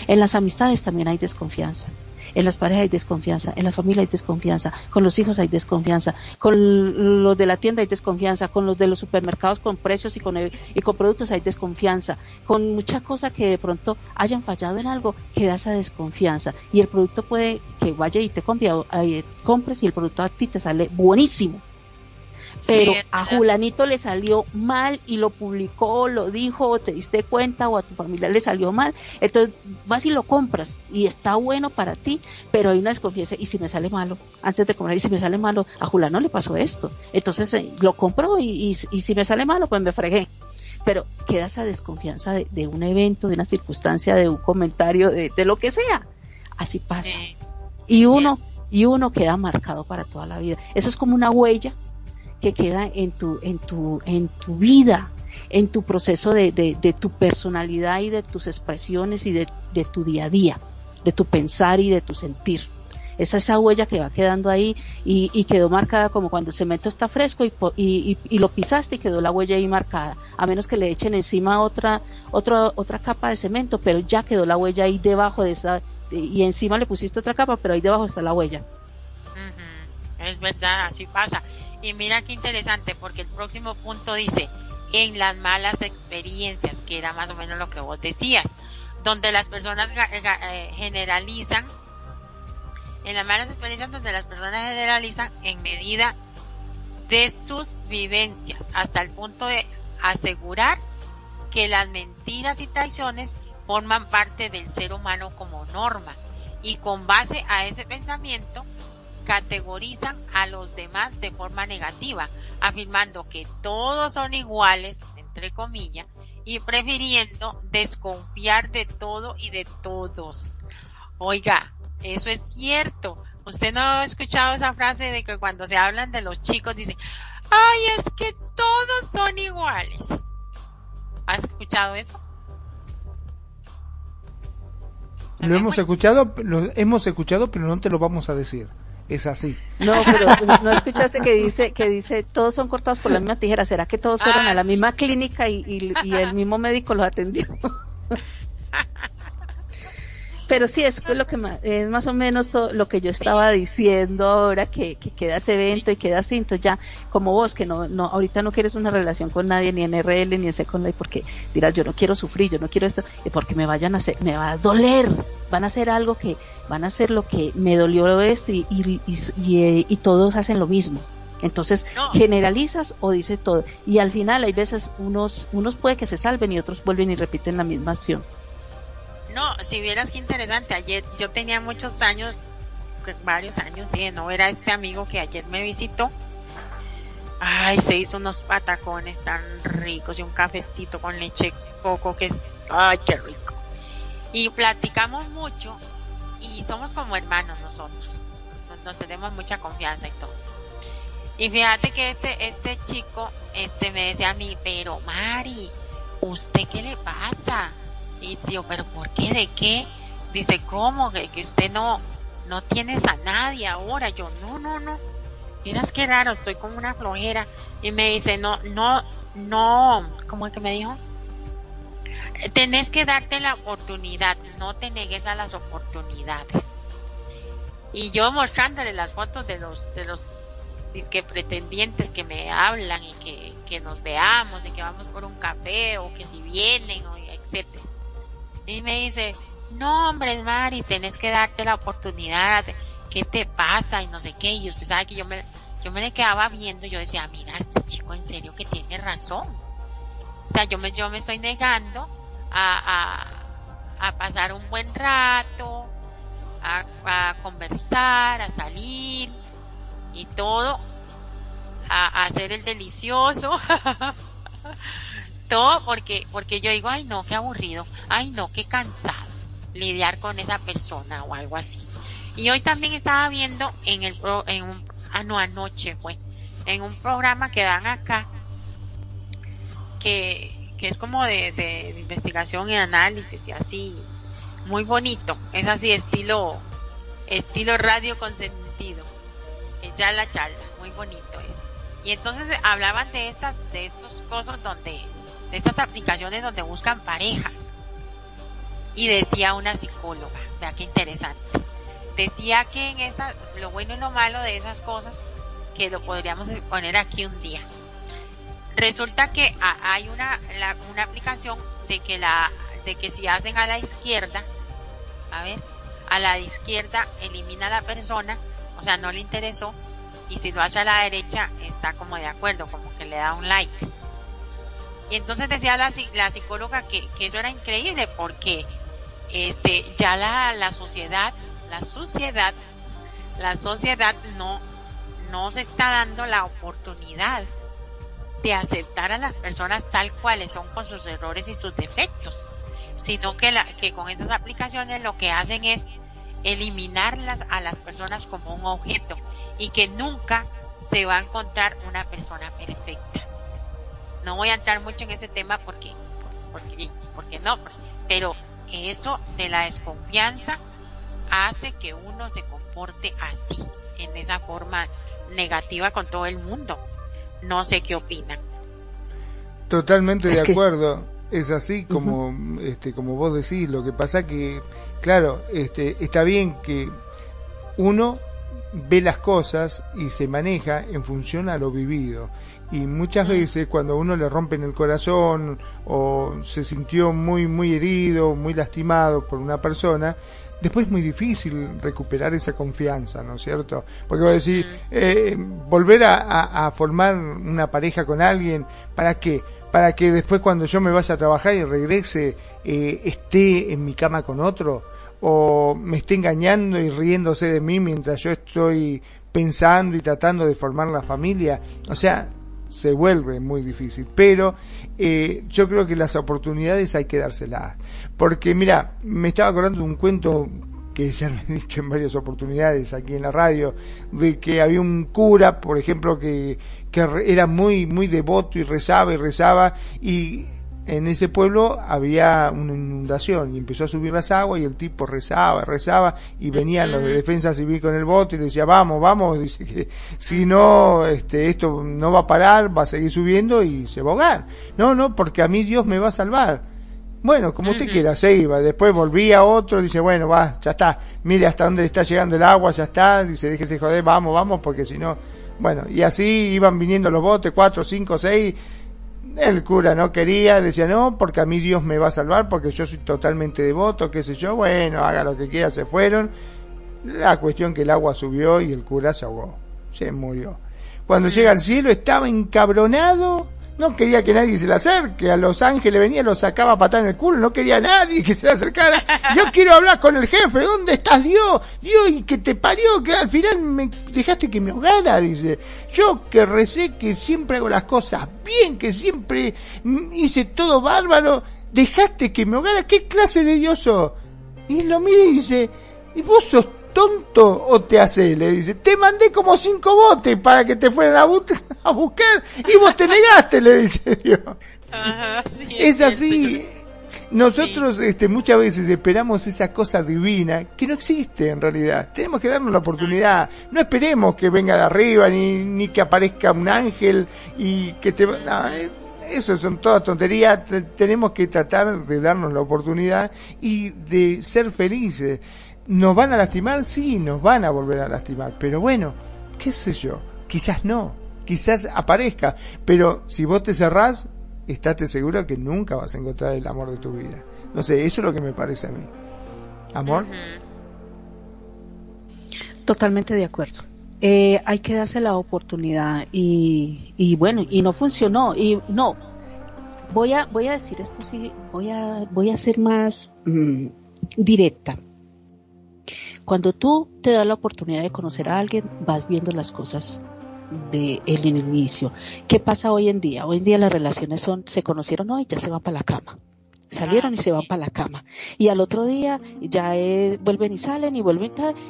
En las amistades también hay desconfianza. En las parejas hay desconfianza, en la familia hay desconfianza, con los hijos hay desconfianza, con los de la tienda hay desconfianza, con los de los supermercados con precios y con, y con productos hay desconfianza, con mucha cosa que de pronto hayan fallado en algo, queda esa desconfianza. Y el producto puede que vaya y te eh, compres y el producto a ti te sale buenísimo pero a Julanito le salió mal y lo publicó, lo dijo, o te diste cuenta, o a tu familia le salió mal. Entonces vas y lo compras y está bueno para ti, pero hay una desconfianza. Y si me sale malo, antes de comprar, y si me sale malo, a Julano le pasó esto. Entonces eh, lo compró y, y, si me sale malo, pues me fregué. Pero queda esa desconfianza de, un evento, de una circunstancia, de un comentario, de, lo que sea. Así pasa. Y uno, y uno queda marcado para toda la vida. Eso es como una huella que queda en tu, en tu, en tu vida, en tu proceso de, de, tu personalidad y de tus expresiones y de, de, tu día a día, de tu pensar y de tu sentir. Esa esa huella que va quedando ahí y, y quedó marcada como cuando el cemento está fresco y, y, y, lo pisaste y quedó la huella ahí marcada, a menos que le echen encima otra, otra, otra capa de cemento, pero ya quedó la huella ahí debajo de esa, y encima le pusiste otra capa, pero ahí debajo está la huella. Es verdad, así pasa. Y mira qué interesante, porque el próximo punto dice, en las malas experiencias, que era más o menos lo que vos decías, donde las personas eh, generalizan, en las malas experiencias donde las personas generalizan en medida de sus vivencias, hasta el punto de asegurar que las mentiras y traiciones forman parte del ser humano como norma. Y con base a ese pensamiento, categorizan a los demás de forma negativa, afirmando que todos son iguales, entre comillas, y prefiriendo desconfiar de todo y de todos. Oiga, eso es cierto. Usted no ha escuchado esa frase de que cuando se hablan de los chicos dicen, ay, es que todos son iguales. ¿Has escuchado eso? Lo hemos escuchado, lo hemos escuchado, pero no te lo vamos a decir es así. No, pero no escuchaste que dice que dice todos son cortados por la misma tijera. ¿Será que todos fueron a la ah, misma clínica y, y, el mismo médico los atendió? pero sí, es lo que más, es más o menos lo que yo estaba diciendo ahora, que, que queda ese evento y queda así, entonces ya, como vos, que no, no, ahorita no quieres una relación con nadie, ni en RL, ni en Second Life, porque dirás, yo no quiero sufrir, yo no quiero esto, porque me vayan a hacer, me va a doler, van a hacer algo que, van a hacer lo que me dolió esto y, y, y, y todos hacen lo mismo. Entonces, generalizas o dice todo. Y al final hay veces unos, unos puede que se salven y otros vuelven y repiten la misma acción. No, si vieras qué interesante, ayer yo tenía muchos años, varios años, sí, no era este amigo que ayer me visitó. Ay, se hizo unos patacones tan ricos y un cafecito con leche coco que es, ay, qué rico. Y platicamos mucho y somos como hermanos nosotros. Nos, tenemos mucha confianza y todo. Y fíjate que este, este chico, este me decía a mí, pero Mari, ¿usted qué le pasa? Y tío, pero ¿por qué? ¿De qué? Dice, ¿cómo? Que, que usted no, no tienes a nadie ahora. Yo, no, no, no. Miras qué raro, estoy con una flojera. Y me dice, no, no, no, ¿cómo es que me dijo? Tenés que darte la oportunidad, no te negues a las oportunidades. Y yo mostrándole las fotos de los, de los disque pretendientes que me hablan y que, que nos veamos y que vamos por un café o que si vienen o etcétera. Y me dice, no hombre, Mari, tenés que darte la oportunidad, ¿qué te pasa? Y no sé qué, y usted sabe que yo me, yo me le quedaba viendo y yo decía, mira, este chico en serio que tiene razón. O sea, yo me, yo me estoy negando a, a, a pasar un buen rato, a, a conversar, a salir y todo, a, a hacer el delicioso. todo porque, porque yo digo, ay no, qué aburrido, ay no, qué cansado lidiar con esa persona o algo así. Y hoy también estaba viendo en el en un ah no, anoche fue, en un programa que dan acá, que, que es como de, de investigación y análisis y así, muy bonito, es así estilo, estilo radio con sentido, es ya la charla, muy bonito es. Y entonces hablaban de estas, de estos cosas donde, de estas aplicaciones donde buscan pareja. Y decía una psicóloga, vea qué interesante. Decía que en esa, lo bueno y lo malo de esas cosas, que lo podríamos poner aquí un día. Resulta que hay una, una aplicación de que la, de que si hacen a la izquierda, a ver, a la izquierda elimina a la persona, o sea, no le interesó, y si lo hace a la derecha está como de acuerdo, como que le da un like. Y entonces decía la, psicóloga que, eso era increíble porque este ya la, sociedad, la sociedad, la sociedad no, no se está dando la oportunidad de aceptar a las personas tal cuales son con sus errores y sus defectos sino que, que con estas aplicaciones lo que hacen es eliminarlas a las personas como un objeto y que nunca se va a encontrar una persona perfecta. No voy a entrar mucho en este tema porque, porque, porque no, pero eso de la desconfianza hace que uno se comporte así, en esa forma negativa con todo el mundo. No sé qué opinan. Totalmente de acuerdo es así como este como vos decís lo que pasa que claro este está bien que uno ve las cosas y se maneja en función a lo vivido y muchas veces cuando a uno le rompen el corazón o se sintió muy muy herido muy lastimado por una persona después es muy difícil recuperar esa confianza, ¿no es cierto? Porque vos decís, eh, volver a, a, formar una pareja con alguien, ¿para qué? para que después cuando yo me vaya a trabajar y regrese eh, esté en mi cama con otro o me esté engañando y riéndose de mí mientras yo estoy pensando y tratando de formar la familia. O sea, se vuelve muy difícil. Pero eh, yo creo que las oportunidades hay que dárselas. Porque mira, me estaba acordando de un cuento que ya lo he dicho en varias oportunidades aquí en la radio, de que había un cura, por ejemplo, que, que era muy, muy devoto y rezaba y rezaba y en ese pueblo había una inundación y empezó a subir las aguas y el tipo rezaba, rezaba y venían los de defensa civil con el bote y decía vamos, vamos, dice que si no, este, esto no va a parar, va a seguir subiendo y se va a ahogar. No, no, porque a mí Dios me va a salvar. Bueno, como usted quiera, se iba. Después volvía otro, dice, bueno, va, ya está. Mire hasta dónde está llegando el agua, ya está. Dice, déjese joder, vamos, vamos, porque si no... Bueno, y así iban viniendo los botes, cuatro, cinco, seis. El cura no quería, decía, no, porque a mí Dios me va a salvar, porque yo soy totalmente devoto, qué sé yo. Bueno, haga lo que quiera, se fueron. La cuestión que el agua subió y el cura se ahogó. Se murió. Cuando llega al cielo estaba encabronado no quería que nadie se le acerque, a los ángeles venía, los sacaba a patar en el culo, no quería nadie que se le acercara. Yo quiero hablar con el jefe, ¿dónde estás Dios? Dios, y que te parió, que al final me dejaste que me ahogara, dice. Yo que recé que siempre hago las cosas bien, que siempre hice todo bárbaro, dejaste que me ahogara, ¿qué clase de Dios sos? Y lo mira y dice, y vos sos tonto o te hace? Le dice, te mandé como cinco botes para que te fueran a, a buscar y vos te negaste, le dice Dios. es así. Nosotros este, muchas veces esperamos esa cosa divina que no existe en realidad. Tenemos que darnos la oportunidad. No esperemos que venga de arriba ni, ni que aparezca un ángel y que te... No, eh, eso son todas tonterías. Tenemos que tratar de darnos la oportunidad y de ser felices. ¿Nos van a lastimar? Sí, nos van a volver a lastimar. Pero bueno, qué sé yo, quizás no, quizás aparezca. Pero si vos te cerrás, estate seguro que nunca vas a encontrar el amor de tu vida. No sé, eso es lo que me parece a mí. ¿Amor? Totalmente de acuerdo. Eh, hay que darse la oportunidad y, y bueno, y no funcionó. Y no, voy a, voy a decir esto sí, voy a, voy a ser más mm, directa cuando tú te das la oportunidad de conocer a alguien, vas viendo las cosas de el inicio. ¿Qué pasa hoy en día? Hoy en día las relaciones son, se conocieron hoy, ya se van para la cama. Salieron y se van para la cama. Y al otro día ya eh, vuelven y salen y vuelven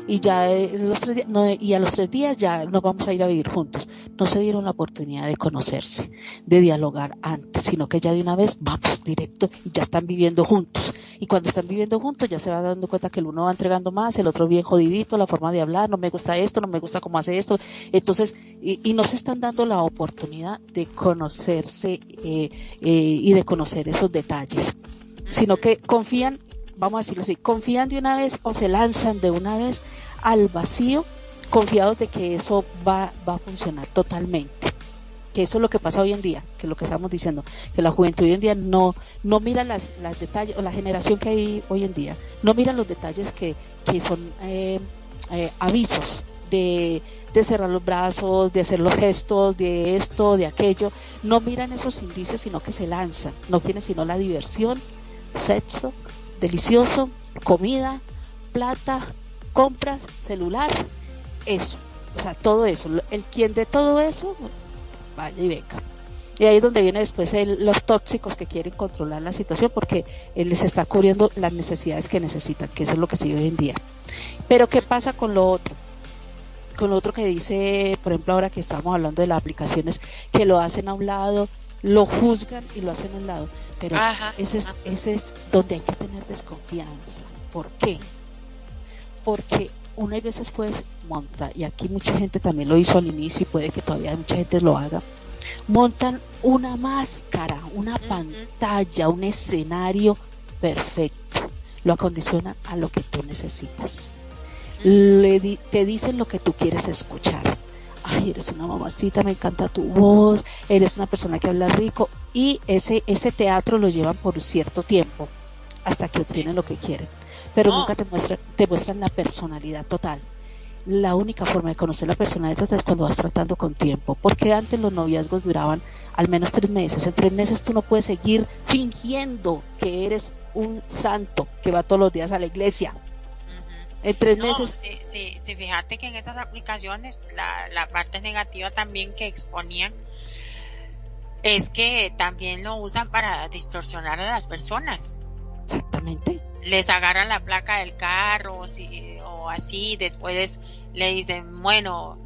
y ya eh, los tres días, no, y a los tres días ya nos vamos a ir a vivir juntos. No se dieron la oportunidad de conocerse, de dialogar antes, sino que ya de una vez vamos directo y ya están viviendo juntos. Y cuando están viviendo juntos ya se va dando cuenta que el uno va entregando más, el otro bien jodidito, la forma de hablar, no me gusta esto, no me gusta cómo hace esto. Entonces, y, y no se están dando la oportunidad de conocerse eh, eh, y de conocer esos detalles sino que confían, vamos a decirlo así, confían de una vez o se lanzan de una vez al vacío, confiados de que eso va, va a funcionar totalmente. Que eso es lo que pasa hoy en día, que es lo que estamos diciendo, que la juventud hoy en día no, no mira las, las detalles, o la generación que hay hoy en día, no mira los detalles que, que son eh, eh, avisos de, de cerrar los brazos, de hacer los gestos, de esto, de aquello, no miran esos indicios, sino que se lanzan, no tienen sino la diversión sexo, delicioso, comida, plata, compras, celular, eso, o sea, todo eso, el quien de todo eso, vaya y venga. Y ahí es donde viene después los tóxicos que quieren controlar la situación porque él les está cubriendo las necesidades que necesitan, que eso es lo que se hoy en día. Pero ¿qué pasa con lo otro? Con lo otro que dice, por ejemplo, ahora que estamos hablando de las aplicaciones, que lo hacen a un lado, lo juzgan y lo hacen a un lado. Pero ese, es, ese es donde hay que tener desconfianza. ¿Por qué? Porque una y veces pues monta, y aquí mucha gente también lo hizo al inicio y puede que todavía mucha gente lo haga, montan una máscara, una pantalla, un escenario perfecto. Lo acondicionan a lo que tú necesitas. Le te dicen lo que tú quieres escuchar ay, eres una mamacita, me encanta tu voz, eres una persona que habla rico y ese, ese teatro lo llevan por cierto tiempo hasta que obtienen lo que quieren. Pero nunca te muestran, te muestran la personalidad total. La única forma de conocer la personalidad total es cuando vas tratando con tiempo, porque antes los noviazgos duraban al menos tres meses. En tres meses tú no puedes seguir fingiendo que eres un santo que va todos los días a la iglesia en tres meses. Sí, sí, fíjate que en esas aplicaciones la, la parte negativa también que exponían es que también lo usan para distorsionar a las personas. Exactamente. Les agarran la placa del carro o así, después le dicen, bueno,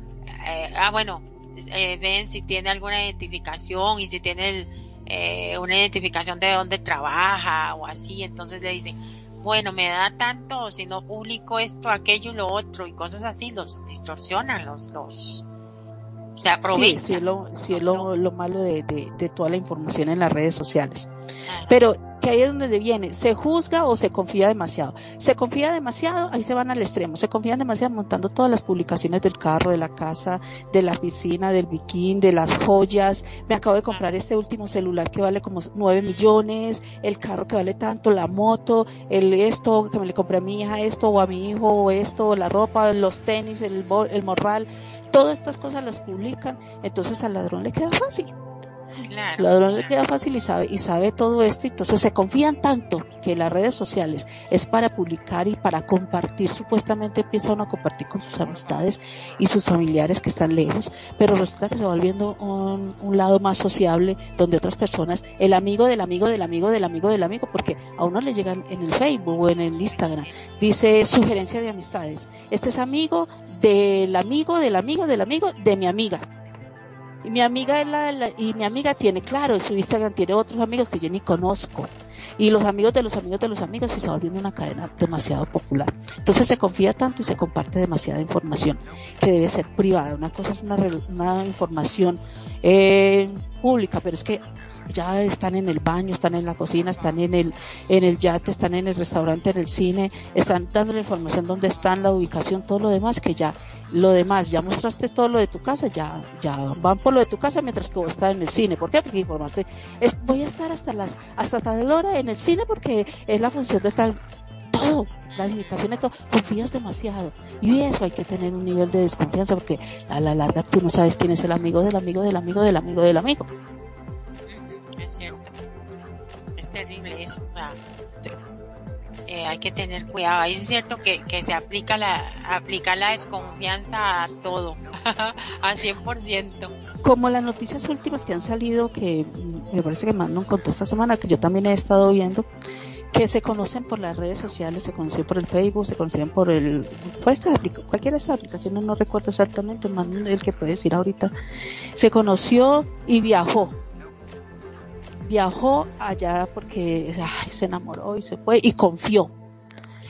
eh, ah, bueno, eh, ven si tiene alguna identificación y si tiene eh, una identificación de dónde trabaja o así, entonces le dicen, bueno, me da tanto, si no publico esto, aquello y lo otro y cosas así, los distorsionan, los, los, se aprovechan. Sí, es lo, sí es lo, lo malo de, de, de, toda la información en las redes sociales. Pero que ahí es donde viene, se juzga o se confía demasiado. Se confía demasiado, ahí se van al extremo, se confían demasiado montando todas las publicaciones del carro, de la casa, de la piscina, del bikini, de las joyas. Me acabo de comprar este último celular que vale como 9 millones, el carro que vale tanto, la moto, el esto que me le compré a mi hija, esto o a mi hijo, o esto, la ropa, los tenis, el, el morral. Todas estas cosas las publican, entonces al ladrón le queda fácil Claro, ladrón le queda fácil y sabe, y sabe todo esto, entonces se confían tanto que las redes sociales es para publicar y para compartir, supuestamente empieza uno a compartir con sus amistades y sus familiares que están lejos, pero resulta que se va volviendo un, un lado más sociable donde otras personas, el amigo del amigo del amigo del amigo del amigo, porque a uno le llegan en el Facebook o en el Instagram, dice sugerencia de amistades, este es amigo del amigo del amigo del amigo de mi amiga y mi amiga la, y mi amiga tiene, claro, su Instagram tiene otros amigos que yo ni conozco. Y los amigos de los amigos de los amigos y se va volviendo una cadena demasiado popular. Entonces se confía tanto y se comparte demasiada información que debe ser privada. Una cosa es una, una información eh, pública, pero es que ya están en el baño, están en la cocina, están en el, en el yate, están en el restaurante, en el cine, están dando la información dónde están, la ubicación, todo lo demás, que ya, lo demás, ya mostraste todo lo de tu casa, ya, ya van por lo de tu casa mientras que vos estás en el cine. ¿Por qué? Porque informaste, es, voy a estar hasta las, hasta tal hora en el cine porque es la función de estar todo, las indicaciones, todo, confías demasiado. Y eso hay que tener un nivel de desconfianza porque a la larga tú no sabes quién es el amigo del amigo del amigo del amigo del amigo terrible eso. Eh, hay que tener cuidado. Ahí es cierto que, se aplica la, aplica la desconfianza a todo, a 100%. como las noticias últimas que han salido, que me parece que mandan contó esta semana, que yo también he estado viendo, que se conocen por las redes sociales, se conocen por el Facebook, se conocen por el, por esta cualquiera de estas aplicaciones, no recuerdo exactamente, más el que puede decir ahorita, se conoció y viajó. Viajó allá porque se enamoró y se fue y confió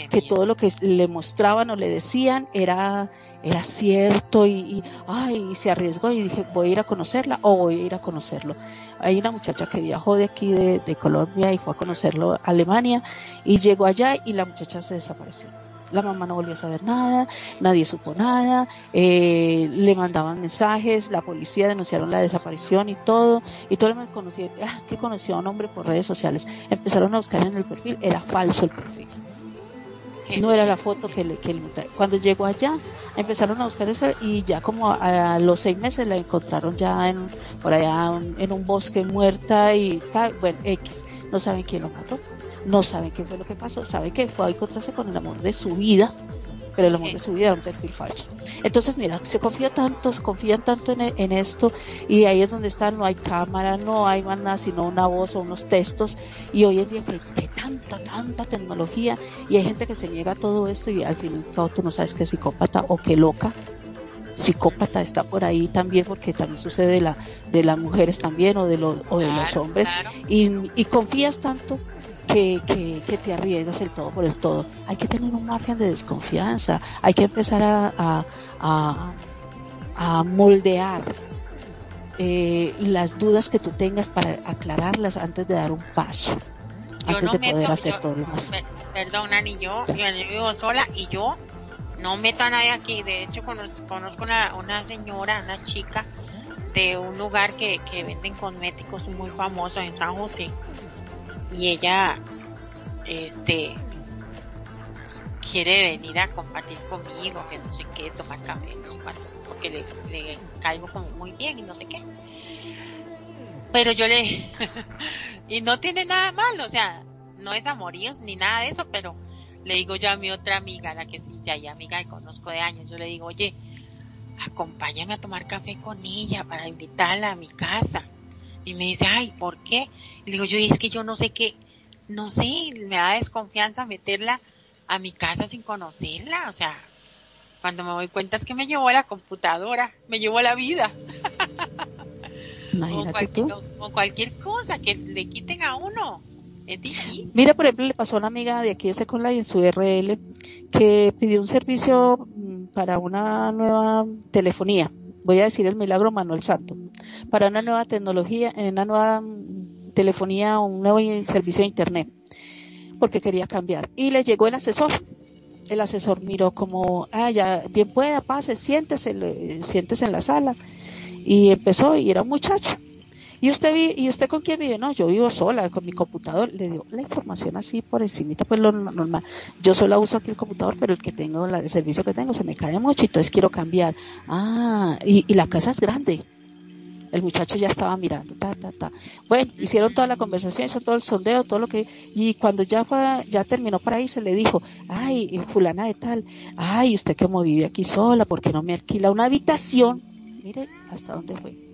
que todo lo que le mostraban o le decían era era cierto y, ay, se arriesgó y dije, voy a ir a conocerla o voy a ir a conocerlo. Hay una muchacha que viajó de aquí de, de Colombia y fue a conocerlo a Alemania y llegó allá y la muchacha se desapareció. La mamá no volvió a saber nada, nadie supo nada, eh, le mandaban mensajes, la policía denunciaron la desaparición y todo, y todo el mundo conocía, ah, que conoció a un hombre por redes sociales. Empezaron a buscar en el perfil, era falso el perfil. No era la foto que le, que cuando llegó allá empezaron a buscar eso y ya como a, los seis meses la encontraron ya en por allá en un bosque muerta y tal bueno X no saben quién lo mató no saben qué fue lo que pasó saben que fue a encontrarse con el amor de su vida pero el amor de su vida era un perfil falso. Entonces, mira, se confía tanto, se confían tanto en, esto y ahí es donde está, no hay cámara, no hay más nada sino una voz o unos textos y hoy en día que hay tanta, tanta tecnología y hay gente que se niega a todo esto y al final tú no sabes qué psicópata o qué loca psicópata está por ahí también porque también sucede de la de las mujeres también o de los o de los hombres y, y confías tanto que, que, te arriesgas el todo por el todo. Hay que tener un margen de desconfianza, hay que empezar a, a, a, moldear eh, las dudas que tú tengas para aclararlas antes de dar un paso, antes de poder hacer todo lo más. Perdón, Nani, yo, yo vivo sola y yo no meto a nadie aquí. De hecho, conozco, conozco una, una señora, una chica de un lugar que, que venden cosméticos muy famoso en San José y ella este quiere venir a compartir conmigo, que no sé qué, tomar café, no sé cuánto, porque le, caigo como muy bien y no sé qué. Pero yo le, y no tiene nada malo, o sea, no es amoríos ni nada de eso, pero le digo yo a mi otra amiga, la que sí, ya hay amiga y conozco de años, yo le digo, oye, acompáñame a tomar café con ella para invitarla a mi casa. Y me dice, ay, ¿por qué? Y le digo yo, es que yo no sé qué, no sé, me da desconfianza meterla a mi casa sin conocerla, o sea, cuando me doy cuenta es que me llevó la computadora, me llevó la vida. o, cualquier, o, cualquier cosa que le quiten a uno. Es difícil. Mira, por ejemplo, le pasó a una amiga de aquí de Second Life en su RL que pidió un servicio mm, para una nueva telefonía. Voy a decir el milagro Manuel Santo para una nueva tecnología, una nueva mm, telefonía, un nuevo servicio de internet, porque quería cambiar. Y le llegó el asesor. El asesor miró como, ah, ya, bien pueda, pase, siéntese, siéntese en la sala. Y empezó, y era un muchacho. ¿Y usted, vi, ¿Y usted con quién vive? No, yo vivo sola, con mi computador. Le dio la información así por encima, pues lo normal. Yo solo uso aquí el computador, pero el que tengo, el servicio que tengo, se me cae mucho, entonces quiero cambiar. Ah, y, y la casa es grande. El muchacho ya estaba mirando, ta, ta, ta. Bueno, hicieron toda la conversación, hizo todo el sondeo, todo lo que, y cuando ya fue, ya terminó para ahí, se le dijo, ay, fulana de tal, ay, usted como vive aquí sola, ¿por qué no me alquila una habitación? Mire hasta dónde fue.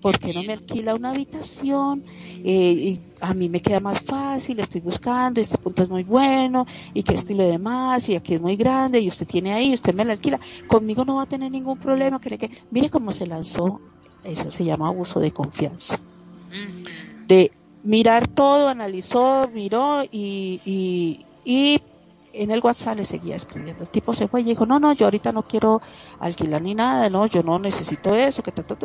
¿Por qué no me alquila una habitación? Eh, y a mí me queda más fácil, estoy buscando, este punto es muy bueno, y que esto y lo demás, y aquí es muy grande, y usted tiene ahí, usted me la alquila. Conmigo no va a tener ningún problema, que, que mire cómo se lanzó eso se llama abuso de confianza. De mirar todo, analizó, miró y, y, y en el WhatsApp le seguía escribiendo. El tipo se fue y dijo, no, no, yo ahorita no quiero alquilar ni nada, no, yo no necesito eso, que tanto,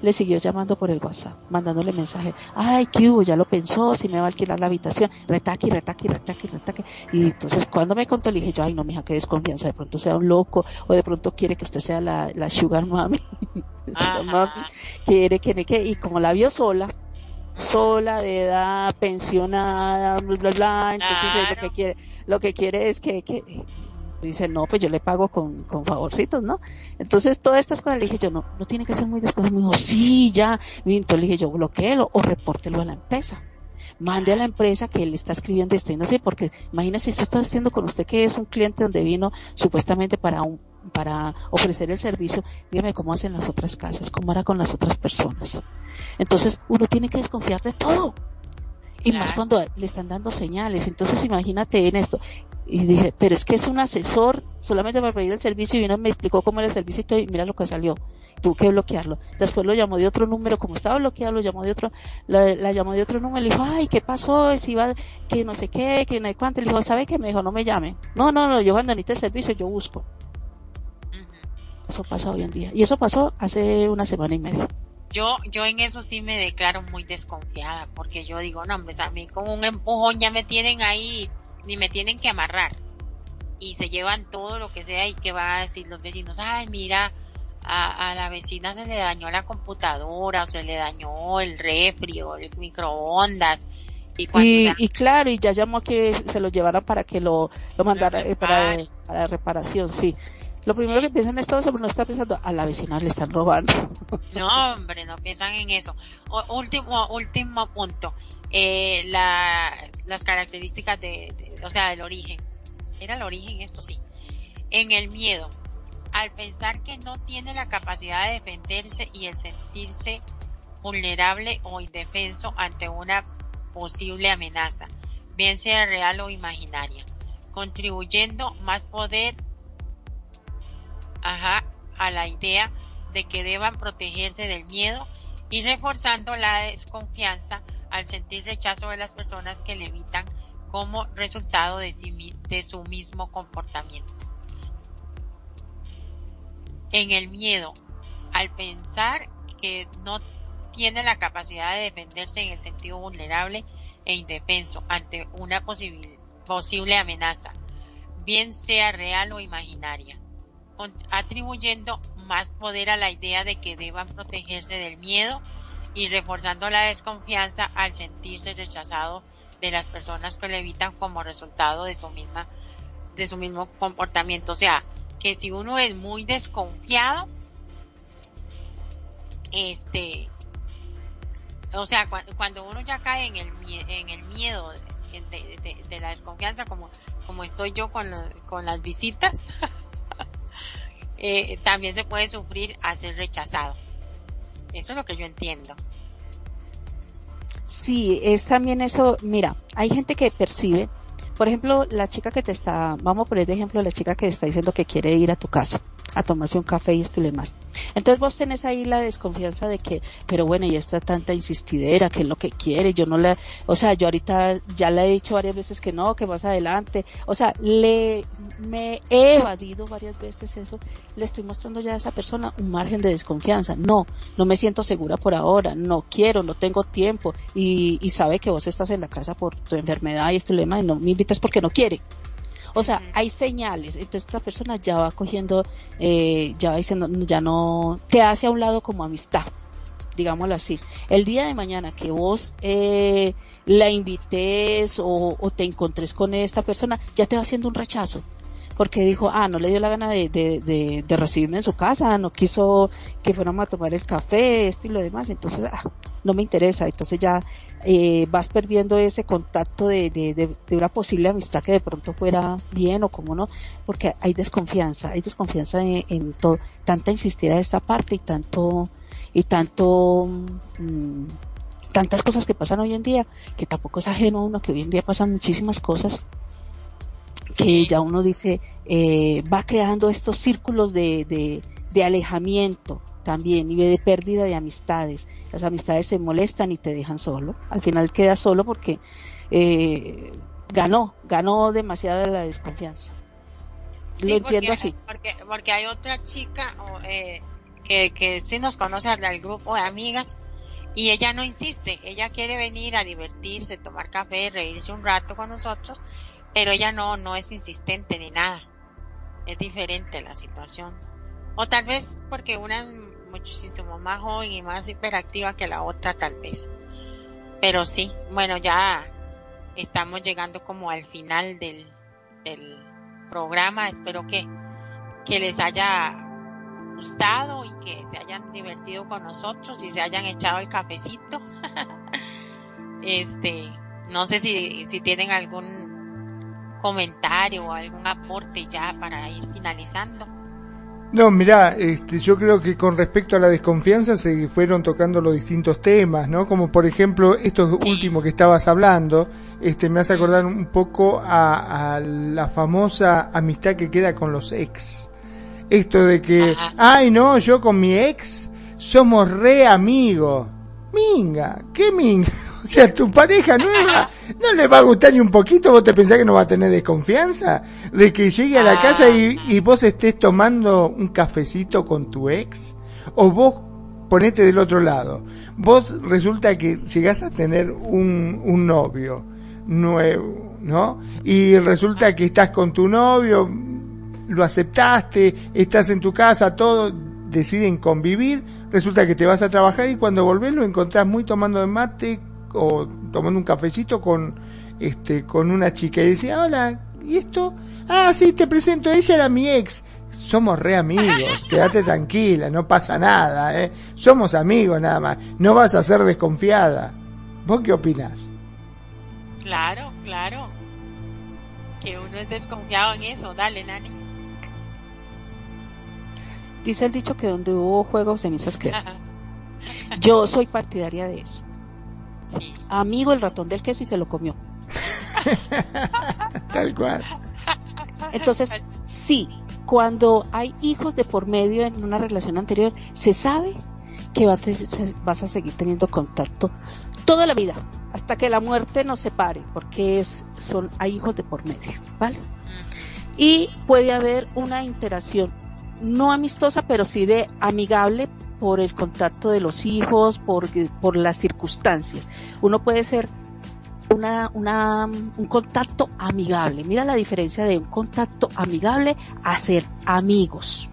le siguió llamando por el WhatsApp, mandándole mensaje, ay, que hubo, ya lo pensó, si me va a alquilar la habitación, retaque, retaque, retaque, retaque. Y entonces cuando me contó le dije yo, ay, no, mija, qué desconfianza, de pronto sea un loco, o de pronto quiere que usted sea la, la sugar mami, sugar mami, quiere que, que, y como la vio sola, sola, de edad, pensionada, bla, bla, bla, entonces lo que quiere, lo que quiere es que, que dice, no, pues yo le pago con, con favorcitos, ¿no? Entonces, todas estas cosas le dije yo, no, no tiene que ser muy después. Me dijo, sí, ya. Y entonces le dije yo, bloqueelo o repórtelo a la empresa. Mande a la empresa que le está escribiendo esto y no sé, porque imagínese si está haciendo con usted que es un cliente donde vino supuestamente para un, para ofrecer el servicio, dígame cómo hacen las otras casas, cómo hará con las otras personas. Entonces, uno tiene que desconfiar de todo. Y más cuando le están dando señales. Entonces imagínate en esto. Y dice, pero es que es un asesor solamente para pedir el servicio y vino me explicó cómo era el servicio y mira lo que salió. Tuvo que bloquearlo. Después lo llamó de otro número, como estaba bloqueado, lo llamó de otro, la, llamó de otro número y le dijo, ay, ¿qué pasó? Si iba, que no sé qué, que no hay cuánto. Le dijo, ¿sabe qué? Me dijo, no me llame. No, no, no, yo cuando necesite el servicio yo busco. Eso pasa hoy en día. Y eso pasó hace una semana y media yo, yo en eso sí me declaro muy desconfiada, porque yo digo, no, hombre, a mí con un empujón ya me tienen ahí, ni me tienen que amarrar. Y se llevan todo lo que sea y que va a decir los vecinos, ay, mira, a, a la vecina se le dañó la computadora, o se le dañó el refri o el microondas. Y, y, claro, y ya llamó a que se lo llevaran para que lo, lo mandara eh, para, para reparación, sí. Lo primero que piensan es todo eso, pero no está pensando, a la vecina le están robando. No, hombre, no piensan en eso. último, último punto. Eh, la, las características de, o sea, del origen. Era el origen, esto sí. En el miedo. Al pensar que no tiene la capacidad de defenderse y el sentirse vulnerable o indefenso ante una posible amenaza, bien sea real o imaginaria, contribuyendo más poder ajá, a la idea de que deban protegerse del miedo y reforzando la desconfianza al sentir rechazo de las personas que le evitan como resultado de, de su mismo comportamiento. En el miedo, al pensar que no tiene la capacidad de defenderse en el sentido vulnerable e indefenso ante una posible amenaza, bien sea real o imaginaria atribuyendo más poder a la idea de que deban protegerse del miedo y reforzando la desconfianza al sentirse rechazado de las personas que lo evitan como resultado de su misma de su mismo comportamiento. O sea, que si uno es muy desconfiado, este, o sea, cuando uno ya cae en el, en el miedo de, la desconfianza, como, como estoy yo con, con las visitas, eh, también se puede sufrir a ser rechazado. Eso es lo que yo entiendo. Sí, es también eso, mira, hay gente que percibe, por ejemplo, la chica que te está, vamos a poner de ejemplo la chica que está diciendo que quiere ir a tu casa a tomarse un café y esto y demás. Entonces vos tenés ahí la desconfianza de que, pero bueno, y está tanta insistidera, que es lo que quiere, yo no le, o sea, yo ahorita ya le he dicho varias veces que no, que más adelante, o sea, le, me he evadido varias veces eso, le estoy mostrando ya a esa persona un margen de desconfianza, no, no me siento segura por ahora, no quiero, no tengo tiempo, y, y sabe que vos estás en la casa por tu enfermedad y este lema y no me invitas porque no quiere. O sea, hay señales. Entonces esta persona ya va cogiendo, eh, ya va diciendo, ya no, te hace a un lado como amistad, digámoslo así. El día de mañana que vos eh, la invites o, o te encontres con esta persona, ya te va haciendo un rechazo porque dijo, ah, no le dio la gana de, de, de, recibirme en su casa, no quiso que fuéramos a tomar el café, esto y lo demás, entonces, ah, no me interesa, entonces ya eh, vas perdiendo ese contacto de, de, de, una posible amistad que de pronto fuera bien o como no, porque hay desconfianza, hay desconfianza en, en todo, tanta insistida de esta parte y tanto, y tanto, mm, tantas cosas que pasan hoy en día, que tampoco es ajeno a uno, que hoy en día pasan muchísimas cosas, que ya uno dice, eh, va creando estos círculos de, de, de alejamiento también y de pérdida de amistades. Las amistades se molestan y te dejan solo. Al final quedas solo porque eh, ganó, ganó demasiada la desconfianza. Lo entiendo así. Porque, porque hay otra chica eh, que, que sí nos conoce al grupo de amigas y ella no insiste, ella quiere venir a divertirse, tomar café, reírse un rato con nosotros pero ella no, no es insistente ni nada. Es diferente la situación. O tal vez porque una es muchísimo más joven y más hiperactiva que la otra tal vez. Pero sí, bueno, ya estamos llegando como al final del, del programa. Espero que, que les haya gustado y que se hayan divertido con nosotros y se hayan echado el cafecito. Este, no sé si, si tienen algún comentario o algún aporte ya para ir finalizando. No, mira, este, yo creo que con respecto a la desconfianza se fueron tocando los distintos temas, ¿no? Como por ejemplo esto último que estabas hablando, este, me hace acordar un poco a, la famosa amistad que queda con los ex. Esto de que, ay no, yo con mi ex somos re amigos. Minga, ¿qué minga? O sea, tu pareja nueva no le va a gustar ni un poquito, vos te pensás que no va a tener desconfianza de que llegue a la casa y, y vos estés tomando un cafecito con tu ex o vos ponete del otro lado. Vos resulta que llegás a tener un, un novio nuevo, ¿no? Y resulta que estás con tu novio, lo aceptaste, estás en tu casa, todo, deciden convivir, resulta que te vas a trabajar y cuando volvés lo encontrás muy tomando de mate o tomando un cafecito con este con una chica y decía, hola, ¿y esto? Ah, sí, te presento, ella era mi ex. Somos re amigos, quédate tranquila, no pasa nada, ¿eh? Somos amigos nada más, no vas a ser desconfiada. ¿Vos qué opinás? Claro, claro. Que uno es desconfiado en eso, dale, Nani. Dice el dicho que donde hubo juegos cenizas quedan. Yo soy partidaria de eso. Amigo el ratón del queso y se lo comió. Tal cual. Entonces, sí, cuando hay hijos de por medio en una relación anterior, se sabe que vas a seguir teniendo contacto toda la vida, hasta que la muerte nos separe, porque es, son, hay hijos de por medio, ¿vale? Y puede haber una interacción no amistosa, pero sí de amigable por el contacto de los hijos, por, por las circunstancias. Uno puede ser una, una, un contacto amigable. Mira la diferencia de un contacto amigable a ser amigos.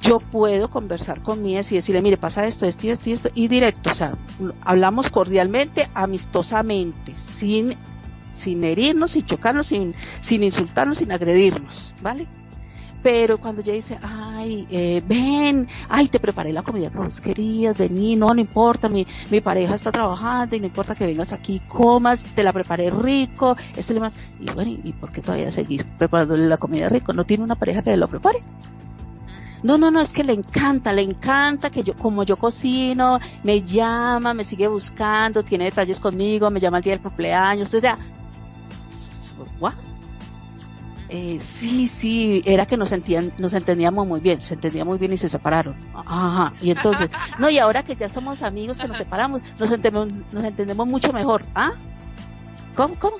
Yo puedo conversar con mi y decirle, mire, pasa esto, esto y esto y esto, y directo, o sea, hablamos cordialmente, amistosamente, sin, sin herirnos, sin chocarnos, sin, sin insultarnos, sin agredirnos, ¿vale? Pero cuando ella dice, ay, eh, ven, ay, te preparé la comida que vos querías, vení, no, no importa, mi, mi pareja está trabajando y no importa que vengas aquí, comas, te la preparé rico, este le más, y bueno, ¿y por qué todavía seguís preparándole la comida rico? ¿No tiene una pareja que lo prepare? No, no, no, es que le encanta, le encanta que yo, como yo cocino, me llama, me sigue buscando, tiene detalles conmigo, me llama el día del cumpleaños, o sea, ¿what? Eh, sí, sí, era que nos, sentían, nos entendíamos muy bien, se entendía muy bien y se separaron. Ajá, y entonces, no, y ahora que ya somos amigos, que nos separamos, nos entendemos, nos entendemos mucho mejor. ¿Ah? ¿Cómo, cómo?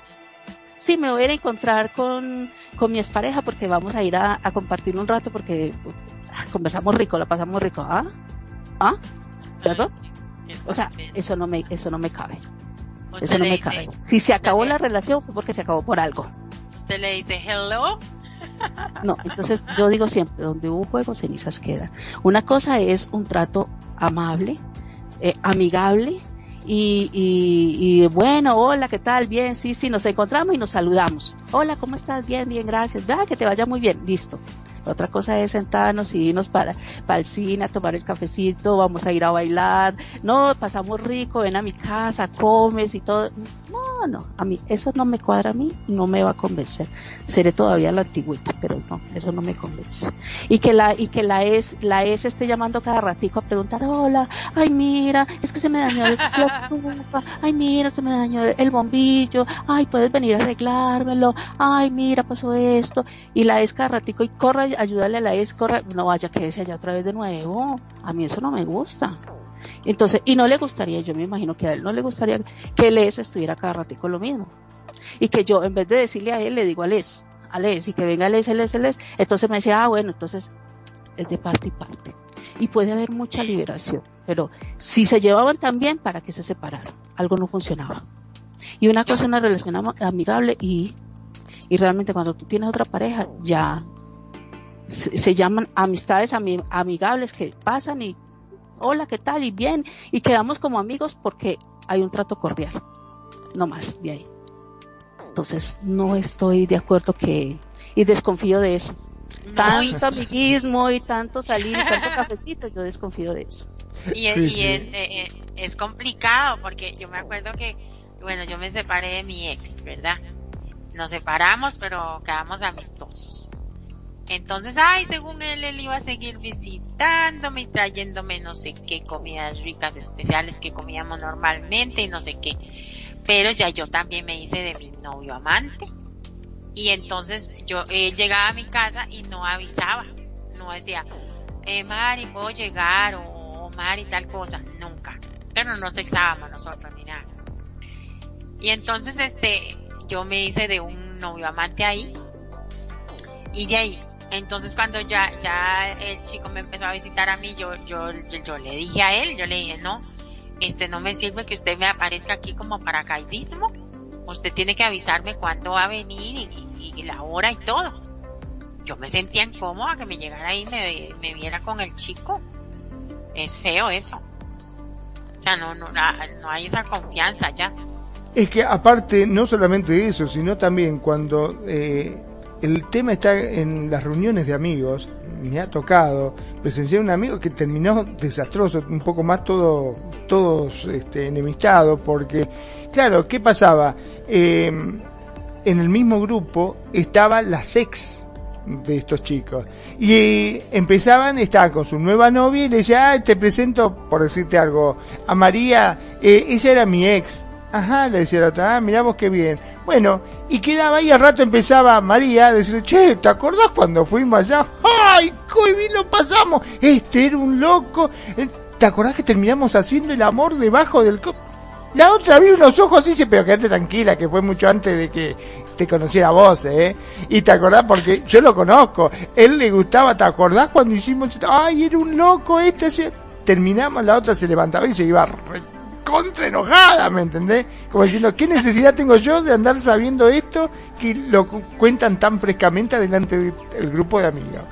Sí, me voy a ir a encontrar con, con mi expareja porque vamos a ir a, compartir un rato porque ah, conversamos rico, la pasamos rico. ¿Ah? ¿Ah? ¿Verdad? O sea, eso no me, eso no me cabe. Eso no me cabe. Si se acabó la relación fue porque se acabó por algo usted le dice hello. No, entonces yo digo siempre, donde hubo fuego, cenizas quedan. Una cosa es un trato amable, eh, amigable, y, y, bueno, hola, ¿qué tal? Bien, sí, sí, nos encontramos y nos saludamos. Hola, ¿cómo estás? Bien, bien, gracias. Que te vaya muy bien. Listo. Otra cosa es sentarnos y irnos para, para el cine a tomar el cafecito, vamos a ir a bailar. No, pasamos rico, ven a mi casa, comes y todo. No, no, a mí eso no me cuadra a mí, no me va a convencer. Seré todavía la antigüita, pero no, eso no me convence. Y que la y que la es la es esté llamando cada ratico a preguntar, "Hola, ay mira, es que se me dañó el, la ay mira, se me dañó el bombillo, ay, puedes venir a arreglármelo, ay mira, pasó esto." Y la es cada ratico y corre ayúdale a la ex, no vaya que ese allá otra vez de nuevo. A mí eso no me gusta. Entonces, y no le gustaría, yo me imagino que a él no le gustaría que el ex estuviera cada ratico lo mismo. Y que yo, en vez de decirle a él, le digo al ex, al ex, y que venga ex, el ex. Entonces me decía, ah, bueno, entonces es de parte y parte. Y puede haber mucha liberación. Pero si se llevaban tan bien, ¿para que se separaron? Algo no funcionaba. Y una cosa es una relación amigable y, y realmente cuando tú tienes otra pareja, ya se, llaman amistades amigables que pasan y hola, ¿qué tal? Y bien, y quedamos como amigos porque hay un trato cordial, no más de ahí. Entonces no estoy de acuerdo que, y desconfío de eso, tanto amiguismo y tanto salir y tanto cafecito, yo desconfío de eso. Y, es, y Es, eh, eh, es complicado porque yo me acuerdo que, bueno, yo me separé de mi ex, ¿verdad? Nos separamos, pero quedamos amistosos. Entonces, ay, según él, él iba a seguir visitándome y trayéndome no sé qué comidas ricas especiales que comíamos normalmente y no sé qué. Pero ya yo también me hice de mi novio amante. Y entonces yo él llegaba a mi casa y no avisaba. No decía, eh, Mari, puedo llegar o, Mari tal cosa. Nunca. Pero no sexábamos nosotros ni nada. Y entonces este, yo me hice de un novio amante ahí. Y de ahí entonces cuando ya, ya el chico me empezó a visitar a mí, yo, yo, yo, le dije a él, yo le dije, no, este no me sirve que usted me aparezca aquí como paracaidismo. Usted tiene que avisarme cuándo va a venir y, la hora y todo. Yo me sentía incómoda que me llegara ahí y me, me viera con el chico. Es feo eso. O sea, no, no, no hay esa confianza ya. Es que aparte, no solamente eso, sino también cuando eh, el tema está en las reuniones de amigos. Me ha tocado presenciar un amigo que terminó desastroso, un poco más todo, todos este, enemistados, porque, claro, ¿qué pasaba? Em, en el mismo grupo estaba la sex de estos chicos. Y empezaban, estaba con su nueva novia y le decía, ah, te presento, por decirte algo, a María, eh, ella era mi ex. Ajá, le decía la otra, ah, miramos qué bien. Bueno, y quedaba ahí al rato empezaba María a decir, che, ¿te acordás cuando fuimos allá? ¡Ay, qué bien lo pasamos! Este era un loco. Eh, ¿Te acordás que terminamos haciendo el amor debajo del copo? La otra abrió unos ojos y dice, pero quédate tranquila, que fue mucho antes de que te conociera vos, ¿eh? Y te acordás porque yo lo conozco. Él le gustaba, ¿te acordás cuando hicimos? Ay, era un loco este. Terminamos, la otra se levantaba y se iba contra enojada, ¿me entendés? Como diciendo, ¿qué necesidad tengo yo de andar sabiendo esto que lo cuentan tan frescamente delante del grupo de amigos?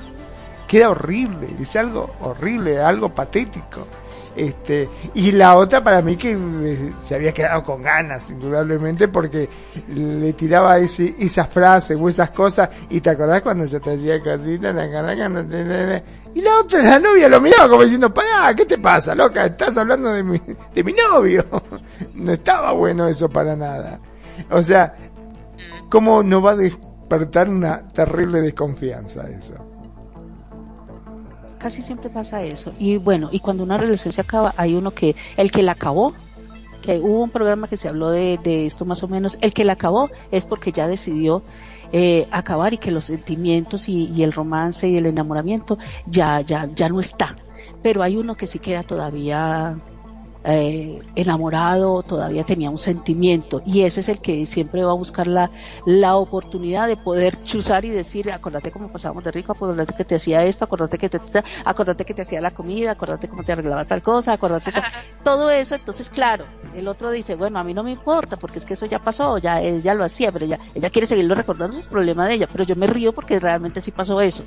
Queda horrible, es algo horrible, algo patético. Este, y la otra para mí que eh, se había quedado con ganas, indudablemente, porque le tiraba ese, esas frases o esas cosas, y te acordás cuando se te hacía cositas, y la otra, la novia lo miraba como diciendo, pará, ¿qué te pasa, loca? Estás hablando de mi, de mi novio. no estaba bueno eso para nada. O sea, ¿cómo no va a despertar una terrible desconfianza eso? Casi siempre pasa eso. Y bueno, y cuando una relación se acaba, hay uno que, el que la acabó, que hubo un programa que se habló de, esto más o menos, el que la acabó es porque ya decidió eh, acabar y que los sentimientos y, el romance y el enamoramiento ya, ya, ya no está. Pero hay uno que sí queda todavía eh, enamorado, todavía tenía un sentimiento y ese es el que siempre va a buscar la, la oportunidad de poder chuzar y decir, acordate cómo pasábamos de rico, acordate que te hacía esto, acordate que te, acordate que te hacía la comida, acordate cómo te arreglaba tal cosa, acordate todo eso, entonces claro, el otro dice, bueno, a mí no me importa porque es que eso ya pasó, ya ella lo hacía, pero ella, ella quiere seguirlo recordando, es problema de ella, pero yo me río porque realmente sí pasó eso.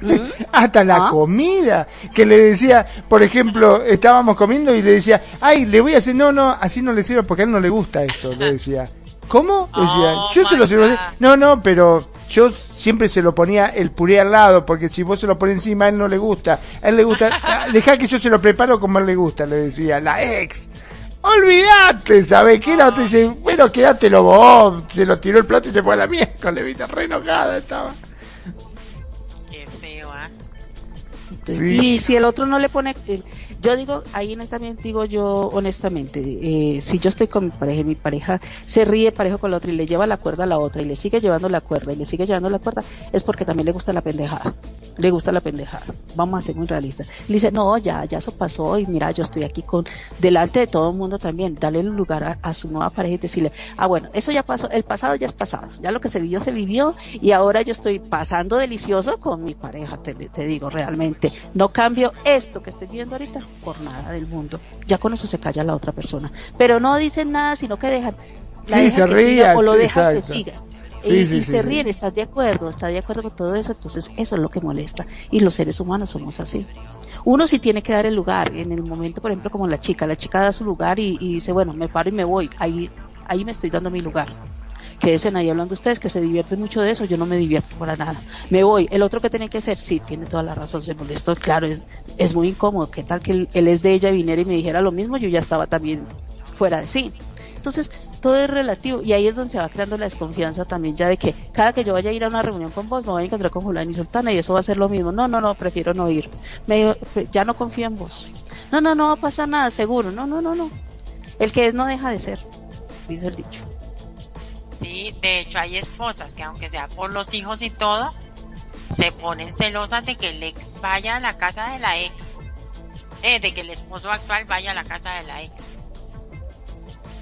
Hasta la ah. comida, que le decía, por ejemplo, estábamos comiendo y le decía, ay, le voy a hacer, no, no, así no le sirve porque a él no le gusta esto, le decía. ¿Cómo? Decía, oh yo se lo sirvo. No, no, pero yo siempre se lo ponía el puré al lado, porque si vos se lo pones encima, a él no le gusta. A él le gusta, ah, deja que yo se lo preparo como a él le gusta, le decía, la ex. Olvídate, ¿sabes qué? La otra dice, bueno, quédatelo vos. Se lo tiró el plato y se fue a la miércoles, viste, re enojada estaba. Y si el otro no le pone, yo digo, ahí honestamente digo yo honestamente, eh, si yo estoy con mi pareja y mi pareja se ríe parejo con la otra y le lleva la cuerda a la otra y le sigue llevando la cuerda y le sigue llevando la cuerda, es porque también le gusta la pendejada. Le gusta la pendejada. Vamos a ser muy realistas. Le dice, no, ya, ya eso pasó y mira, yo estoy aquí con, delante de todo el mundo también. Dale el lugar a, su nueva pareja y decirle, ah, bueno, eso ya pasó, el pasado ya es pasado. Ya lo que se vivió, se vivió y ahora yo estoy pasando delicioso con mi pareja, te, te digo realmente. No cambio esto que estoy viendo ahorita por nada del mundo. Ya con eso se calla la otra persona. Pero no dicen nada, sino que dejan. sí, se. O lo dejan que siga. Y, se ríen, ¿estás de acuerdo? ¿Estás de acuerdo con todo eso? Entonces eso es lo que molesta. Y los seres humanos somos así. Uno sí tiene que dar el lugar. En el momento, por ejemplo, como la chica. La chica da su lugar y, dice, bueno, me paro y me voy. Ahí, ahí me estoy dando mi lugar. quédense ahí hablando ustedes, que se divierten mucho de eso, yo no me divierto para nada. Me voy. El otro que tiene que ser, sí, tiene toda la razón, se molestó, claro, es, muy incómodo. ¿Qué tal que él, él, es de ella, viniera y me dijera lo mismo? Yo ya estaba también fuera de sí. Entonces, todo es relativo y ahí es donde se va creando la desconfianza también ya de que cada que yo vaya a ir a una reunión con vos me voy a encontrar con Julián y Sultana y eso va a ser lo mismo. No, no, no, prefiero no ir. Me, ya no confío en vos. No, no, no pasa nada, seguro. No, no, no, no. El que es no deja de ser, dice el dicho. Sí, de hecho hay esposas que aunque sea por los hijos y todo, se ponen celosas de que el ex vaya a la casa de la ex. Eh, de que el esposo actual vaya a la casa de la ex.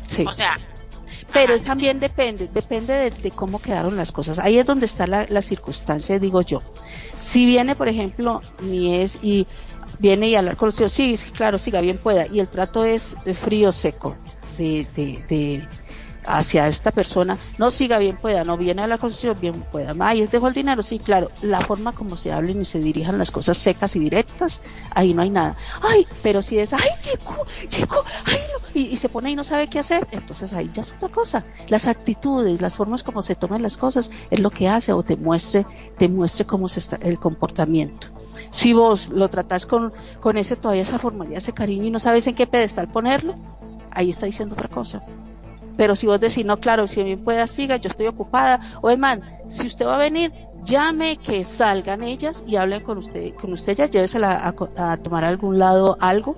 Sí. O sea, pero también depende, depende de, cómo quedaron las cosas. Ahí es donde está la, circunstancia, digo yo. Si viene, por ejemplo, mi es y viene y hablar con los hijos, sí, claro, siga bien pueda, y el trato es frío, seco, de, de, de hacia esta persona, no siga bien pueda, no viene a la constitución bien pueda, ay, es dejo el dinero, sí, claro, la forma como se hablen y se dirijan las cosas secas y directas, ahí no hay nada, ay, pero si es, ay, chico, chico, ay, y, se pone y no sabe qué hacer, entonces ahí ya es otra cosa, las actitudes, las formas como se toman las cosas, es lo que hace o te muestre, te muestre cómo se está el comportamiento. Si vos lo tratás con, con ese todavía esa formalidad, ese cariño y no sabes en qué pedestal ponerlo, ahí está diciendo otra cosa. Pero si vos decís, no, claro, si bien pueda, siga, yo estoy ocupada. O es man, si usted va a venir, llame que salgan ellas y hablen con usted, con usted ya, llévesela a, a tomar a algún lado algo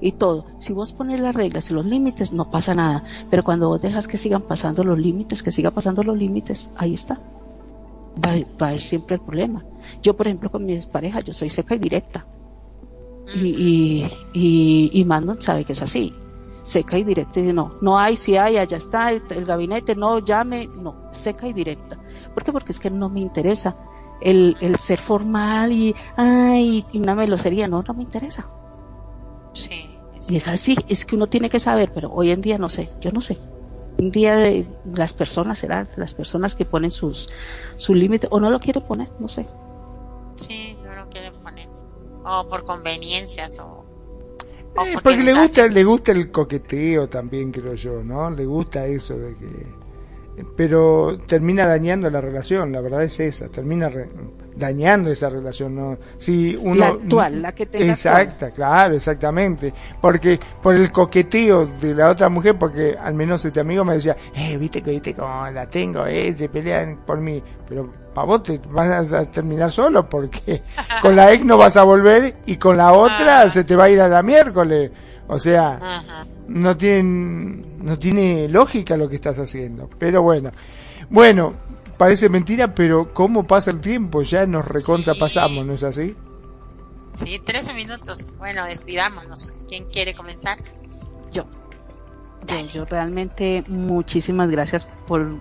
y todo. Si vos pones las reglas y los límites, no pasa nada. Pero cuando vos dejas que sigan pasando los límites, que siga pasando los límites, ahí está. Va, va, a haber siempre el problema. Yo, por ejemplo, con mis parejas, yo soy seca y directa. Y, y, y, y Mandon sabe que es así seca y directa. Y no, no hay, si hay, allá está el, gabinete, no, llame, no, seca y directa. ¿Por qué? Porque es que no me interesa el, el ser formal y, ay, y una melosería, no, no me interesa. Sí. Y es así, es que uno tiene que saber, pero hoy en día no sé, yo no sé. Un día de las personas serán las personas que ponen sus, su límite o no lo quieren poner, no sé. Sí, no lo quieren poner. O por conveniencias o eh, porque le gusta, le gusta el coqueteo también, creo yo, ¿no? Le gusta eso de que... Pero termina dañando la relación, la verdad es esa, termina dañando esa relación, ¿no? Si uno, la actual, la que tenga Exacta, claro, exactamente. Porque por el coqueteo de la otra mujer, porque al menos este amigo me decía, eh, viste que viste cómo la tengo, eh, se pelean por mí. Pero para vos te vas a terminar solo porque con la ex no vas a volver y con la otra se te va a ir a la miércoles. O sea, no tiene, no tiene lógica lo que estás haciendo. Pero bueno, bueno, parece mentira, pero cómo pasa el tiempo, ya nos recontra pasamos, ¿no es así? Sí, 13 minutos. Bueno, despidámonos. ¿Quién quiere comenzar? Yo. Yo, yo realmente muchísimas gracias por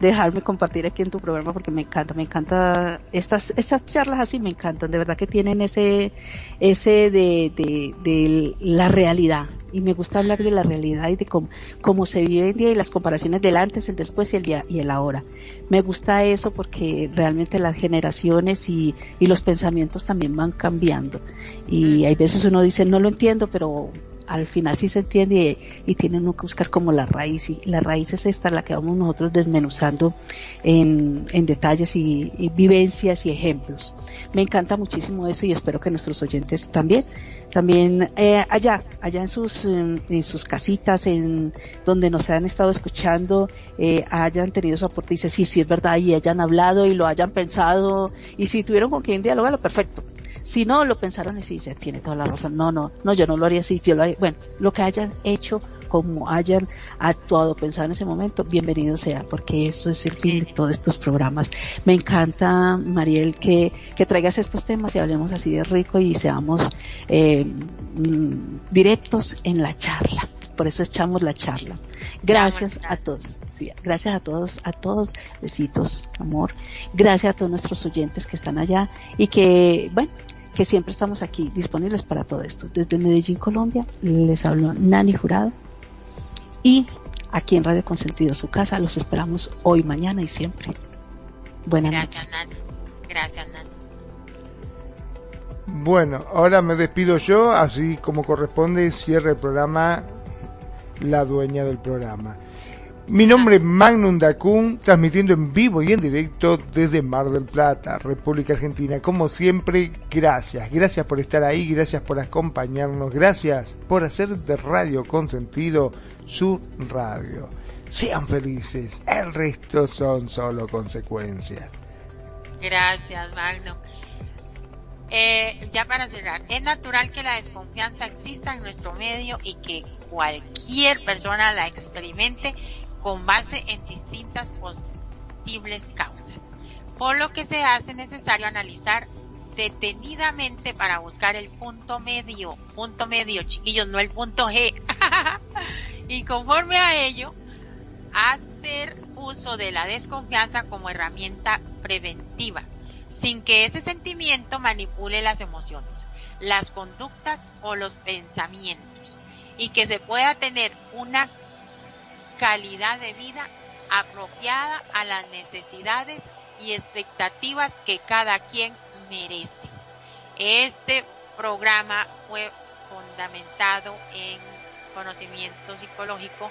dejarme compartir aquí en tu programa porque me encanta, me encanta estas estas charlas así me encantan, de verdad que tienen ese ese de, de, de la realidad. Y me gusta hablar de la realidad y de cómo, cómo se vive hoy en día y las comparaciones del antes, el después y el día y el ahora. Me gusta eso porque realmente las generaciones y, y los pensamientos también van cambiando. Y hay veces uno dice no lo entiendo pero al final sí se entiende y, tiene uno que buscar como la raíz y la raíz es esta la que vamos nosotros desmenuzando en, en detalles y, vivencias y ejemplos. Me encanta muchísimo eso y espero que nuestros oyentes también también eh, allá, allá en sus, en, sus casitas, en donde nos han estado escuchando, eh, hayan tenido su aporte y dice, sí, sí es verdad, y hayan hablado y lo hayan pensado, y si tuvieron con quien dialogarlo, perfecto. Si no, lo pensaron y se tiene toda la razón. No, no, no, yo no lo haría así, yo lo haría, bueno, lo que hayan hecho, como hayan actuado, pensado en ese momento, bienvenido sea, porque eso es el fin de todos estos programas. Me encanta, Mariel, que, que traigas estos temas y hablemos así de rico y seamos eh, mm, directos en la charla. Por eso echamos la charla. Gracias a todos. gracias a todos, a todos. Besitos, amor. Gracias a todos nuestros oyentes que están allá y que, bueno, que siempre estamos aquí disponibles para todo esto. Desde Medellín, Colombia, les habló Nani Jurado y aquí en Radio Consentido, su casa, los esperamos hoy, mañana y siempre. Buenas Gracias, Nani. Gracias, Nani. Bueno, ahora me despido yo, así como corresponde, cierre el programa la dueña del programa. Mi nombre es Magnum Dacun, transmitiendo en vivo y en directo desde Mar del Plata, República Argentina. Como siempre, gracias. Gracias por estar ahí, gracias por acompañarnos, gracias por hacer de Radio Consentido su radio. Sean felices, el resto son solo consecuencias. Gracias, Magnum. Eh, ya para cerrar, es natural que la desconfianza exista en nuestro medio y que cualquier persona la experimente con base en distintas posibles causas, por lo que se hace necesario analizar detenidamente para buscar el punto medio, punto medio chiquillos, no el punto G, y conforme a ello, hacer uso de la desconfianza como herramienta preventiva, sin que ese sentimiento manipule las emociones, las conductas o los pensamientos, y que se pueda tener una calidad de vida apropiada a las necesidades y expectativas que cada quien merece. Este programa fue fundamentado en conocimiento psicológico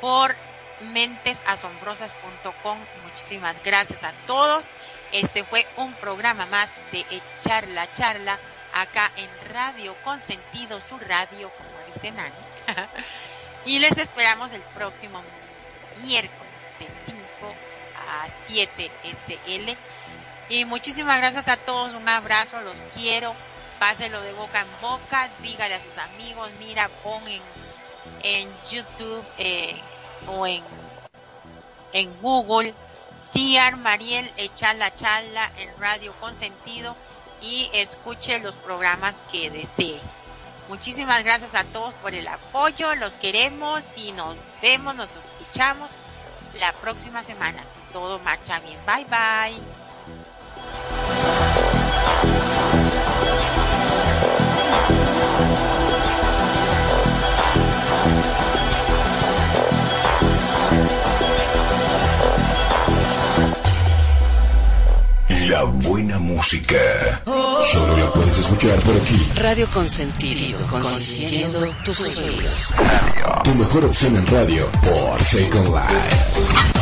por mentesasombrosas.com. Muchísimas gracias a todos. Este fue un programa más de Echar la Charla acá en Radio Consentido, su radio, como dice Nani. Y les esperamos el próximo miércoles de 5 a 7 SL. Y muchísimas gracias a todos, un abrazo, los quiero. Páselo de boca en boca, dígale a sus amigos, mira, pon en, YouTube eh, o en, en Google, Ciar Mariel, echar la charla en Radio Consentido y escuche los programas que desee. Muchísimas gracias a todos por el apoyo, los queremos y nos vemos, nos escuchamos la próxima semana. Si todo marcha bien. Bye bye. La buena música. Solo la puedes escuchar por aquí. Radio Consentido, consintiendo tus oídos. Tu mejor opción en radio por Second Life.